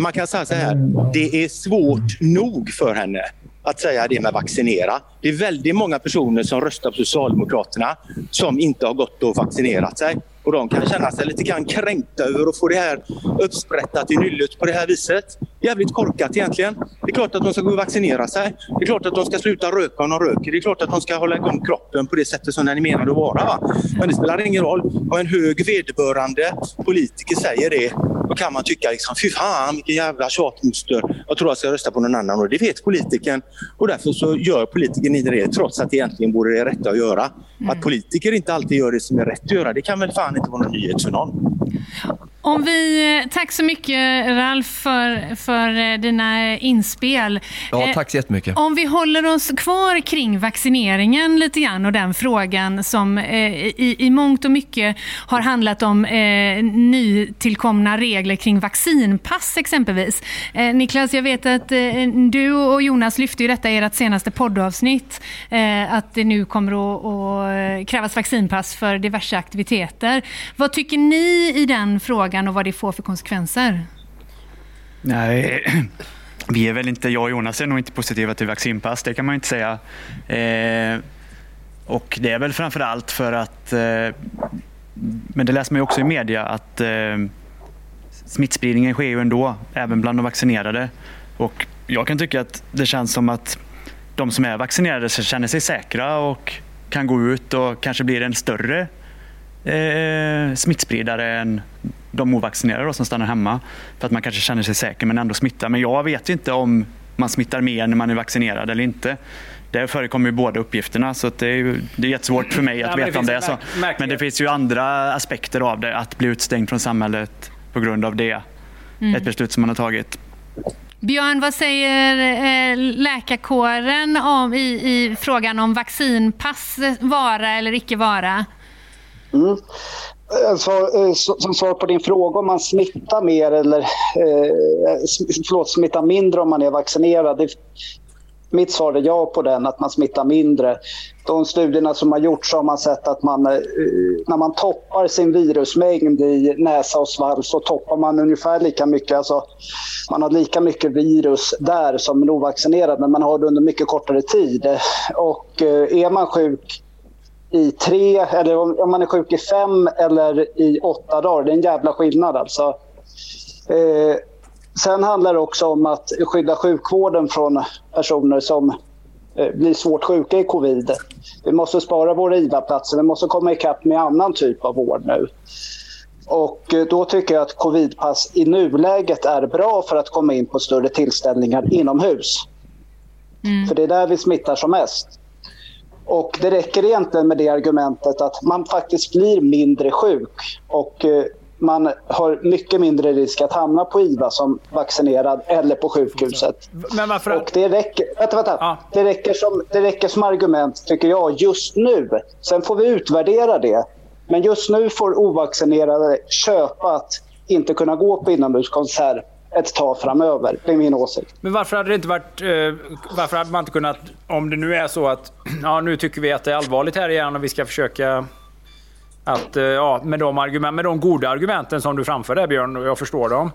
Man kan säga så här, det är svårt nog för henne att säga det med vaccinera. Det är väldigt många personer som röstar på Socialdemokraterna som inte har gått och vaccinerat sig. Och de kan känna sig lite grann kränkta över att få det här uppsprättat i nyllet på det här viset. Jävligt korkat egentligen. Det är klart att de ska gå och vaccinera sig. Det är klart att de ska sluta röka om de röker. Det är klart att de ska hålla igång kroppen på det sättet som den är menad att vara. Va? Men det spelar ingen roll. Om en hög vederbörande politiker säger det, då kan man tycka liksom, fy fan vilken jävla tjatmoster. Jag tror jag ska rösta på någon annan och det vet politikern. Och därför så gör politikern inte det trots att det egentligen borde det rätta att göra. Att politiker inte alltid gör det som är rätt att göra, det kan väl fan inte vara någon. Om vi, eh, tack så mycket Ralf för, för eh, dina inspel. Ja, Eh, tack så jättemycket. Om vi håller oss kvar kring vaccineringen lite grann och den frågan som i, i mångt och mycket har handlat om eh, nytillkomna regler kring vaccinpass exempelvis. Eh, Niklas, jag vet att eh, du och Jonas lyfte ju detta i ert senaste poddavsnitt, eh, att det nu kommer att, att krävas vaccinpass för diverse aktiviteter. Vad tycker ni i den frågan och vad det får för konsekvenser? Nej, [CLEARS THROAT] vi är väl inte, jag och Jonas är nog inte positiva till vaccinpass, det kan man inte säga. Eh, och det är väl framför allt för att, eh, men det läser man ju också i media, att eh, smittspridningen sker ju ändå, även bland de vaccinerade. Och jag kan tycka att det känns som att de som är vaccinerade känner sig säkra och kan gå ut och kanske blir en större eh, smittspridare än de ovaccinerade som stannar hemma. För att man kanske känner sig säker men ändå smittar. Men jag vet ju inte om man smittar mer när man är vaccinerad eller inte. Det förekommer ju båda uppgifterna så att det, är ju, det är jättesvårt för mig att Ja, veta om det är så. Men det finns ju andra aspekter av det. Att bli utstängd från samhället på grund av det. Mm. Ett beslut som man har tagit. Björn, vad säger eh, läkarkåren om, i, i frågan om vaccinpass vara eller icke vara? Mm. Eh, eh, så- som svar på din fråga om man smittar mer eller eh, eh förlåt, smittar mindre om man är vaccinerad. Det, mitt svar är ja på den, att man smittar mindre. De studierna som har gjorts har man sett att man, när man toppar sin virusmängd i näsa och svalg så toppar man ungefär lika mycket. Alltså, man har lika mycket virus där som en ovaccinerad men man har det under mycket kortare tid. Och är man sjuk i tre, eller om om man är sjuk i fem eller i åtta dagar. Det är en jävla skillnad alltså. Eh, sen handlar det också om att skydda sjukvården från personer som eh, blir svårt sjuka i covid. Vi måste spara våra IVA-platser, vi måste komma ikapp med annan typ av vård nu. Och eh, då tycker jag att covidpass i nuläget är bra för att komma in på större tillställningar inomhus. För det är där vi smittar som mest. Och det räcker egentligen med det argumentet att man faktiskt blir mindre sjuk och eh, man har mycket mindre risk att hamna på IVA som vaccinerad eller på sjukhuset. Men varför? Och det räcker, vänta, vänta. Det, räcker som, det räcker som argument, tycker jag, just nu. Sen får vi utvärdera det. Men just nu får ovaccinerade köpa att inte kunna gå på inomhuskonsert ett tag framöver. Det är min åsikt. Men varför hade det inte varit... Eh, varför hade man inte kunnat... Om det nu är så att [CLEARS THROAT] ja, nu tycker vi att det är allvarligt här igen och vi ska försöka att... Eh, ja, med de, argument, med de goda argumenten som du framför där Björn, och jag förstår dem.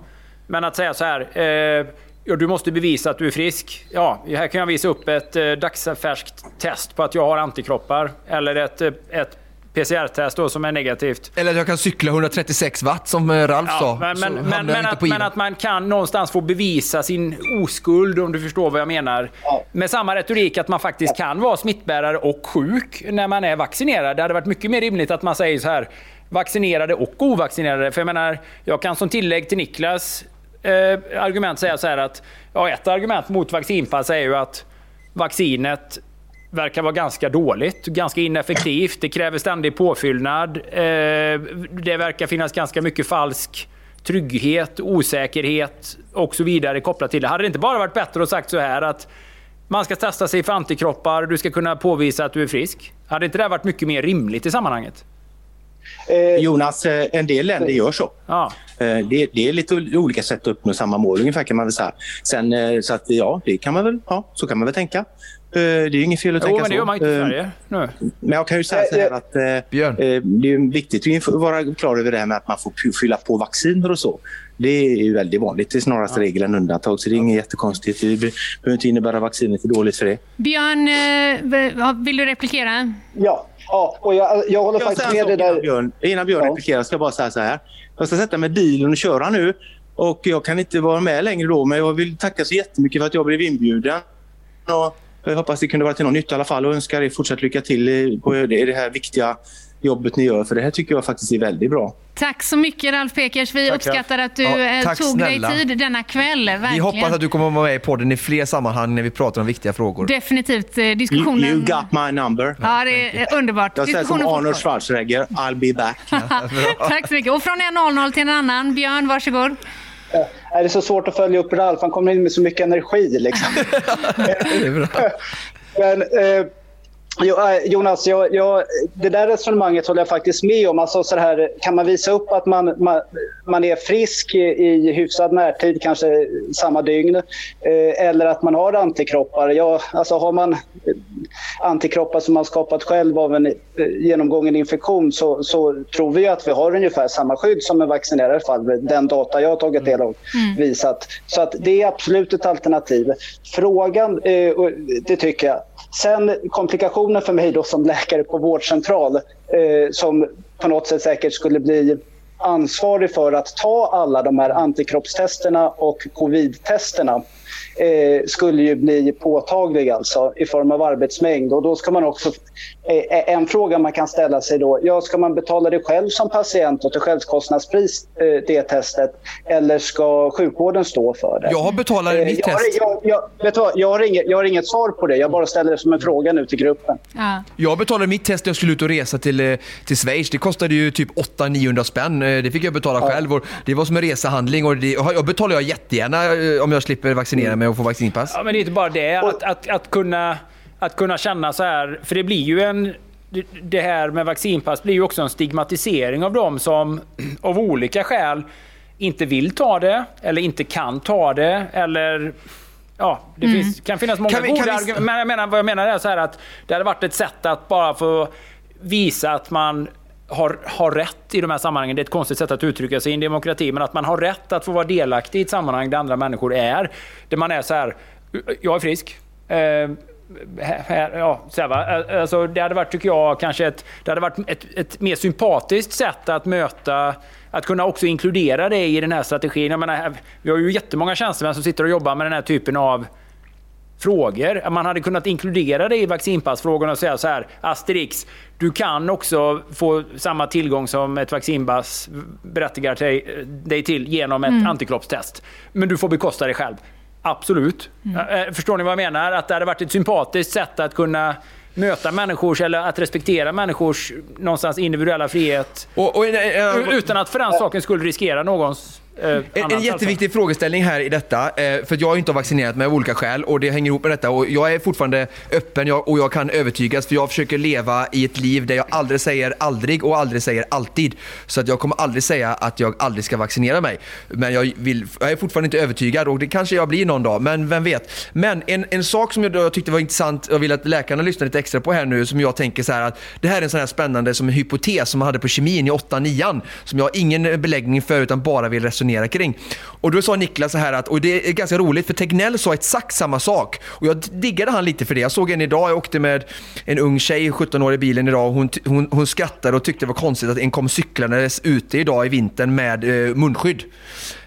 Men att säga så här... Eh, ja, du måste bevisa att du är frisk. Ja, här kan jag visa upp ett eh, dagsfärskt test på att jag har antikroppar. Eller ett, eh, ett PCR-test då som är negativt. Eller att jag kan cykla 136 watt som eh, Ralf sa. men, men, men, men, att, men att man kan någonstans få bevisa sin oskuld, om du förstår vad jag menar. Med samma retorik att man faktiskt kan vara smittbärare och sjuk när man är vaccinerad. Det hade varit mycket mer rimligt att man säger så här, vaccinerade och ovaccinerade. För jag menar, jag kan som tillägg till Niklas eh, argument säga så här att, ja, ett argument mot vaccinpass är ju att vaccinet verkar vara ganska dåligt, ganska ineffektivt. Det kräver ständig påfyllnad. Eh, Det verkar finnas ganska mycket falsk trygghet, osäkerhet och så vidare kopplat till det. Hade det inte bara varit bättre att sagt så här att man ska testa sig för antikroppar, du ska kunna påvisa att du är frisk? Hade inte det varit mycket mer rimligt i sammanhanget? Jonas, eh, en del länder gör så. Ja. Eh, Det, det är lite olika sätt att uppnå samma mål ungefär kan man väl säga. Sen, eh, så att ja, det kan man väl, ja, så kan man väl tänka. Eh, Det är ju inget fel att Jo, tänka men det så. gör man inte i Eh, Sverige nu. Men jag kan ju säga så här att eh, eh, det är viktigt att vara klar över det här med att man får fylla på vacciner och så. Det är ju väldigt vanligt. Det är snarast regel än undantag. Så det är inget jättekonstigt. Det be- behöver inte innebära att vaccinet är dåligt för det. Björn, vill du replikera? Ja, ja och jag, jag håller Jag faktiskt med sak där. Innan Björn, innan Björn replikerar ska jag bara säga så här. Jag ska sätta mig i bilen och köra nu. Och jag kan inte vara med längre då, men jag vill tacka så jättemycket för att jag blev inbjuden. Och jag hoppas det kunde vara till någon nytta i alla fall och önskar er fortsatt lycka till i- på det det här viktiga jobbet ni gör. För det här tycker jag faktiskt är väldigt bra. Tack så mycket Ralf Pekers. Vi Tack, uppskattar att du Ja, eh, tack tog snälla. dig tid denna kväll. Verkligen. Vi hoppas att du kommer att vara med i podden i fler sammanhang när vi pratar om viktiga frågor. Definitivt. eh, Diskussionen... You, you got my number. Ja, det är underbart. Jag säger som Arnold. Schwarzenegger, I'll be back. [LAUGHS] Tack så mycket. Och från en 00 till en annan. Björn, varsågod. [LAUGHS] Det är så svårt att följa upp Ralf. Han kommer in med så mycket energi. Liksom. [LAUGHS] [LAUGHS] Men, eh, Jonas, jag, jag, det där resonemanget håller jag faktiskt med om. Alltså, så här, kan man visa upp att man, man, man är frisk i, i hyfsad närtid, kanske samma dygn, eh, eller att man har antikroppar. Ja, alltså, har man eh, antikroppar som man skapat själv av en eh, genomgången infektion så, så tror vi att vi har ungefär samma skydd som en vaccinerad fall. Den data jag har tagit del av visat. Så att det är absolut ett alternativ. Frågan, eh, det tycker jag. Sen komplikationen för mig då som läkare på vårdcentral eh, som på något sätt säkert skulle bli ansvarig för att ta alla de här antikroppstesterna och covid-testerna eh, skulle ju bli påtaglig alltså i form av arbetsmängd. Och då ska man också, eh, en fråga man kan ställa sig då, ja, ska man betala det själv som patient och till självkostnadspris eh, det testet eller ska sjukvården stå för det? Jag har betalat Eh, mitt jag, har- test. Jag, jag, vet vad, jag, har inget, jag har inget svar på det, jag bara ställer det som en fråga nu till gruppen. Ja. Jag betalade mitt test när jag skulle ut och resa till, eh, till Schweiz. Det kostade ju typ 800-900 spänn. Eh, Det fick jag betala själv. Och det var som en resehandling. Och det, och jag betalar jag jättegärna eh, om jag slipper vaccinera mig och få vaccinpass. Ja, men det är inte bara det. Att, att, att, kunna, att kunna känna så här, för det blir ju en... det- här med vaccinpass blir ju också en stigmatisering av dem som av olika skäl inte vill ta det, eller inte kan ta det, eller... Ja, det Mm. finns, kan finnas många Kan vi- goda kan argument. Men jag menar, vad jag menar är så här att det hade varit ett sätt att bara få visa att man har, har rätt i de här sammanhangen. Det är ett konstigt sätt att uttrycka sig i en demokrati, men att man har rätt att få vara delaktig i ett sammanhang där andra människor är. Där man är så här, jag är frisk. Eh, här, ja, så här, va? Eh, alltså, det hade varit, tycker jag, kanske ett, det hade varit ett, ett mer sympatiskt sätt att möta att kunna också inkludera det i den här strategin. Jag menar, vi har ju jättemånga tjänstemän som sitter och jobbar med den här typen av frågor. Man hade kunnat inkludera det i vaccinpassfrågorna och säga så här, Asterix, du kan också få samma tillgång som ett vaccinpass berättigar dig, dig till genom ett Mm. antikroppstest. Men du får bekosta det själv. Absolut. Mm. Eh, Förstår ni vad jag menar? Att det hade varit ett sympatiskt sätt att kunna möta människors, eller att respektera människors någonstans individuella frihet. utan att för den saken skulle riskera någons eh, En, jätteviktig frågeställning här i detta, eh, för jag har inte vaccinerat mig av olika skäl och det hänger ihop med detta och jag är fortfarande öppen jag, och jag kan övertygas för jag försöker leva i ett liv där jag aldrig säger aldrig och aldrig säger alltid. Så att jag kommer aldrig säga att jag aldrig ska vaccinera mig. Men jag, vill, jag är fortfarande inte övertygad och det kanske jag blir någon dag, men vem vet. Men en, en sak som jag, då tyckte var intressant och jag vill att läkarna lyssnar lite extra på här nu som jag tänker så här att det här är en sån här spännande som en hypotes som man hade på kemin i 8-9 som jag har ingen beläggning för utan bara vill resonera resonera kring. Och då sa Niklas så här att, och det är ganska roligt för Tegnell sa exakt samma sak. Och jag diggade han lite för det. Jag såg en idag, jag åkte med en ung tjej, 17 år i bilen idag. Och hon, hon, hon skrattade och tyckte det var konstigt att en kom cyklandes ute idag i vintern med eh, munskydd.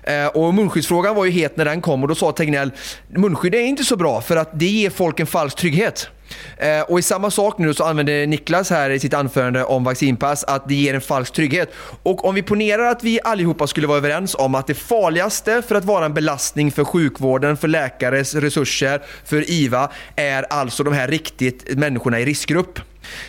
Eh, och munskyddsfrågan var ju het när den kom och då sa Tegnell, munskydd är inte så bra för att det ger folk en falsk trygghet. Eh, och i samma sak nu så använder Niklas här i sitt anförande om vaccinpass att det ger en falsk trygghet. Och om vi ponerar att vi allihopa skulle vara överens om att det farligaste för att vara en belastning för sjukvården, för läkares resurser, för IVA är alltså de här riktigt människorna i riskgrupp.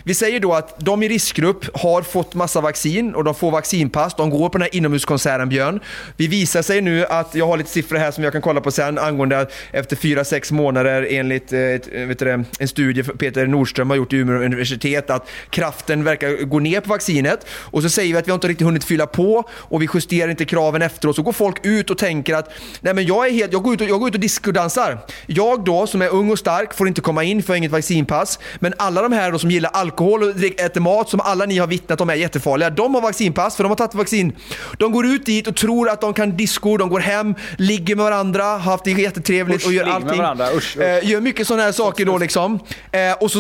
Vi säger då att de i riskgrupp har fått massa vaccin och de får vaccinpass. De går på den här inomhuskonserten Björn. Vi visar sig nu att, jag har lite siffror här som jag kan kolla på sen angående att efter 4-6 månader enligt eh, eh vet du, en studie Peter Nordström har gjort i Umeå universitet att kraften verkar gå ner på vaccinet. Och så säger vi att vi har inte riktigt hunnit fylla på och vi justerar inte kraven efteråt. Så går folk ut och tänker att nej men jag, är helt, jag, går ut och, jag går ut och discodansar. Jag då som är ung och stark får inte komma in för jag har inget vaccinpass. Men alla de här då som gillar alkohol och äter mat som alla ni har vittnat om är jättefarliga. De har vaccinpass för de har tagit vaccin. De går ut dit och tror att de kan disco, de går hem, ligger med varandra, har haft det jättetrevligt Usch, och gör ligger med allting. varandra. Usch, usch. Eh, gör mycket sådana här saker då liksom. Eh, och så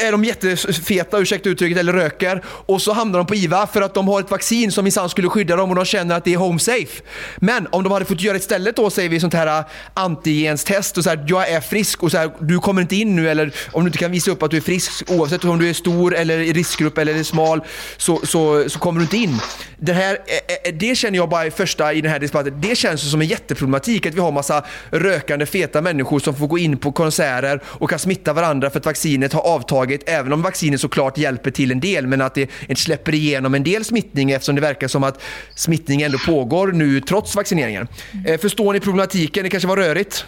är de jättefeta, ursäkta uttrycket, eller röker. Och så hamnar de på IVA för att de har ett vaccin som minsann skulle skydda dem och de känner att det är home safe. Men om de hade fått göra istället då, säger vi, sånt här äh, antigenstest och så här, jag är frisk och så här, du kommer inte in nu eller om du inte kan visa upp att du är frisk oavsett om du är stor eller i riskgrupp eller är smal så, så, så kommer du inte in. Det, här, eh, eh, det känner jag bara i första i den här debatten, det känns som en jätteproblematik att vi har massa rökande feta människor som får gå in på konserter och kan smitta varandra för att vaccinet har avtagit, även om vaccinet såklart hjälper till en del, men att det inte släpper igenom en del smittning eftersom det verkar som att smittning ändå pågår nu trots vaccineringen. Eh, förstår ni problematiken? Det kanske var rörigt?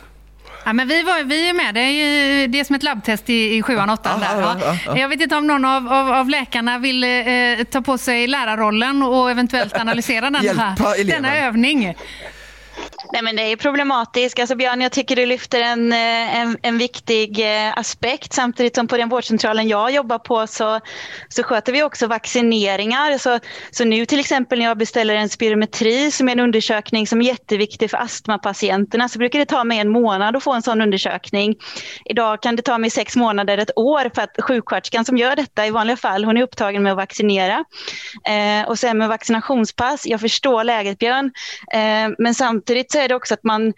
Ja, men vi, var, vi är med. Det är, ju, det är som ett labbtest i, i sjuan, åttan. där, ja, ja. ja, ja. Jag vet inte om någon av, av, av läkarna vill eh, ta på sig lärarrollen och eventuellt analysera den här, denna övning. Nej, men det är problematiskt. Alltså, Björn, jag tycker du lyfter en, eh, en, en viktig eh, aspekt. Samtidigt som på den vårdcentralen jag jobbar på så, så sköter vi också vaccineringar. Så, så nu till exempel när jag beställer en spirometri som är en undersökning som är jätteviktig för astmapatienterna så brukar det ta mig en månad att få en sån undersökning. Idag kan det ta mig sex månader, ett år för att sjuksköterskan som gör detta i vanliga fall, hon är upptagen med att vaccinera. Eh, och sen med vaccinationspass, jag förstår läget Björn, eh, men samtidigt så är det också att man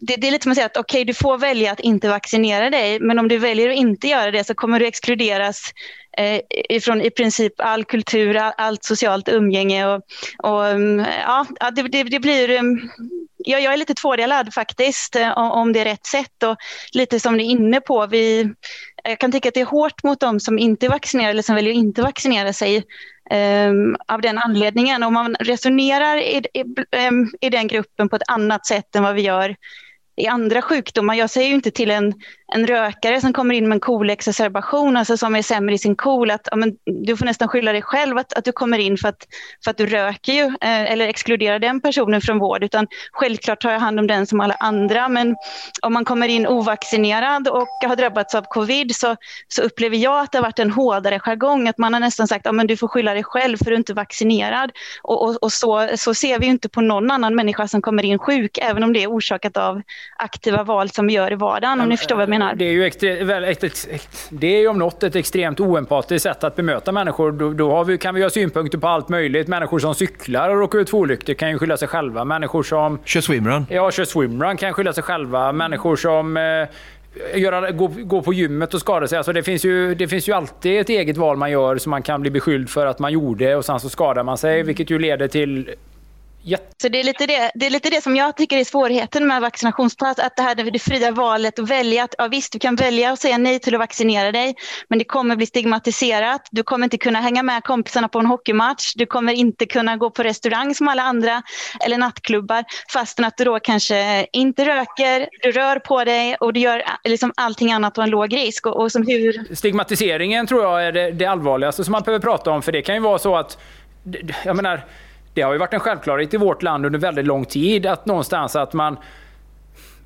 det, det är lite som att säga att okej, du får välja att inte vaccinera dig, men om du väljer att inte göra det så kommer du exkluderas eh, ifrån i princip all kultur, all- allt socialt umgänge och, och mm, ja, det, det, det blir mm, Ja, jag är lite tvådelad faktiskt, eh, om, om det är rätt sätt. Och lite som ni är inne på, vi, jag kan tycka att det är hårt mot de som inte är vaccinerade eller som väljer att inte vaccinera sig ehm, av den anledningen. Om man resonerar i, i, ehm, i den gruppen på ett annat sätt än vad vi gör i andra sjukdomar. Jag säger ju inte till en, en rökare som kommer in med en kolexacerbation, alltså som är sämre i sin kol, att ja, men, du får nästan skylla dig själv att, att du kommer in för att, för att du röker ju, eh, eller exkluderar den personen från vård, utan självklart tar jag hand om den som alla andra. Men om man kommer in ovaccinerad och har drabbats av covid så, så upplever jag att det har varit en hårdare jargong, att man har nästan sagt att ja, men du får skylla dig själv för du är inte vaccinerad. Och, och, och så, så ser vi ju inte på någon annan människa som kommer in sjuk, även om det är orsakat av aktiva val som vi gör i vardagen, om ni förstår vad jag menar. Det är ju, extre- väl, ett, ett, det är ju om något ett extremt oempatiskt sätt att bemöta människor. Då, då har vi, kan vi ha synpunkter på allt möjligt. Människor som cyklar och råkar ut för olyckor kan ju skylla sig själva. Människor som... Kör swimrun. Ja, kör swimrun kan skylla sig själva. Människor som... Eh, Göra, gå, gå på gymmet och skada sig. Alltså det, finns ju, det finns ju alltid ett eget val man gör som man kan bli beskylld för att man gjorde och sen så skadar man sig. Vilket ju leder till Så det är, lite det, det är lite det som jag tycker är svårigheten med vaccinationspass, att det här det fria valet att välja, att ja, visst du kan välja att säga nej till att vaccinera dig, men det kommer bli stigmatiserat, du kommer inte kunna hänga med kompisarna på en hockeymatch, du kommer inte kunna gå på restaurang som alla andra eller nattklubbar, fastän att du då kanske inte röker, du rör på dig och du gör liksom allting annat på en låg risk. Och, och som hur... Stigmatiseringen tror jag är det, det allvarligaste som man behöver prata om. För det kan ju vara så att... Jag menar, det har ju varit en självklarhet i vårt land under väldigt lång tid att någonstans att man...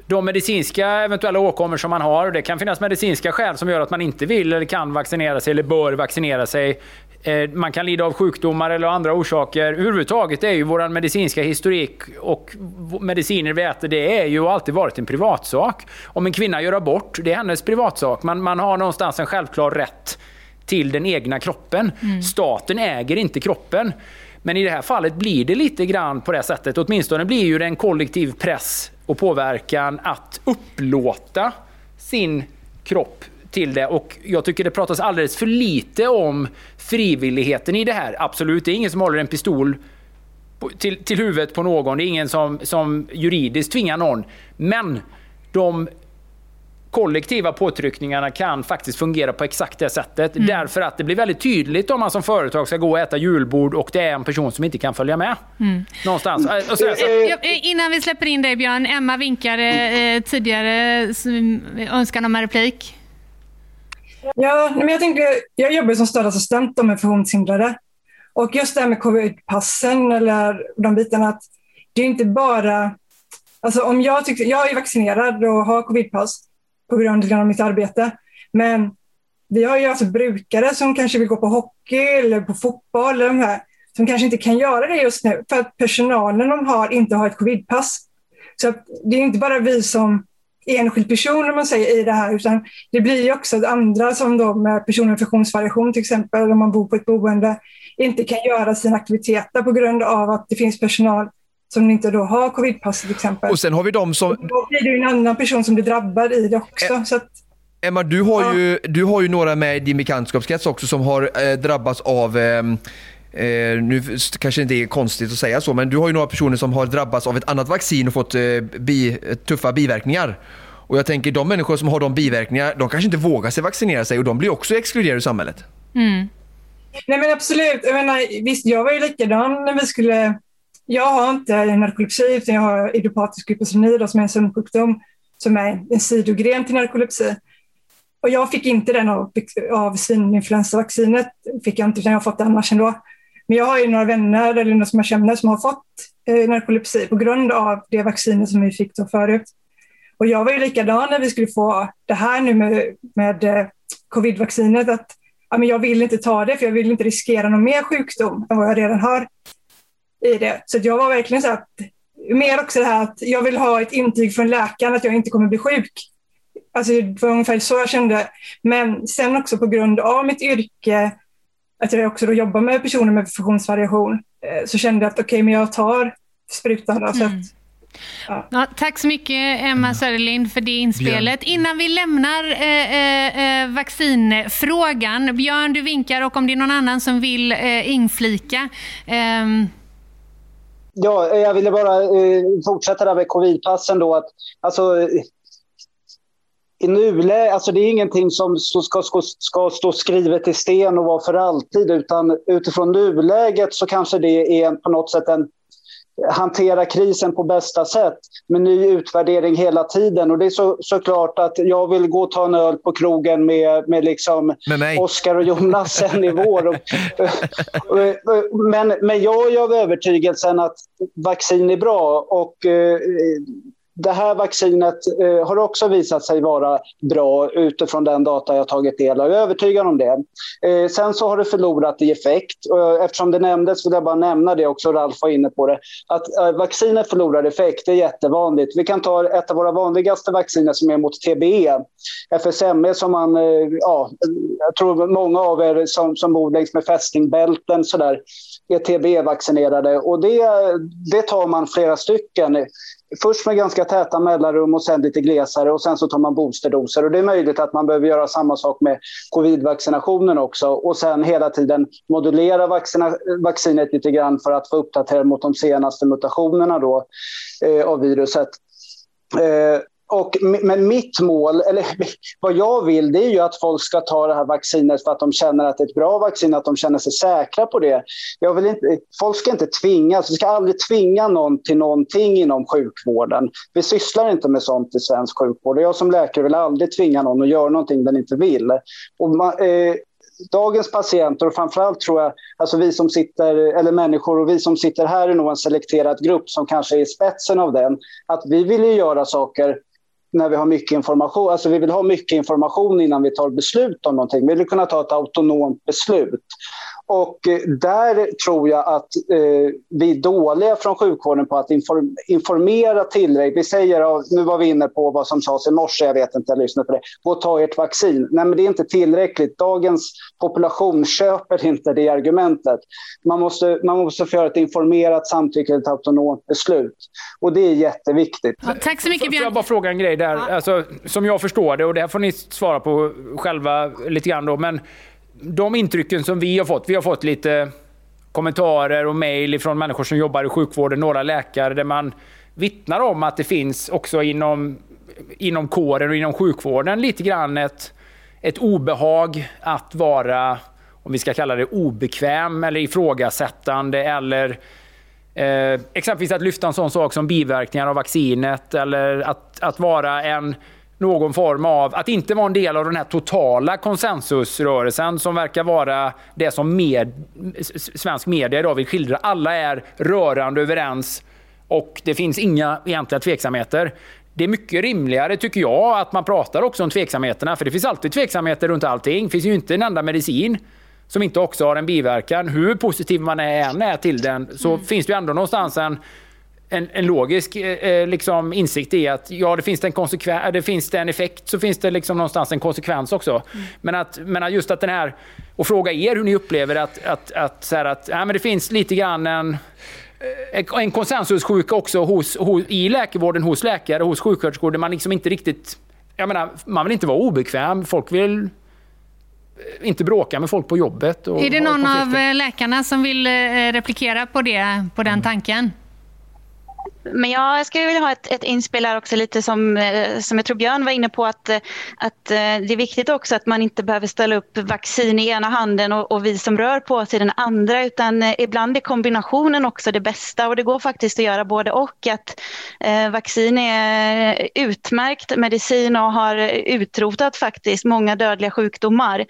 De medicinska eventuella åkommor som man har, det kan finnas medicinska skäl som gör att man inte vill eller kan vaccinera sig eller bör vaccinera sig. eh, man kan lida av sjukdomar eller andra orsaker. Överhuvudtaget är ju vår medicinska historik och mediciner vi äter, det är ju och alltid varit en privatsak. Om en kvinna gör abort, det är hennes privatsak. Man, man har någonstans en självklar rätt till den egna kroppen. Staten äger inte kroppen. Men i det här fallet blir det lite grann på det sättet. Åtminstone blir ju det en kollektiv press och påverkan att upplåta sin kropp till det. Och jag tycker det pratas alldeles för lite om frivilligheten i det här. Absolut, det är ingen som håller en pistol till, till huvudet på någon. Det är ingen som, som juridiskt tvingar någon. Men de kollektiva påtryckningarna kan faktiskt fungera på exakt det sättet. Mm. Därför att det blir väldigt tydligt om man som företag ska gå och äta julbord och det är en person som inte kan följa med. Mm. Någonstans. Äh, så, så, Ja, eh, Innan vi släpper in dig Björn, Emma vinkade eh, tidigare önskan om en replik. Ja, men jag tänker, jag jobbar som stödassistent med funktionshindrade. Och just det här med covid-passen eller de bitarna, att det är inte bara... Alltså om jag, tyckte, jag är vaccinerad och har covid-pass på grund av mitt arbete. Men vi har ju alltså brukare som kanske vill gå på hockey eller på fotboll eller de här, som kanske inte kan göra det just nu för att personalen de har inte har ett covidpass. Så att det är inte bara vi som enskild person om man säger i det här, utan det blir ju också att andra som då med personer med funktionsvariation till exempel, om man bor på ett boende, inte kan göra sina aktiviteter på grund av att det finns personal som inte då har covidpass till exempel. Och sen har vi de som... Då blir det ju en annan person som blir drabbad i det också. Så att, Emma, du har, ju, du har ju några med i din bekantskapskrets också som har eh, drabbats av ehm, Eh, nu kanske inte är konstigt att säga så, men du har ju några personer som har drabbats av ett annat vaccin och fått eh, bi, eh, tuffa biverkningar. Och jag tänker de människor som har de biverkningarna, de kanske inte vågar sig vaccinera sig och de blir också exkluderade ur samhället. Nej men absolut. Jag menar, visst, jag var ju likadan när vi skulle... Jag har inte narkolepsi utan jag har idiopatisk hypoceni som är en sömnsjukdom som är en sidogren till narkolepsi. Och jag fick inte den av, av svininfluensavaccinet, fick jag inte, utan jag har fått det annars ändå. Men jag har ju några vänner eller några som jag känner som har fått eh, narkolepsi på grund av det vaccinet som vi fick då förut. Och jag var ju likadan när vi skulle få det här nu med, med eh, covid-vaccinet, att ja, men jag vill inte ta det för jag vill inte riskera någon mer sjukdom än vad jag redan har i det. Så att jag var verkligen så att, mer också det här att jag vill ha ett intyg från läkaren att jag inte kommer bli sjuk. Alltså det var ungefär så jag kände. Men sen också på grund av mitt yrke, att jag också då jobbar med personer med funktionsvariation, eh, så kände jag att okej, men jag tar sprutan. Då, så att, Ja, tack så mycket Emma Söderlind för det inspelet. Innan vi lämnar eh, eh, eh, vaccinfrågan, Björn du vinkar och om det är någon annan som vill eh, inflika. ehm, Ja, eh, jag ville bara eh, fortsätta där med covidpassen då. Att, alltså, i nuläget, alltså det är ingenting som ska, ska, ska stå skrivet i sten och vara för alltid, utan utifrån nuläget så kanske det är på något sätt en hantera krisen på bästa sätt med ny utvärdering hela tiden. Och det är så, såklart att jag vill gå och ta en öl på krogen med, med, liksom Oskar och Jonas sen i vår. [LAUGHS] Men, men jag är av övertygelsen att vaccin är bra och eh, det här vaccinet eh, har också visat sig vara bra utifrån den data jag tagit del av. Jag är övertygad om det. Eh, sen så har det förlorat i effekt. Eh, eftersom det nämndes vill jag bara nämna det också, Ralf var inne på det. Att eh, vaccinet förlorar effekt, det är jättevanligt. Vi kan ta ett av våra vanligaste vacciner som är mot TBE. FSME som man, eh, ja, jag tror många av er som, som bor längs med fästingbälten sådär, är TBE-vaccinerade. Och det, det tar man flera stycken. Först med ganska täta mellanrum och sen lite glesare och sen så tar man boosterdoser. Och det är möjligt att man behöver göra samma sak med covid-vaccinationen också och sen hela tiden modulera vaccina, vaccinet lite grann för att få uppdatera mot de senaste mutationerna då, eh, av viruset. Eh, och, men mitt mål, eller [LAUGHS] vad jag vill, det är ju att folk ska ta det här vaccinet för att de känner att det är ett bra vaccin, att de känner sig säkra på det. Jag vill inte, folk ska inte tvingas, vi ska aldrig tvinga någon till någonting inom sjukvården. Vi sysslar inte med sånt i svensk sjukvård. Och jag som läkare vill aldrig tvinga någon att göra någonting den inte vill. Och man, eh, dagens patienter och framförallt tror jag, alltså vi som sitter, eller människor och vi som sitter här är nog en selekterad grupp som kanske är i spetsen av den, att vi vill ju göra saker när vi har mycket information. Alltså vi vill ha mycket information innan vi tar beslut om någonting. Vi vill kunna ta ett autonomt beslut och eh, där tror jag att eh, vi är dåliga från sjukvården på att inform informera tillräckligt. Vi säger, ja, nu var vi inne på vad som sades i morse, jag vet inte, jag lyssnade på det. Gå och ta ert vaccin. Nej, men det är inte tillräckligt. Dagens population köper inte det argumentet. Man måste, man måste få göra ett informerat samtycke, ett autonomt beslut. Och det är jätteviktigt. Ja, tack så mycket Får Björn. jag bara fråga en grej där? Alltså, som jag förstår det, och det här får ni svara på själva lite grann då, men de intrycken som vi har fått, vi har fått lite kommentarer och mejl från människor som jobbar i sjukvården, några läkare, där man vittnar om att det finns också inom, inom kåren och inom sjukvården lite grann ett, ett obehag att vara, om vi ska kalla det obekväm eller ifrågasättande eller Eh, exempelvis att lyfta en sån sak som biverkningar av vaccinet eller att, att vara en någon form av, att inte vara en del av den här totala konsensusrörelsen som verkar vara det som med, svensk media idag vill skildra. Alla är rörande överens och det finns inga egentliga tveksamheter. Det är mycket rimligare, tycker jag, att man pratar också om tveksamheterna. För det finns alltid tveksamheter runt allting. Det finns ju inte en enda medicin som inte också har en biverkan. Hur positiv man än är till den så finns det ju ändå någonstans en, en, en logisk eh, liksom insikt i att ja, det finns det en, konsekven- det finns det en effekt så finns det liksom någonstans en konsekvens också. Men, att, men att just att den här, och fråga er hur ni upplever att, att, att, så här att ja, men det finns lite grann en en- en konsensussjuka också hos, hos, i läkarvården, hos läkare, hos sjuksköterskor, där man liksom inte riktigt... Jag menar, man vill inte vara obekväm. Folk vill eh, inte bråka med folk på jobbet. Är det någon av eh, läkarna som vill eh, replikera på, det, på den tanken? Men jag skulle vilja ha ett, ett inspel här också lite som, eh, som jag tror Björn var inne på att, eh, att eh, det är viktigt också att man inte behöver ställa upp vaccin i ena handen och, och vi som rör på oss i den andra utan ibland är kombinationen också det bästa och det går faktiskt att göra både och. Att eh, vaccin är utmärkt medicin och har utrotat faktiskt många dödliga sjukdomar.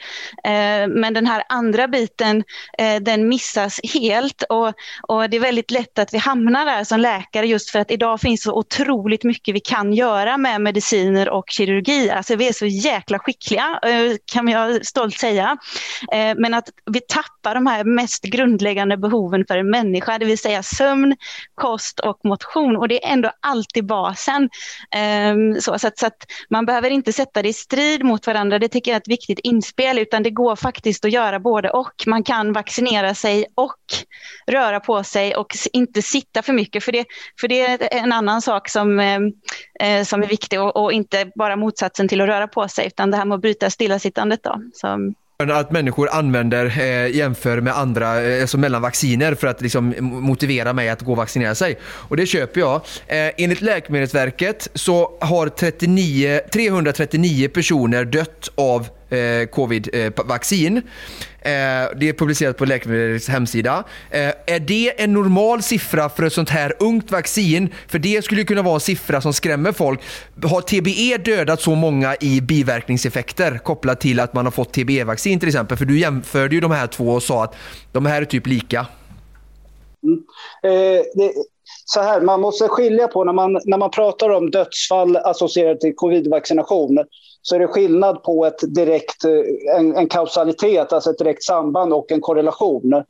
Eh, men den här andra biten eh, den missas helt och, och det är väldigt lätt att vi hamnar där som läkare just för att idag finns så otroligt mycket vi kan göra med mediciner och kirurgi. Alltså vi är så jäkla skickliga eh, kan jag stolt säga. Eh, men att vi tappar de här mest grundläggande behoven för en människa, det vill säga sömn, kost och motion och det är ändå alltid basen. Ehm, så, så, att, så att man behöver inte sätta det i strid mot varandra, det tycker jag är ett viktigt inspel, utan det går faktiskt att göra både och. Man kan vaccinera sig och röra på sig och inte sitta för mycket, för det, för det är en annan sak som, eh, eh, som är viktig och, och inte bara motsatsen till att röra på sig, utan det här med att bryta stillasittandet. Då. Så, Att människor använder, eh, jämför med andra, eh, alltså mellan vacciner för att liksom motivera mig att gå och vaccinera sig. Och det köper jag. Eh, enligt Läkemedelsverket så har 39, 339 personer dött av eh, covid-vaccin. Eh, eh, det är publicerat på Läkemedels hemsida. Eh, är det en normal siffra för ett sånt här ungt vaccin? För det skulle ju kunna vara en siffra som skrämmer folk. Har TBE dödat så många i biverkningseffekter kopplat till att man har fått TBE-vaccin till exempel? För du jämförde ju de här två och sa att de här är typ lika. Mm. Eh, det, så här, man måste skilja på när man, när man pratar om dödsfall associerat till covid-vaccination så är det skillnad på ett direkt, eh, en, en kausalitet, alltså ett direkt samband och en korrelation.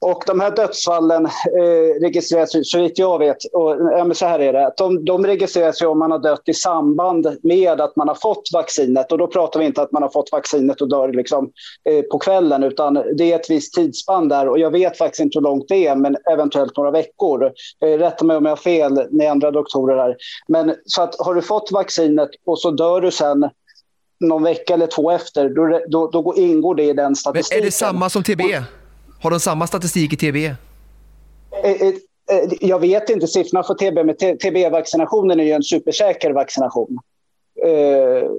Och de här dödsfallen eh, registreras, så vitt jag vet, och, ja, så här är det, de, de registreras ju om man har dött i samband med att man har fått vaccinet. Och då pratar vi inte att man har fått vaccinet och dör liksom, eh, på kvällen, utan det är ett visst tidsspann där. Och jag vet faktiskt inte hur långt det är, men eventuellt några veckor. Eh, rätta mig om jag har fel, ni andra doktorer här. Men så att har du fått vaccinet och så dör du sen någon vecka eller två efter, då, då, då går- ingår det i den Men statistiken. är det samma som TBE? Har de samma statistik i TBE? Eh, eh, eh, Jag vet inte siffrorna för TB, men TB-vaccinationen är ju en supersäker vaccination. Eh,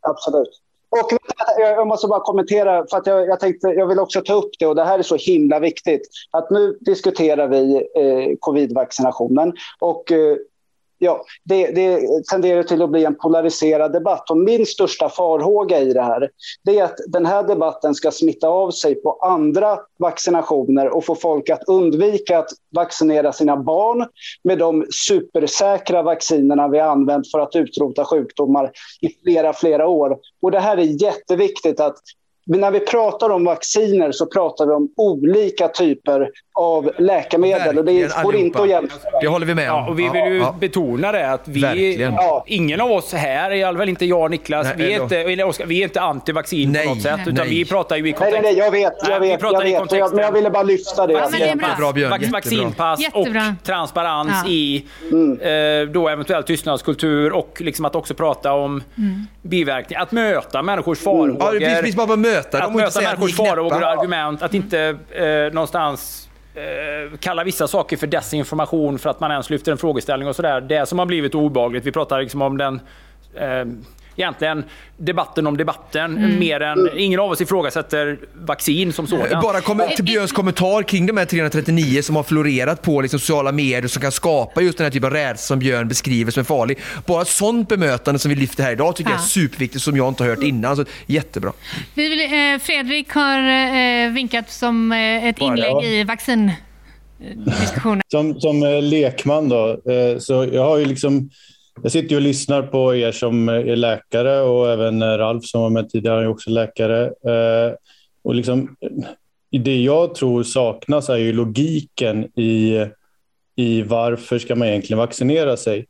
absolut. Och jag måste bara kommentera, för att jag, jag, tänkte, jag vill också ta upp det och det här är så himla viktigt. Att nu diskuterar vi eh, covid-vaccinationen och eh, ja, det, det tenderar till att bli en polariserad debatt. Och min största farhåga i det här det är att den här debatten ska smitta av sig på andra vaccinationer och få folk att undvika att vaccinera sina barn med de supersäkra vaccinerna vi har använt för att utrota sjukdomar i flera, flera år. Och det här är jätteviktigt att Men när vi pratar om vacciner så pratar vi om olika typer av läkemedel. och det går inte att jämföra. Det håller vi med om. Ja, och vi vill ju Ja, ja. betona det att vi, Verkligen. ja, ingen av oss här, i alla fall inte jag och Niklas, Nej, vi, är inte, eller Oskar, vi är inte anti-vaccin på något sätt. Utan nej. vi pratar ju i kontext... nej, nej, jag vet, jag vi vet, pratar jag i vet. kontexten. Men jag ville bara lyfta det. Vaccinpass, Jättebra, Björn, vac- jättebra. vaccinpass Jättebra. och transparens Ja. i eh, då eventuell tystnadskultur och liksom att också prata om Mm. biverkningar. Att möta människors farhågor. Ja, det finns- finns bara att möta dem Att och inte möta säga att människors är farhågor och argument. Att inte eh, någonstans eh, kalla vissa saker för desinformation för att man ens lyfter en frågeställning och sådär. Det som har blivit obehagligt. Vi pratar liksom om den eh, Egentligen debatten om debatten. Mm. Mer än, ingen av oss ifrågasätter vaccin som sådant. Bara kommer till Björns kommentar kring de här 339 som har florerat på liksom sociala medier som kan skapa just den här typen av rädsla som Björn beskriver som är farlig. Bara ett sånt bemötande som vi lyfter här idag tycker jag är Ja. superviktigt som jag inte har hört innan. Så jättebra. Vi vill, eh, Fredrik har eh, vinkat som eh, ett Bara, inlägg ja. i vaccindiskussionen. Som, som eh, lekman då, eh, så jag har ju liksom jag sitter och lyssnar på er som är läkare och även eh, Ralf som var med tidigare är också läkare. Eh, och liksom, eh, det jag tror saknas är ju logiken i, i varför ska man egentligen vaccinera sig.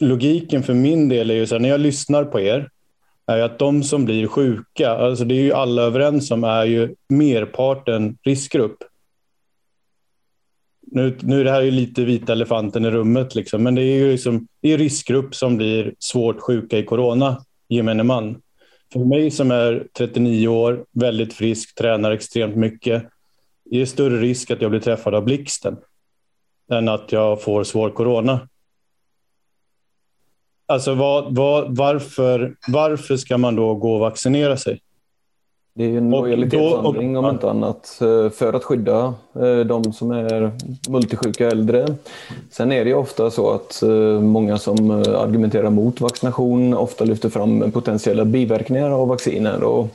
Logiken för min del är ju så här, när jag lyssnar på er, är att de som blir sjuka, alltså det är ju alla överens om, är ju merparten riskgrupp. Nu, nu är det här ju lite vita elefanten i rummet, liksom, men det är ju liksom, det är riskgrupp som blir svårt sjuka i corona, gemene man. För mig som är 39 år, väldigt frisk, tränar extremt mycket, det är större risk att jag blir träffad av blixten än att jag får svår corona. Alltså vad, vad, varför, varför ska man då gå och vaccinera sig? Det är ju en lojalitetshandling om inte annat eh, för att skydda eh, de som är multisjuka äldre. Sen är det ofta så att eh, många som argumenterar mot vaccination ofta lyfter fram potentiella biverkningar av vacciner. Och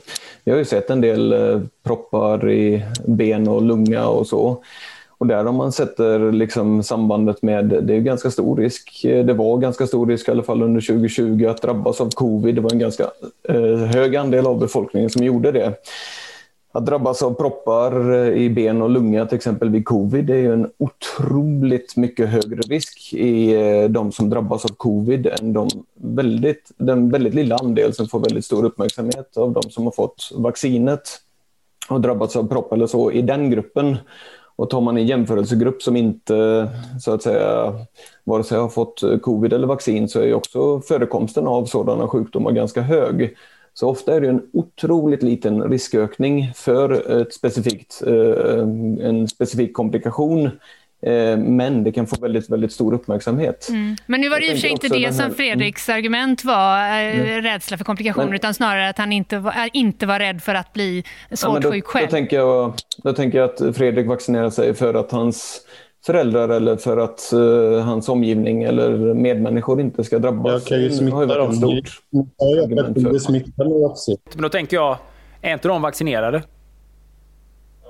vi har ju sett en del proppar i ben och lunga och så. Och där om man sätter liksom sambandet med, det är ganska stor risk, eh, det var ganska stor risk i alla fall under 2020 att drabbas av covid. Det var en ganska eh, hög andel av befolkningen som gjorde det. Att drabbas av proppar eh, i ben och lunga till exempel vid covid det är ju en otroligt mycket högre risk i eh, de som drabbas av covid än de väldigt, den väldigt lilla andel som får väldigt stor uppmärksamhet av de som har fått vaccinet och drabbats av propp eller så i den gruppen. Och tar man en jämförelsegrupp som inte så att säga vare sig har fått covid eller vaccin så är ju också förekomsten av sådana sjukdomar ganska hög. Så ofta är det en otroligt liten riskökning för ett specifikt, eh, en specifik komplikation. Eh, Men det kan få väldigt, väldigt stor uppmärksamhet. Mm. Men nu var det i och för sig inte också det den som här- Fredriks argument var, eh, Mm. rädsla för komplikationer, Men- utan snarare att han inte var, äh, inte var rädd för att bli Ja, svårt då, sjuk då, själv. tänker jag, då tänker jag att Fredrik vaccinerar sig för att hans föräldrar eller för att eh, hans omgivning eller medmänniskor inte ska drabbas. Jag kan ju smitta dem. stort Ja, jag vet, det smittar med vaccin. Men då tänker jag, är inte de vaccinerade?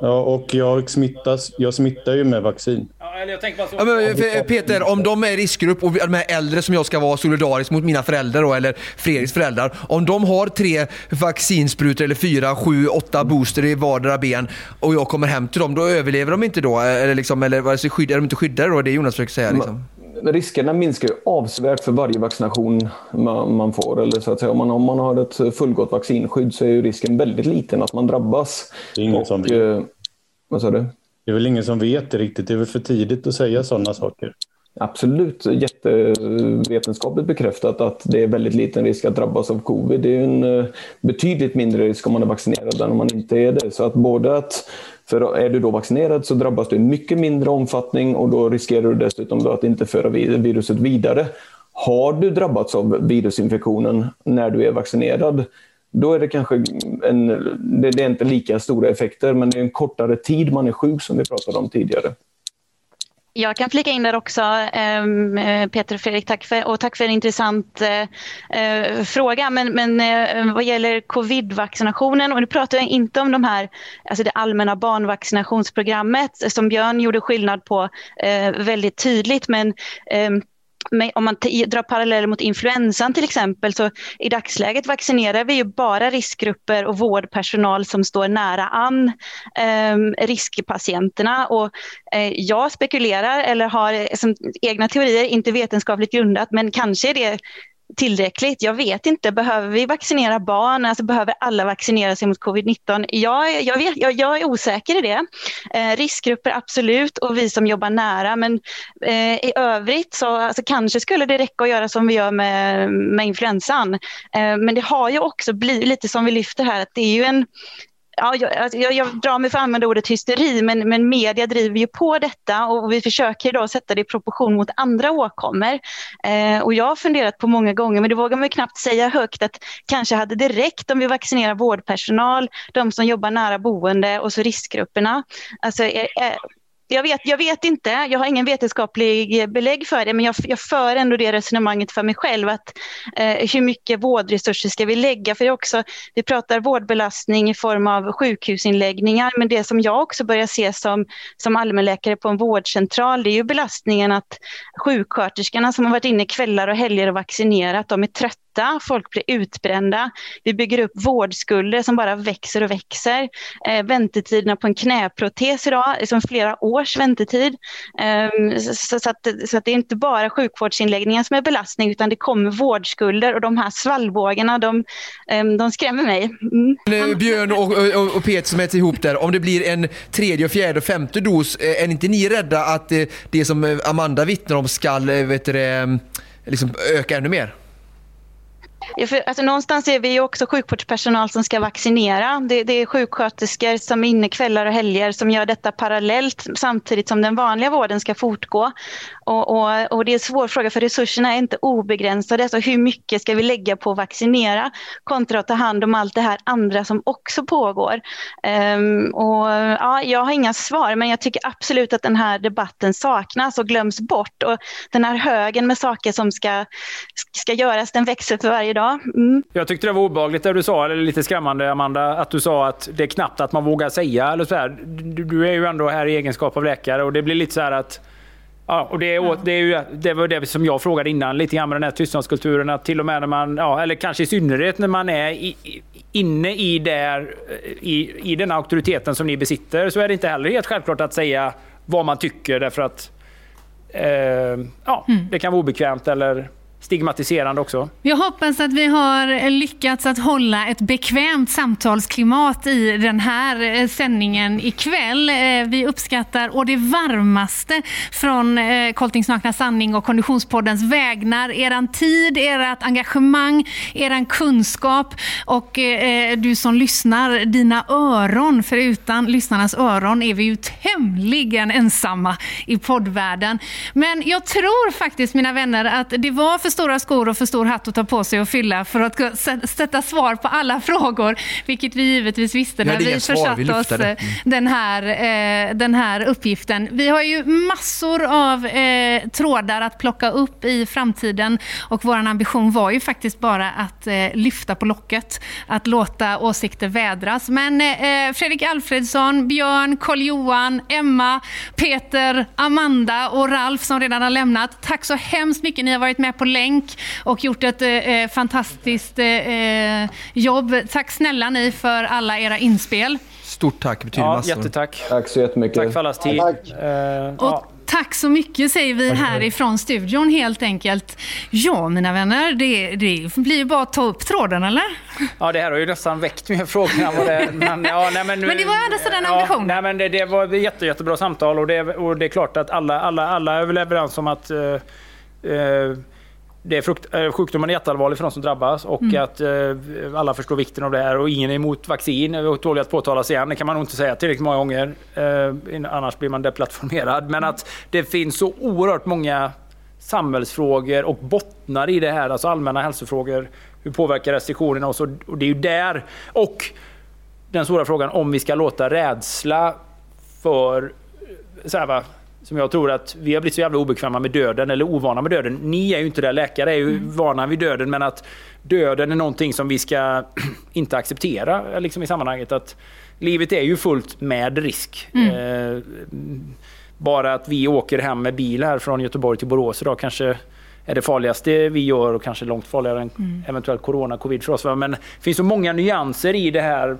Ja, och jag smittas, jag smittar ju med vaccin. Eller jag tänker bara så. Ja, men, för, Peter, om de är i riskgrupp och de här äldre som jag ska vara solidarisk mot mina föräldrar då, eller Fredriks föräldrar. Om de har tre vaccinsprutor eller fyra, sju, åtta booster i vardera ben och jag kommer hem till dem, då överlever de inte då? Eller, liksom, eller är de inte skyddade då? Det är Jonas försöker säga. Liksom. Men Riskerna minskar ju avsevärt för varje vaccination man, får. Eller så att säga, om, man, om man har ett fullgott vaccinskydd så är ju risken väldigt liten att man drabbas. Det är ingen Och, som vet. Vad sa du? Det är väl ingen som vet det riktigt. Det är väl för tidigt att säga sådana saker. Absolut jättevetenskapligt bekräftat att det är väldigt liten risk att drabbas av covid. Det är en eh, betydligt mindre risk om man är vaccinerad än om man inte är det. Så att både att, för är du då vaccinerad så drabbas du i mycket mindre omfattning och då riskerar du dessutom att inte föra viruset vidare. Har du drabbats av virusinfektionen när du är vaccinerad, då är det kanske en, det, det är inte lika stora effekter, men det är en kortare tid man är sjuk som vi pratade om tidigare. Jag kan flika in där också, ehm, eh, Peter och Fredrik, tack för, och tack för en intressant eh, eh, fråga. Men, men eh, vad gäller covid-vaccinationen, och nu pratar jag inte om de här, alltså det allmänna barnvaccinationsprogrammet som Björn gjorde skillnad på eh, väldigt tydligt, men ehm, men om man drar paralleller mot influensan till exempel, så i dagsläget vaccinerar vi ju bara riskgrupper och vårdpersonal som står nära an eh, riskpatienterna. Och, eh, jag spekulerar, eller har eh, som, egna teorier, inte vetenskapligt grundat, men kanske är det tillräckligt. Jag vet inte, behöver vi vaccinera barn? Alltså behöver alla vaccinera sig mot covid-19? Jag, jag, vet, jag, jag är osäker i det. Eh, riskgrupper absolut och vi som jobbar nära men eh, i övrigt så alltså, kanske skulle det räcka att göra som vi gör med, med influensan. Eh, men det har ju också blivit lite som vi lyfter här att det är ju en Ja, jag, alltså, jag, jag drar mig för att använda ordet hysteri, men, men media driver ju på detta och vi försöker idag sätta det i proportion mot andra åkommor. Eh, och jag har funderat på många gånger, men det vågar man knappt säga högt, att kanske hade det räckt om vi vaccinerar vårdpersonal, de som jobbar nära boende och så riskgrupperna. Alltså, eh, jag vet, jag vet inte, jag har ingen vetenskaplig eh, belägg för det, men jag, jag för ändå det resonemanget för mig själv. Att, eh, hur mycket vårdresurser ska vi lägga? För också, vi pratar vårdbelastning i form av sjukhusinläggningar, men det som jag också börjar se som, som allmänläkare på en vårdcentral, det är ju belastningen att sjuksköterskorna som har varit inne kvällar och helger och vaccinerat, de är trötta folk blir utbrända. Vi bygger upp vårdskulder som bara växer och växer. Eh, väntetiderna på en knäprotes idag är som flera års väntetid. Eh, så, så, att, så att det är inte bara sjukvårdsinläggningar som är belastning utan det kommer vårdskulder och de här svallvågorna de, eh, de skrämmer mig. Mm. Eh, Björn och, och, och Peter som äter ihop där, om det blir en tredje, fjärde och femte dos, eh, är inte ni rädda att eh, det som Amanda vittnar om ska vet du, ehm, liksom öka ännu mer? Ja, för, alltså, någonstans är vi ju också sjukvårdspersonal som ska vaccinera. Det, det är sjuksköterskor som är inne kvällar och helger som gör detta parallellt samtidigt som den vanliga vården ska fortgå. Och, och, och det är en svår fråga för resurserna är inte obegränsade. Så hur mycket ska vi lägga på att vaccinera kontra att ta hand om allt det här andra som också pågår? Um, och, ja, jag har inga svar men jag tycker absolut att den här debatten saknas och glöms bort. Och den här högen med saker som ska, ska göras den växer för varje dag. Mm. Jag tyckte det var obehagligt det du sa, eller lite skrämmande Amanda, att du sa att det är knappt att man vågar säga. Eller så här. Du, du är ju ändå här i egenskap av läkare och det blir lite så här att Ja, och det, är, det, är ju, det var det som jag frågade innan, lite grann med den här tystnadskulturen. Att till och med när man, ja, eller kanske i synnerhet när man är i, inne i, där, i, i den auktoriteten som ni besitter, så är det inte heller helt självklart att säga vad man tycker därför att eh, ja, det kan vara obekvämt eller stigmatiserande också. Jag hoppas att vi har lyckats att hålla ett bekvämt samtalsklimat i den här eh, sändningen ikväll. Eh, vi uppskattar å det varmaste från eh, Koltings nakna sanning och Konditionspoddens vägnar eran tid, ert engagemang, eran kunskap och du som lyssnar, dina öron. För utan lyssnarnas öron är vi ju tämligen ensamma i poddvärlden. Men jag tror faktiskt, mina vänner, att det var för stora skor och för stor hatt att ta på sig och fylla för att sätta svar på alla [LAUGHS] frågor, vilket vi givetvis visste Vi när vi försatte vi lyfte oss eh, den, här, eh, den här uppgiften. Vi har ju massor av eh, trådar att plocka upp i framtiden och vår ambition var ju faktiskt bara att eh, lyfta på locket, att låta åsikter vädras. Men eh, Fredrik Alfredsson, Björn, Karl-Johan, Emma, Peter, Amanda och Ralf som redan har lämnat. Tack så hemskt mycket. Ni har varit med på länk och gjort ett eh, fantastiskt eh, jobb. Tack snälla ni för alla era inspel. Stort tack, betyder Ja, massor. jättetack. Tack så jättemycket. Tack för allas tid. Eh, ja. Och tack så mycket säger vi härifrån studion helt enkelt. Ja, mina vänner, det, det blir ju bara att ta upp tråden, eller? Ja, det här har ju nästan väckt mer frågor än vad det... Men, ja, nej, men, nu, [LAUGHS] Men det var ändå sådär en ja. Nej, men det, det var ett jätte, jättebra samtal och det, och det är klart att alla, alla, alla är väl överens om att eh, eh, det är frukt, eh, sjukdomen är jätteallvarlig för de som drabbas och Mm. att eh, alla förstår vikten av det här och ingen är emot vaccin. Det tåligt att påtalas igen, det kan man nog inte säga tillräckligt många gånger. Eh, annars blir man deplattformerad. Men att det finns så oerhört många samhällsfrågor och bottnar i det här, alltså allmänna hälsofrågor. Hur påverkar restriktionerna och så? Och det är ju där. Och den stora frågan om vi ska låta rädsla för, så här va, som jag tror att vi har blivit så jävla obekväma med döden eller ovana med döden. Ni är ju inte där, läkare är ju vana vid döden men att döden är någonting som vi ska [CLEARS THROAT] inte acceptera liksom i sammanhanget. Att livet är ju fullt med risk. Eh, bara att vi åker hem med bil här från Göteborg till Borås idag kanske är det farligaste vi gör och kanske långt farligare än Mm. eventuellt corona, covid för oss. Men det finns så många nyanser i det här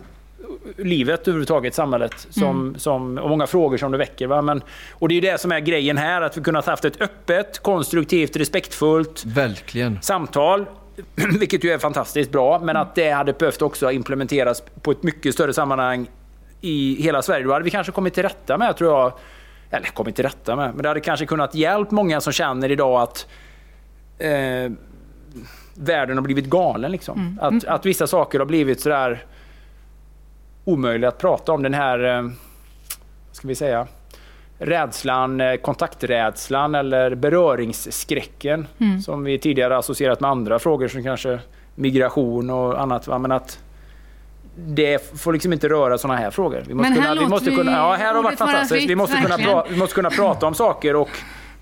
livet överhuvudtaget, samhället, som, Mm. som, och många frågor som det väcker. Va? Men, och det är ju det som är grejen här, att vi kunnat haft ett öppet, konstruktivt, respektfullt Verkligen. samtal. [CLEARS THROAT] Vilket ju är fantastiskt bra, men att det hade behövt också implementeras på ett mycket större sammanhang i hela Sverige. Då hade vi kanske kommit till rätta med, tror jag, eller kommit till rätta med, men det hade kanske kunnat hjälpa många som känner idag att eh, världen har blivit galen. Liksom. Mm. Att, att vissa saker har blivit sådär omöjliga att prata om. Den här, eh, vad ska vi säga, rädslan, eh, kontakträdslan eller beröringsskräcken Mm. som vi tidigare associerat med andra frågor som kanske migration och annat. Men att det får liksom inte röra sådana här frågor. Vi måste Men här kunna, vi måste kunna, ja, här har varit fantastiskt. Vi måste, kunna pra, vi måste kunna prata om saker och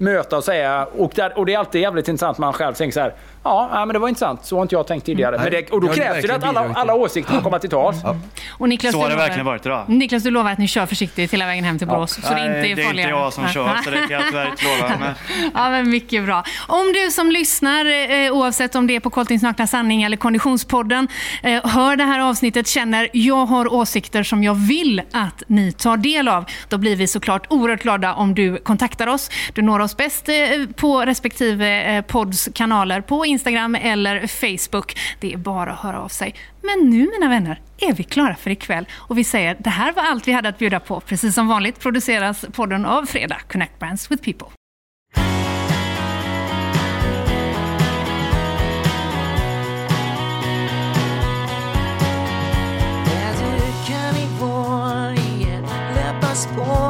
möta och säga. Och, där, och det är alltid jävligt intressant man själv tänker så här. Ja, ja, men det var intressant. Så har inte jag tänkt tidigare. Mm. Men det, och då krävs det att alla, alla åsikter får komma till tals. Och Niklas, Så du har det lovar- verkligen varit idag. Niklas, du lovar att ni kör försiktigt hela vägen hem till Borås. Så det inte är det är inte farligare. jag som kör, så det kan jag tyvärr inte lova. Men... [LAUGHS] Ja, men mycket bra. Om du som lyssnar, eh, oavsett om det är på Coltings nakna sanning eller Konditionspodden, eh, hör det här avsnittet, känner jag har åsikter som jag vill att ni tar del av, då blir vi såklart oerhört glada om du kontaktar oss. Du når oss bäst eh, på respektive eh, podds kanaler på Instagram eller Facebook. Det är bara att höra av sig. Men nu, mina vänner, är vi klara för ikväll och vi säger det här var allt vi hade att bjuda på. Precis som vanligt produceras podden av Fredag, Connect Brands with People. Är